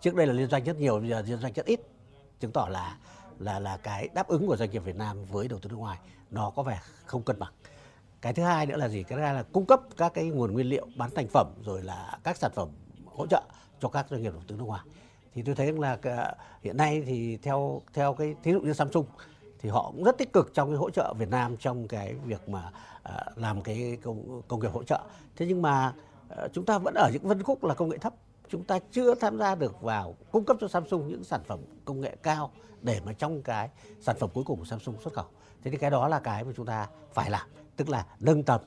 Trước đây là liên doanh rất nhiều, bây giờ liên doanh rất ít. Chứng tỏ là là là cái đáp ứng của doanh nghiệp Việt Nam với đầu tư nước ngoài nó có vẻ không cân bằng. Cái thứ hai nữa là gì? Cái thứ hai là cung cấp các cái nguồn nguyên liệu bán thành phẩm rồi là các sản phẩm hỗ trợ cho các doanh nghiệp đầu tư nước ngoài. Thì tôi thấy là à, hiện nay thì theo theo cái thí dụ như Samsung thì họ cũng rất tích cực trong cái hỗ trợ Việt Nam trong cái việc mà uh, làm cái công, công nghiệp hỗ trợ. Thế nhưng mà uh, chúng ta vẫn ở những phân khúc là công nghệ thấp. Chúng ta chưa tham gia được vào cung cấp cho Samsung những sản phẩm công nghệ cao để mà trong cái sản phẩm cuối cùng của Samsung xuất khẩu. Thế thì cái đó là cái mà chúng ta phải làm, tức là nâng tầm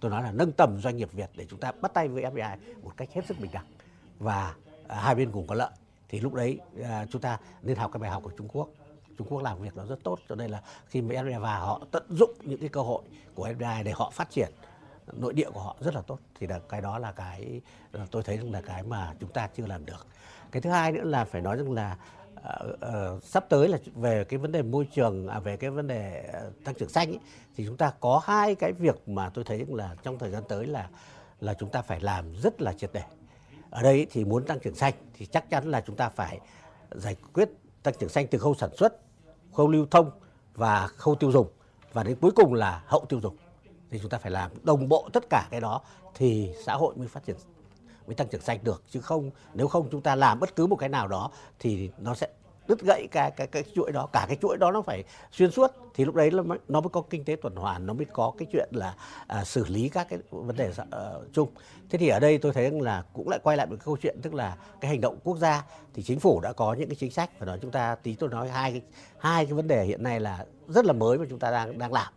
tôi nói là nâng tầm doanh nghiệp Việt để chúng ta bắt tay với FDI một cách hết sức bình đẳng và uh, hai bên cùng có lợi thì lúc đấy uh, chúng ta nên học cái bài học của Trung Quốc Trung Quốc làm việc đó rất tốt cho nên là khi mà FDI vào họ tận dụng những cái cơ hội của FDI để họ phát triển nội địa của họ rất là tốt. Thì là cái đó là cái ờ, tôi thấy là cái mà chúng ta chưa làm được. Cái thứ hai nữa là phải nói rằng là uh, uh, sắp tới là về cái vấn đề môi trường à, về cái vấn đề uh, tăng trưởng xanh ấy, thì chúng ta có hai cái việc mà tôi thấy là trong thời gian tới là là chúng ta phải làm rất là triệt để. Ở đây thì muốn tăng trưởng xanh thì chắc chắn là chúng ta phải giải quyết tăng trưởng xanh từ khâu sản xuất khâu lưu thông và khâu tiêu dùng, và đến cuối cùng là hậu tiêu dùng. Thì chúng ta phải làm đồng bộ tất cả cái đó thì xã hội mới phát triển, mới tăng trưởng xanh được. Chứ không, nếu không chúng ta làm bất cứ một cái nào đó thì nó sẽ đứt gãy cả cái cái chuỗi đó. Cả cái chuỗi đó nó phải xuyên suốt. Thì lúc đấy nó mới, nó mới có kinh tế tuần hoàn nó mới có cái chuyện là à, xử lý các cái vấn đề uh, chung. Thế thì ở đây tôi thấy là cũng lại quay lại một câu chuyện tức là cái hành động quốc gia. Thì chính phủ đã có những cái chính sách và đó chúng ta tí tôi nói hai cái hai cái vấn đề hiện nay là rất là mới mà chúng ta đang đang làm.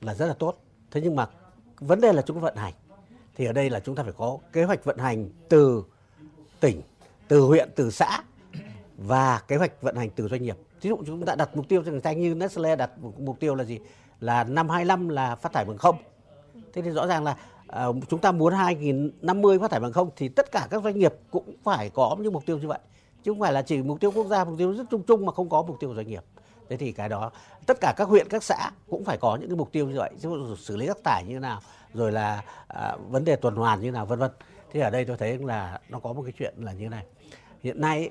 Là rất là tốt. Thế nhưng mà vấn đề là chúng ta vận hành. Thì ở đây là chúng ta phải có kế hoạch vận hành từ tỉnh từ huyện từ xã và kế hoạch vận hành từ doanh nghiệp. Ví dụ chúng ta đặt mục tiêu cho xanh như Nestle đặt mục tiêu là gì? Là năm 25 là phát thải bằng không. Thế thì rõ ràng là uh, chúng ta muốn 2050 phát thải bằng không thì tất cả các doanh nghiệp cũng phải có những mục tiêu như vậy. Chứ không phải là chỉ mục tiêu quốc gia, mục tiêu rất chung chung mà không có mục tiêu doanh nghiệp. Thế thì cái đó tất cả các huyện, các xã cũng phải có những cái mục tiêu như vậy, chứ xử lý rác thải như thế nào, rồi là à, vấn đề tuần hoàn như thế nào vân vân. thế ở đây tôi thấy là nó có một cái chuyện là như thế này. Hiện nay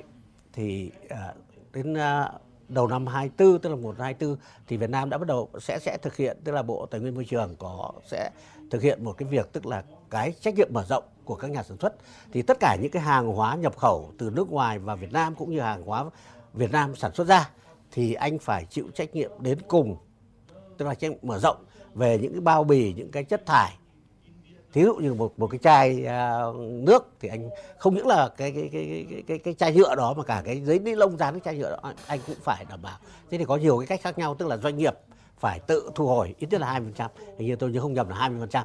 thì à, đến à, đầu năm 24 tức là 124 thì Việt Nam đã bắt đầu sẽ sẽ thực hiện, tức là Bộ Tài nguyên Môi trường có, sẽ thực hiện một cái việc tức là cái trách nhiệm mở rộng của các nhà sản xuất. Thì tất cả những cái hàng hóa nhập khẩu từ nước ngoài vào Việt Nam cũng như hàng hóa Việt Nam sản xuất ra, thì anh phải chịu trách nhiệm đến cùng, tức là trách nhiệm mở rộng về những cái bao bì, những cái chất thải thí dụ như một một cái chai uh, nước thì anh không những là cái cái cái cái cái, cái chai nhựa đó mà cả cái giấy ni lông dán cái chai nhựa đó anh cũng phải đảm bảo. Thế thì có nhiều cái cách khác nhau tức là doanh nghiệp phải tự thu hồi ít nhất là 20% hình như tôi nhớ không nhầm là 20%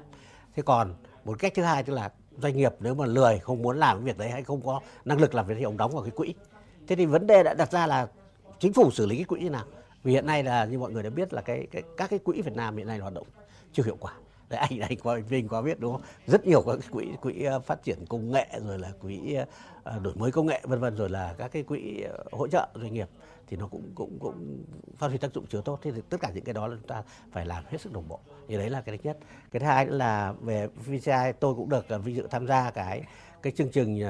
thế còn một cách thứ hai tức là doanh nghiệp nếu mà lười không muốn làm cái việc đấy hay không có năng lực làm việc thì ông đóng vào cái quỹ. Thế thì vấn đề đã đặt ra là chính phủ xử lý cái quỹ như nào? Vì hiện nay là như mọi người đã biết là cái, cái các cái quỹ Việt Nam hiện nay hoạt động chưa hiệu quả đấy, anh anh có Vinh có biết, đúng không? Rất nhiều các quỹ quỹ ờ, phát triển công nghệ, rồi là quỹ ờ, đổi mới công nghệ, vân vân, rồi là các cái quỹ ờ, hỗ trợ doanh nghiệp thì nó cũng cũng cũng phát huy tác dụng chưa tốt. Thế thì tất cả những cái đó là chúng ta phải làm hết sức đồng bộ. Thì đấy là cái thứ nhất. Cái thứ hai là về VCI tôi cũng được vinh dự tham gia cái cái chương trình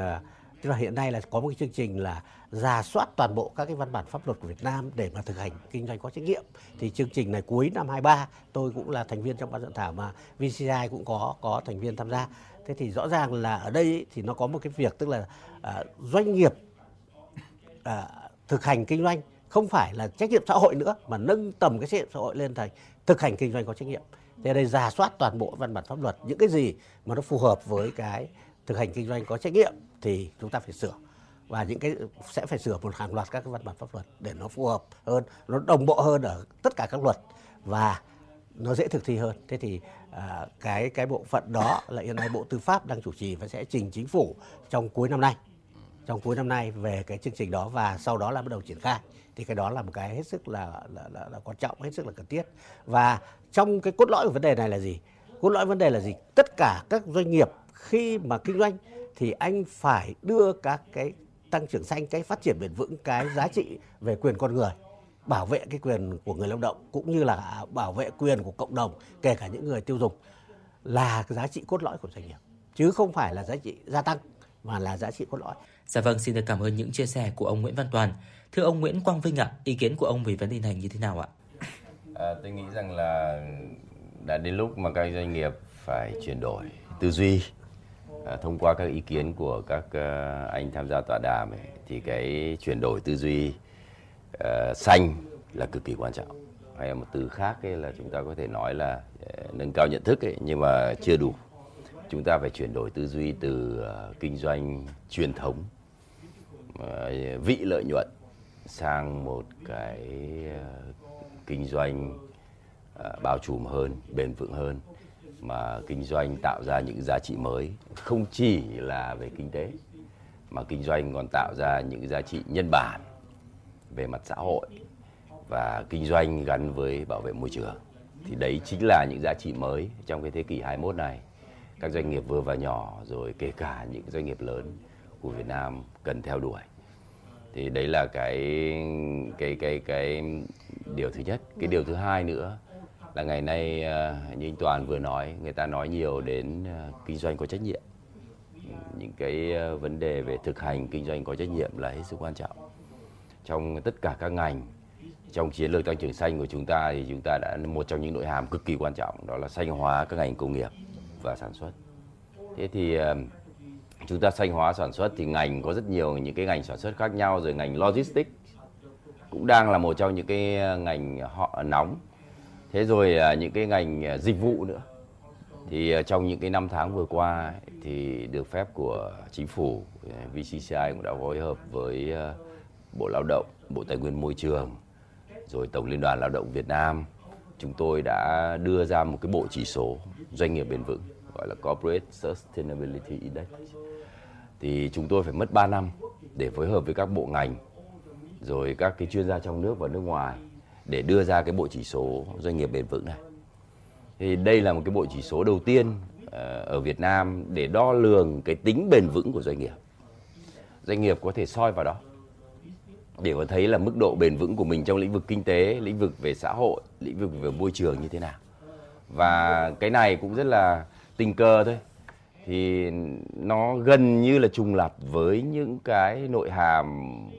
tức là hiện nay là có một cái chương trình là giả soát toàn bộ các cái văn bản pháp luật của Việt Nam để mà thực hành kinh doanh có trách nhiệm. Thì chương trình này cuối năm 23 tôi cũng là thành viên trong ban soạn thảo mà VCI cũng có có thành viên tham gia. Thế thì rõ ràng là ở đây thì nó có một cái việc tức là à, doanh nghiệp à, thực hành kinh doanh không phải là trách nhiệm xã hội nữa mà nâng tầm cái trách nhiệm xã hội lên thành thực hành kinh doanh có trách nhiệm. Thế đây giả soát toàn bộ văn bản pháp luật những cái gì mà nó phù hợp với cái thực hành kinh doanh có trách nhiệm thì chúng ta phải sửa. Và những cái sẽ phải sửa một hàng loạt các cái văn bản pháp luật để nó phù hợp hơn nó đồng bộ hơn ở tất cả các luật và nó dễ thực thi hơn. Thế thì à, cái cái bộ phận đó là hiện nay bộ tư pháp đang chủ trì và sẽ trình chính phủ trong cuối năm nay. Trong cuối năm nay về cái chương trình đó và sau đó là bắt đầu triển khai. Thì cái đó là một cái hết sức là là, là, là quan trọng hết sức là cần thiết. Và trong cái cốt lõi của vấn đề này là gì? Cốt lõi vấn đề là gì? Tất cả các doanh nghiệp khi mà kinh doanh thì anh phải đưa các cái tăng trưởng xanh, cái phát triển bền vững, cái giá trị về quyền con người bảo vệ cái quyền của người lao động cũng như là bảo vệ quyền của cộng đồng kể cả những người tiêu dùng là cái giá trị cốt lõi của doanh nghiệp chứ không phải là giá trị gia tăng mà là giá trị cốt lõi.
Dạ vâng, xin được cảm ơn những chia sẻ của ông Nguyễn Văn Toàn. Thưa ông Nguyễn Quang Vinh ạ, ý kiến của ông về vấn đề này như thế nào ạ?
À, tôi nghĩ rằng là đã đến lúc mà các doanh nghiệp phải chuyển đổi tư duy À, thông qua các ý kiến của các à, anh tham gia tọa đàm ấy, thì cái chuyển đổi tư duy uh, xanh là cực kỳ quan trọng. Hay là một từ khác ấy là chúng ta có thể nói là uh, nâng cao nhận thức ấy, nhưng mà chưa đủ. Chúng ta phải chuyển đổi tư duy từ uh, kinh doanh truyền thống uh, vị lợi nhuận sang một cái uh, kinh doanh uh, bao trùm hơn bền vững hơn mà kinh doanh tạo ra những giá trị mới. Không chỉ là về kinh tế, mà kinh doanh còn tạo ra những giá trị nhân bản về mặt xã hội và kinh doanh gắn với bảo vệ môi trường. Thì đấy chính là những giá trị mới trong cái thế kỷ 21 này. Các doanh nghiệp vừa và nhỏ, rồi kể cả những doanh nghiệp lớn của Việt Nam cần theo đuổi. Thì đấy là cái cái cái cái điều thứ nhất. Cái điều thứ hai nữa là ngày nay ờ, như anh Toàn vừa nói, người ta nói nhiều đến ờ, kinh doanh có trách nhiệm. Những cái ờ, vấn đề về thực hành kinh doanh có trách nhiệm là hết sức quan trọng. Trong tất cả các ngành, trong chiến lược tăng trưởng xanh của chúng ta thì chúng ta đã, một trong những nội hàm cực kỳ quan trọng, đó là xanh hóa các ngành công nghiệp và sản xuất. Thế thì chúng ta xanh hóa sản xuất thì ngành có rất nhiều những cái ngành sản xuất khác nhau, rồi ngành logistics cũng đang là một trong những cái ngành họ nóng thế rồi à, những cái ngành à, dịch vụ nữa thì à, trong những cái năm tháng vừa qua thì được phép của chính phủ VCCI cũng đã phối hợp với Bộ Lao động, Bộ Tài nguyên Môi trường, rồi Tổng Liên đoàn Lao động Việt Nam. Chúng tôi đã đưa ra một cái bộ chỉ số doanh nghiệp bền vững gọi là Corporate Sustainability Index. Thì chúng tôi phải mất 3 năm để phối hợp với các bộ ngành rồi các cái chuyên gia trong nước và nước ngoài để đưa ra cái bộ chỉ số doanh nghiệp bền vững này. Thì đây là một cái bộ chỉ số đầu tiên ờ, ở Việt Nam để đo lường cái tính bền vững của doanh nghiệp. Doanh nghiệp có thể soi vào đó để có thấy là mức độ bền vững của mình trong lĩnh vực kinh tế, lĩnh vực về xã hội, lĩnh vực về môi trường như thế nào. Và cái này cũng rất là tình cờ thôi thì nó gần như là trùng lập với những cái nội hàm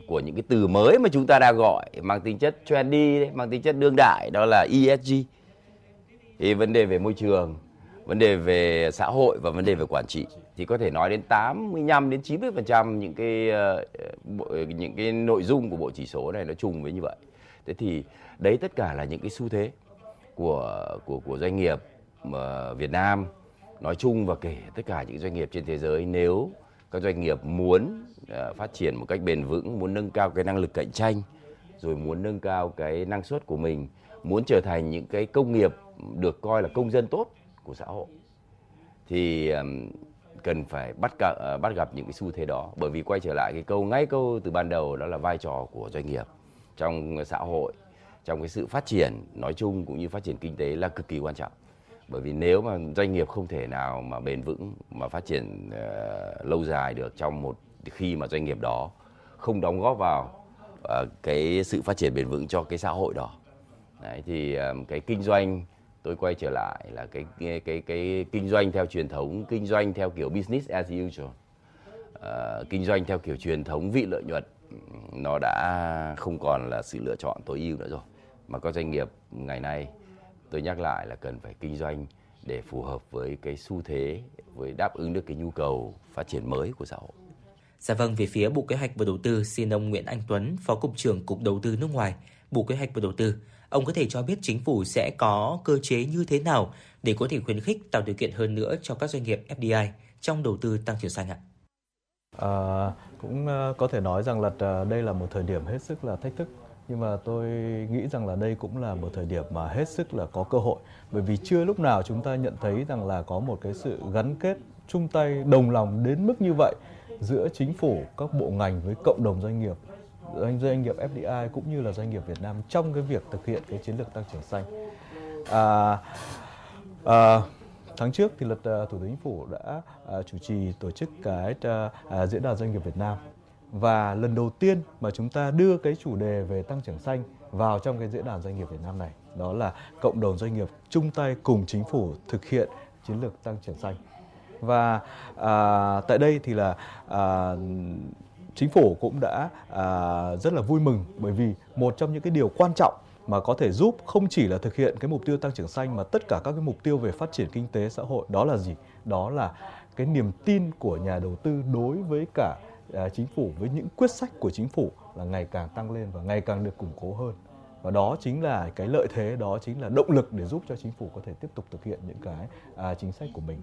của những cái từ mới mà chúng ta đang gọi mang tính chất trendy đấy, mang tính chất đương đại đó là ESG thì vấn đề về môi trường vấn đề về xã hội và vấn đề về quản trị thì có thể nói đến 85 đến 90 phần trăm những cái ờ, những cái nội dung của bộ chỉ số này nó trùng với như vậy. Thế thì đấy tất cả là những cái xu thế của của của doanh nghiệp ờ, Việt Nam nói chung và kể tất cả những doanh nghiệp trên thế giới, nếu các doanh nghiệp muốn ờ, phát triển một cách bền vững, muốn nâng cao cái năng lực cạnh tranh, rồi muốn nâng cao cái năng suất của mình, muốn trở thành những cái công nghiệp được coi là công dân tốt của xã hội, thì cần phải bắt gặp ờ, bắt gặp những cái xu thế đó. Bởi vì quay trở lại cái câu, ngay câu từ ban đầu đó là vai trò của doanh nghiệp trong xã hội, trong cái sự phát triển, nói chung cũng như phát triển kinh tế là cực kỳ quan trọng bởi vì nếu mà doanh nghiệp không thể nào mà bền vững mà phát triển uh, lâu dài được trong một khi mà doanh nghiệp đó không đóng góp vào uh, cái sự phát triển bền vững cho cái xã hội đó. Đấy, thì um, cái kinh doanh tôi quay trở lại là cái cái cái, cái kinh doanh theo truyền thống kinh doanh theo kiểu business as usual. Uh, kinh doanh theo kiểu truyền thống vị lợi nhuận nó đã không còn là sự lựa chọn tối ưu nữa rồi. Mà các doanh nghiệp ngày nay tôi nhắc lại là cần phải kinh doanh để phù hợp với cái xu thế với đáp ứng được cái nhu cầu phát triển mới của xã hội.
Dạ vâng, về phía Bộ Kế hoạch và Đầu tư, xin ông Nguyễn Anh Tuấn, Phó Cục trưởng Cục Đầu tư nước ngoài, Bộ Kế hoạch và Đầu tư, ông có thể cho biết chính phủ sẽ có cơ chế như thế nào để có thể khuyến khích tạo điều kiện hơn nữa cho các doanh nghiệp FDI trong đầu tư tăng trưởng xanh ạ?
À, cũng ờ, có thể nói rằng là ờ, đây là một thời điểm hết sức là thách thức nhưng mà tôi nghĩ rằng là đây cũng là một thời điểm mà hết sức là có cơ hội bởi vì chưa lúc nào chúng ta nhận thấy rằng là có một cái sự gắn kết chung tay đồng lòng đến mức như vậy giữa chính phủ các bộ ngành với cộng đồng doanh nghiệp doanh doanh nghiệp FDI cũng như là doanh nghiệp Việt Nam trong cái việc thực hiện cái chiến lược tăng trưởng xanh. À, à, tháng trước thì luật uh, thủ tướng chính phủ đã uh, chủ trì tổ chức cái uh, diễn đàn doanh nghiệp Việt Nam và lần đầu tiên mà chúng ta đưa cái chủ đề về tăng trưởng xanh vào trong cái diễn đàn doanh nghiệp Việt Nam này đó là cộng đồng doanh nghiệp chung tay cùng chính phủ thực hiện chiến lược tăng trưởng xanh. Và à, tại đây thì là à, chính phủ cũng đã à, rất là vui mừng bởi vì một trong những cái điều quan trọng mà có thể giúp không chỉ là thực hiện cái mục tiêu tăng trưởng xanh mà tất cả các cái mục tiêu về phát triển kinh tế xã hội đó là gì? Đó là cái niềm tin của nhà đầu tư đối với cả À, chính phủ với những quyết sách của chính phủ là ngày càng tăng lên và ngày càng được củng cố hơn. Và đó chính là cái lợi thế đó chính là động lực để giúp cho chính phủ có thể tiếp tục thực hiện những cái à, chính sách của mình.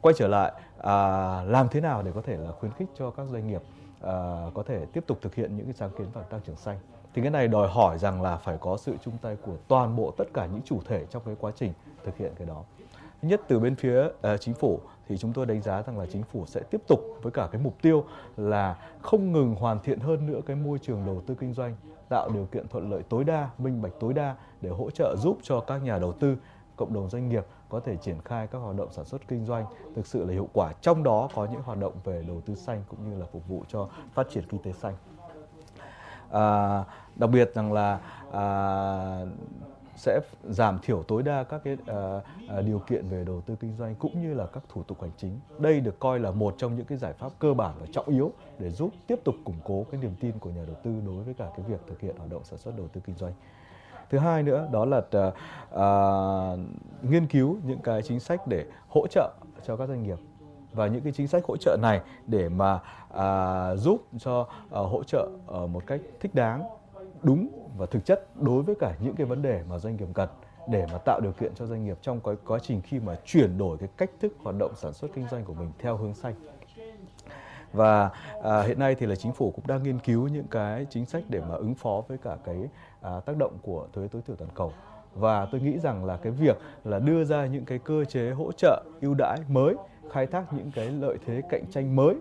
Quay trở lại à, làm thế nào để có thể là khuyến khích cho các doanh nghiệp à, có thể tiếp tục thực hiện những cái sáng kiến và tăng trưởng xanh? Thì cái này đòi hỏi rằng là phải có sự chung tay của toàn bộ tất cả những chủ thể trong cái quá trình thực hiện cái đó. Nhất từ bên phía uh, chính phủ thì chúng tôi đánh giá rằng là chính phủ sẽ tiếp tục với cả cái mục tiêu là không ngừng hoàn thiện hơn nữa cái môi trường đầu tư kinh doanh tạo điều kiện thuận lợi tối đa minh bạch tối đa để hỗ trợ giúp cho các nhà đầu tư cộng đồng doanh nghiệp có thể triển khai các hoạt động sản xuất kinh doanh thực sự là hiệu quả trong đó có những hoạt động về đầu tư xanh cũng như là phục vụ cho phát triển kinh tế xanh. À, đặc biệt rằng là à, sẽ giảm thiểu tối đa các cái uh, điều kiện về đầu tư kinh doanh cũng như là các thủ tục hành chính. Đây được coi là một trong những cái giải pháp cơ bản và trọng yếu để giúp tiếp tục củng cố cái niềm tin của nhà đầu tư đối với cả cái việc thực hiện hoạt động sản xuất đầu tư kinh doanh. Thứ hai nữa đó là uh, uh, nghiên cứu những cái chính sách để hỗ trợ cho các doanh nghiệp và những cái chính sách hỗ trợ này để mà uh, giúp cho uh, hỗ trợ uh, một cách thích đáng đúng và thực chất đối với cả những cái vấn đề mà doanh nghiệp cần để mà tạo điều kiện cho doanh nghiệp trong cái quá trình khi mà chuyển đổi cái cách thức hoạt động sản xuất kinh doanh của mình theo hướng xanh. Và à, hiện nay thì là chính phủ cũng đang nghiên cứu những cái chính sách để mà ứng phó với cả cái à, tác động của thuế tối thiểu toàn cầu. Và tôi nghĩ rằng là cái việc là đưa ra những cái cơ chế hỗ trợ ưu đãi mới khai thác những cái lợi thế cạnh tranh mới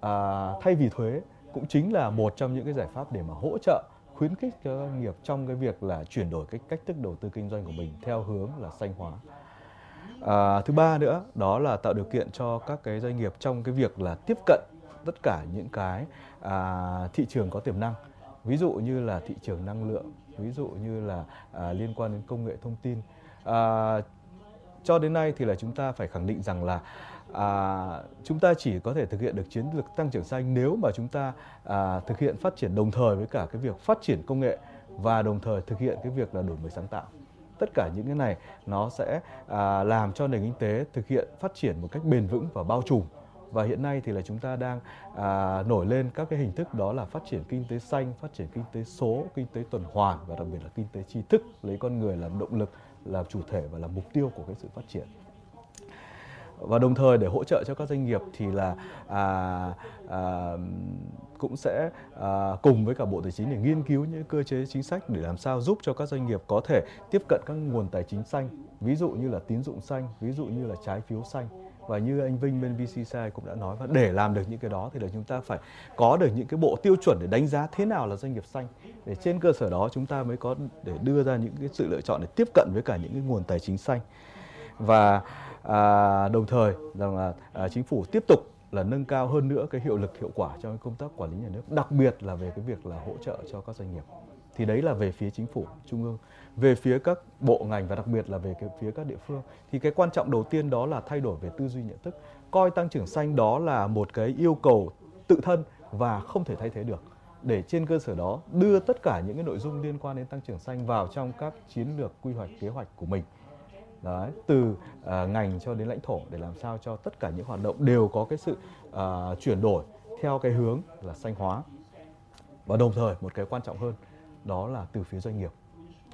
à, thay vì thuế cũng chính là một trong những cái giải pháp để mà hỗ trợ khuyến khích cho doanh nghiệp trong cái việc là chuyển đổi cái cách thức đầu tư kinh doanh của mình theo hướng là xanh hóa. À, thứ ba nữa đó là tạo điều kiện cho các cái doanh nghiệp trong cái việc là tiếp cận tất cả những cái à, thị trường có tiềm năng ví dụ như là thị trường năng lượng ví dụ như là à, liên quan đến công nghệ thông tin à, cho đến nay thì là chúng ta phải khẳng định rằng là à, chúng ta chỉ có thể thực hiện được chiến lược tăng trưởng xanh nếu mà chúng ta à, thực hiện phát triển đồng thời với cả cái việc phát triển công nghệ và đồng thời thực hiện cái việc là đổi mới sáng tạo. Tất cả những cái này nó sẽ à, làm cho nền kinh tế thực hiện phát triển một cách bền vững và bao trùm. Và hiện nay thì là chúng ta đang à, nổi lên các cái hình thức đó là phát triển kinh tế xanh, phát triển kinh tế số, kinh tế tuần hoàn và đặc biệt là kinh tế tri thức lấy con người làm động lực, làm chủ thể và làm mục tiêu của cái sự phát triển và đồng thời để hỗ trợ cho các doanh nghiệp thì là à, à, cũng sẽ à, cùng với cả bộ tài chính để nghiên cứu những cơ chế chính sách để làm sao giúp cho các doanh nghiệp có thể tiếp cận các nguồn tài chính xanh. Ví dụ như là tín dụng xanh ví dụ như là trái phiếu xanh. Và như anh Vinh bên VCCI cũng đã nói và để làm được những cái đó thì là chúng ta phải có được những cái bộ tiêu chuẩn để đánh giá thế nào là doanh nghiệp xanh. Để trên cơ sở đó chúng ta mới có để đưa ra những cái sự lựa chọn để tiếp cận với cả những cái nguồn tài chính xanh. Và à, đồng thời rằng là à, chính phủ tiếp tục là nâng cao hơn nữa cái hiệu lực hiệu quả trong công tác quản lý nhà nước đặc biệt là về cái việc là hỗ trợ cho các doanh nghiệp. Thì đấy là về phía chính phủ trung ương. Về phía các bộ ngành và đặc biệt là về cái phía các địa phương. Thì cái quan trọng đầu tiên đó là thay đổi về tư duy nhận thức. Coi tăng trưởng xanh đó là một cái yêu cầu tự thân và không thể thay thế được. Để trên cơ sở đó đưa tất cả những cái nội dung liên quan đến tăng trưởng xanh vào trong các chiến lược quy hoạch kế hoạch của mình. Đấy, từ uh, ngành cho đến lãnh thổ để làm sao cho tất cả những hoạt động đều có cái sự uh, chuyển đổi theo cái hướng là xanh hóa. Và đồng thời một cái quan trọng hơn đó là từ phía doanh nghiệp.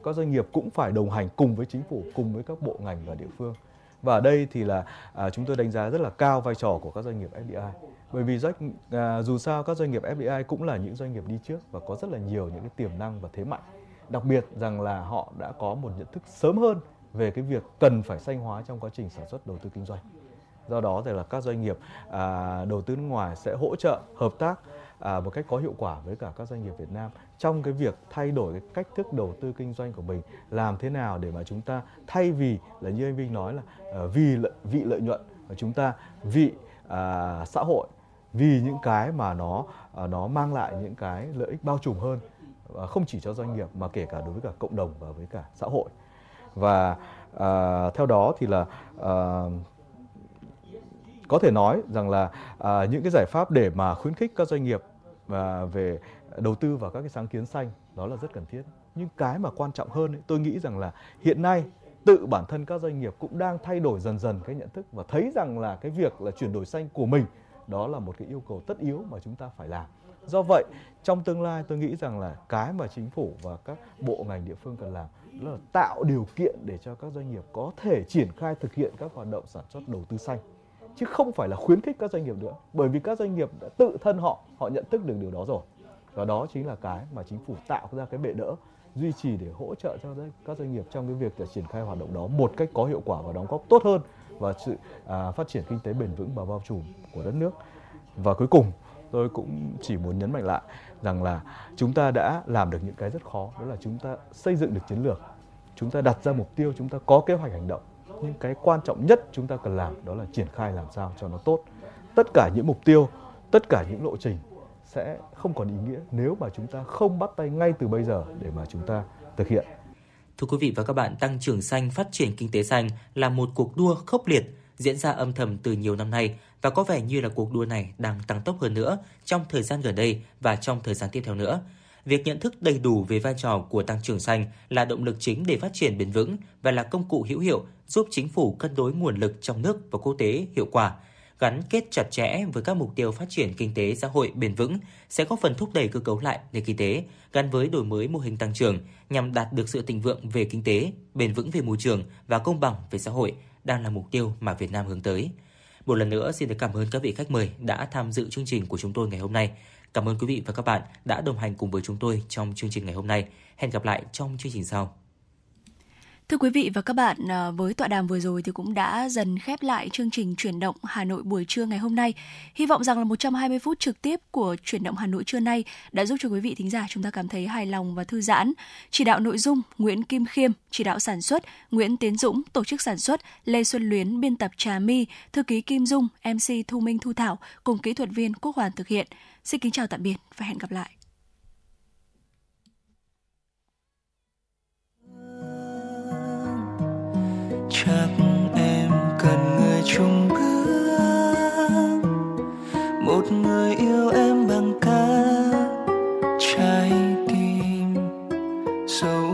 Các doanh nghiệp cũng phải đồng hành cùng với chính phủ cùng với các bộ ngành và địa phương. Và ở đây thì là à, chúng tôi đánh giá rất là cao vai trò của các doanh nghiệp FDI bởi vì doanh à, dù sao các doanh nghiệp FDI cũng là những doanh nghiệp đi trước và có rất là nhiều những cái tiềm năng và thế mạnh. Đặc biệt rằng là họ đã có một nhận thức sớm hơn về cái việc cần phải xanh hóa trong quá trình sản xuất đầu tư kinh doanh. Do đó thì là các doanh nghiệp à, đầu tư nước ngoài sẽ hỗ trợ hợp tác à, một cách có hiệu quả với cả các doanh nghiệp Việt Nam trong cái việc thay đổi cái cách thức đầu tư kinh doanh của mình làm thế nào để mà chúng ta thay vì là như anh Vinh nói là à, vì lợi, vị lợi nhuận mà chúng ta vị à, xã hội vì những cái mà nó à, nó mang lại những cái lợi ích bao trùm hơn à, không chỉ cho doanh nghiệp mà kể cả đối với cả cộng đồng và với cả xã hội và uh, theo đó thì là uh, có thể nói rằng là à, những cái giải pháp để mà khuyến khích các doanh nghiệp và về đầu tư vào các cái sáng kiến xanh đó là rất cần thiết. Nhưng cái mà quan trọng hơn ấy, tôi nghĩ rằng là hiện nay tự bản thân các doanh nghiệp cũng đang thay đổi dần dần cái nhận thức và thấy rằng là cái việc là chuyển đổi xanh của mình đó là một cái yêu cầu tất yếu mà chúng ta phải làm do vậy trong tương lai tôi nghĩ rằng là cái mà chính phủ và các bộ ngành địa phương cần làm đó là tạo điều kiện để cho các doanh nghiệp có thể triển khai thực hiện các hoạt động sản xuất đầu tư xanh. Chứ không phải là khuyến khích các doanh nghiệp nữa bởi vì các doanh nghiệp đã tự thân họ họ nhận thức được điều đó rồi. Và đó chính là cái mà chính phủ tạo ra cái bệ đỡ duy trì để hỗ trợ cho các doanh nghiệp trong cái việc để triển khai hoạt động đó một cách có hiệu quả và đóng góp tốt hơn vào sự à, phát triển kinh tế bền vững và bao trùm của đất nước. Và cuối cùng tôi cũng chỉ muốn nhấn mạnh lại rằng là chúng ta đã làm được những cái rất khó đó là chúng ta xây dựng được chiến lược. Chúng ta đặt ra mục tiêu chúng ta có kế hoạch hành động. Nhưng cái quan trọng nhất chúng ta cần làm đó là triển khai làm sao cho nó tốt. Tất cả những mục tiêu tất cả những lộ trình sẽ không còn ý nghĩa nếu mà chúng ta không bắt tay ngay từ bây giờ để mà chúng ta thực hiện.
Thưa quý vị và các bạn, tăng trưởng xanh, phát triển kinh tế xanh là một cuộc đua khốc liệt diễn ra âm thầm từ nhiều năm nay và có vẻ như là cuộc đua này đang tăng tốc hơn nữa trong thời gian gần đây và trong thời gian tiếp theo nữa. Việc nhận thức đầy đủ về vai trò của tăng trưởng xanh là động lực chính để phát triển bền vững và là công cụ hữu hiệu giúp chính phủ cân đối nguồn lực trong nước và quốc tế hiệu quả gắn kết chặt chẽ với các mục tiêu phát triển kinh tế xã hội bền vững sẽ góp phần thúc đẩy cơ cấu lại nền kinh tế gắn với đổi mới mô hình tăng trưởng nhằm đạt được sự thịnh vượng về kinh tế, bền vững về môi trường và công bằng về xã hội đang là mục tiêu mà Việt Nam hướng tới. Một lần nữa, xin được cảm ơn các vị khách mời đã tham dự chương trình của chúng tôi ngày hôm nay. Cảm ơn quý vị và các bạn đã đồng hành cùng với chúng tôi trong chương trình ngày hôm nay. Hẹn gặp lại trong chương trình sau.
Thưa quý vị và các bạn, à, với tọa đàm vừa rồi thì cũng đã dần khép lại chương trình chuyển động Hà Nội buổi trưa ngày hôm nay. Hy vọng rằng là 120 phút trực tiếp của chuyển động Hà Nội trưa nay đã giúp cho quý vị thính giả chúng ta cảm thấy hài lòng và thư giãn. Chỉ đạo nội dung Nguyễn Kim Khiêm, chỉ đạo sản xuất Nguyễn Tiến Dũng, tổ chức sản xuất Lê Xuân Luyến, biên tập Trà My, thư ký Kim Dung, MC Thu Minh Thu Thảo cùng kỹ thuật viên Quốc Hoàn thực hiện. Xin kính chào tạm biệt và hẹn gặp lại.
Chắc em cần người chung bước. Một người yêu em bằng cả trái tim dẫu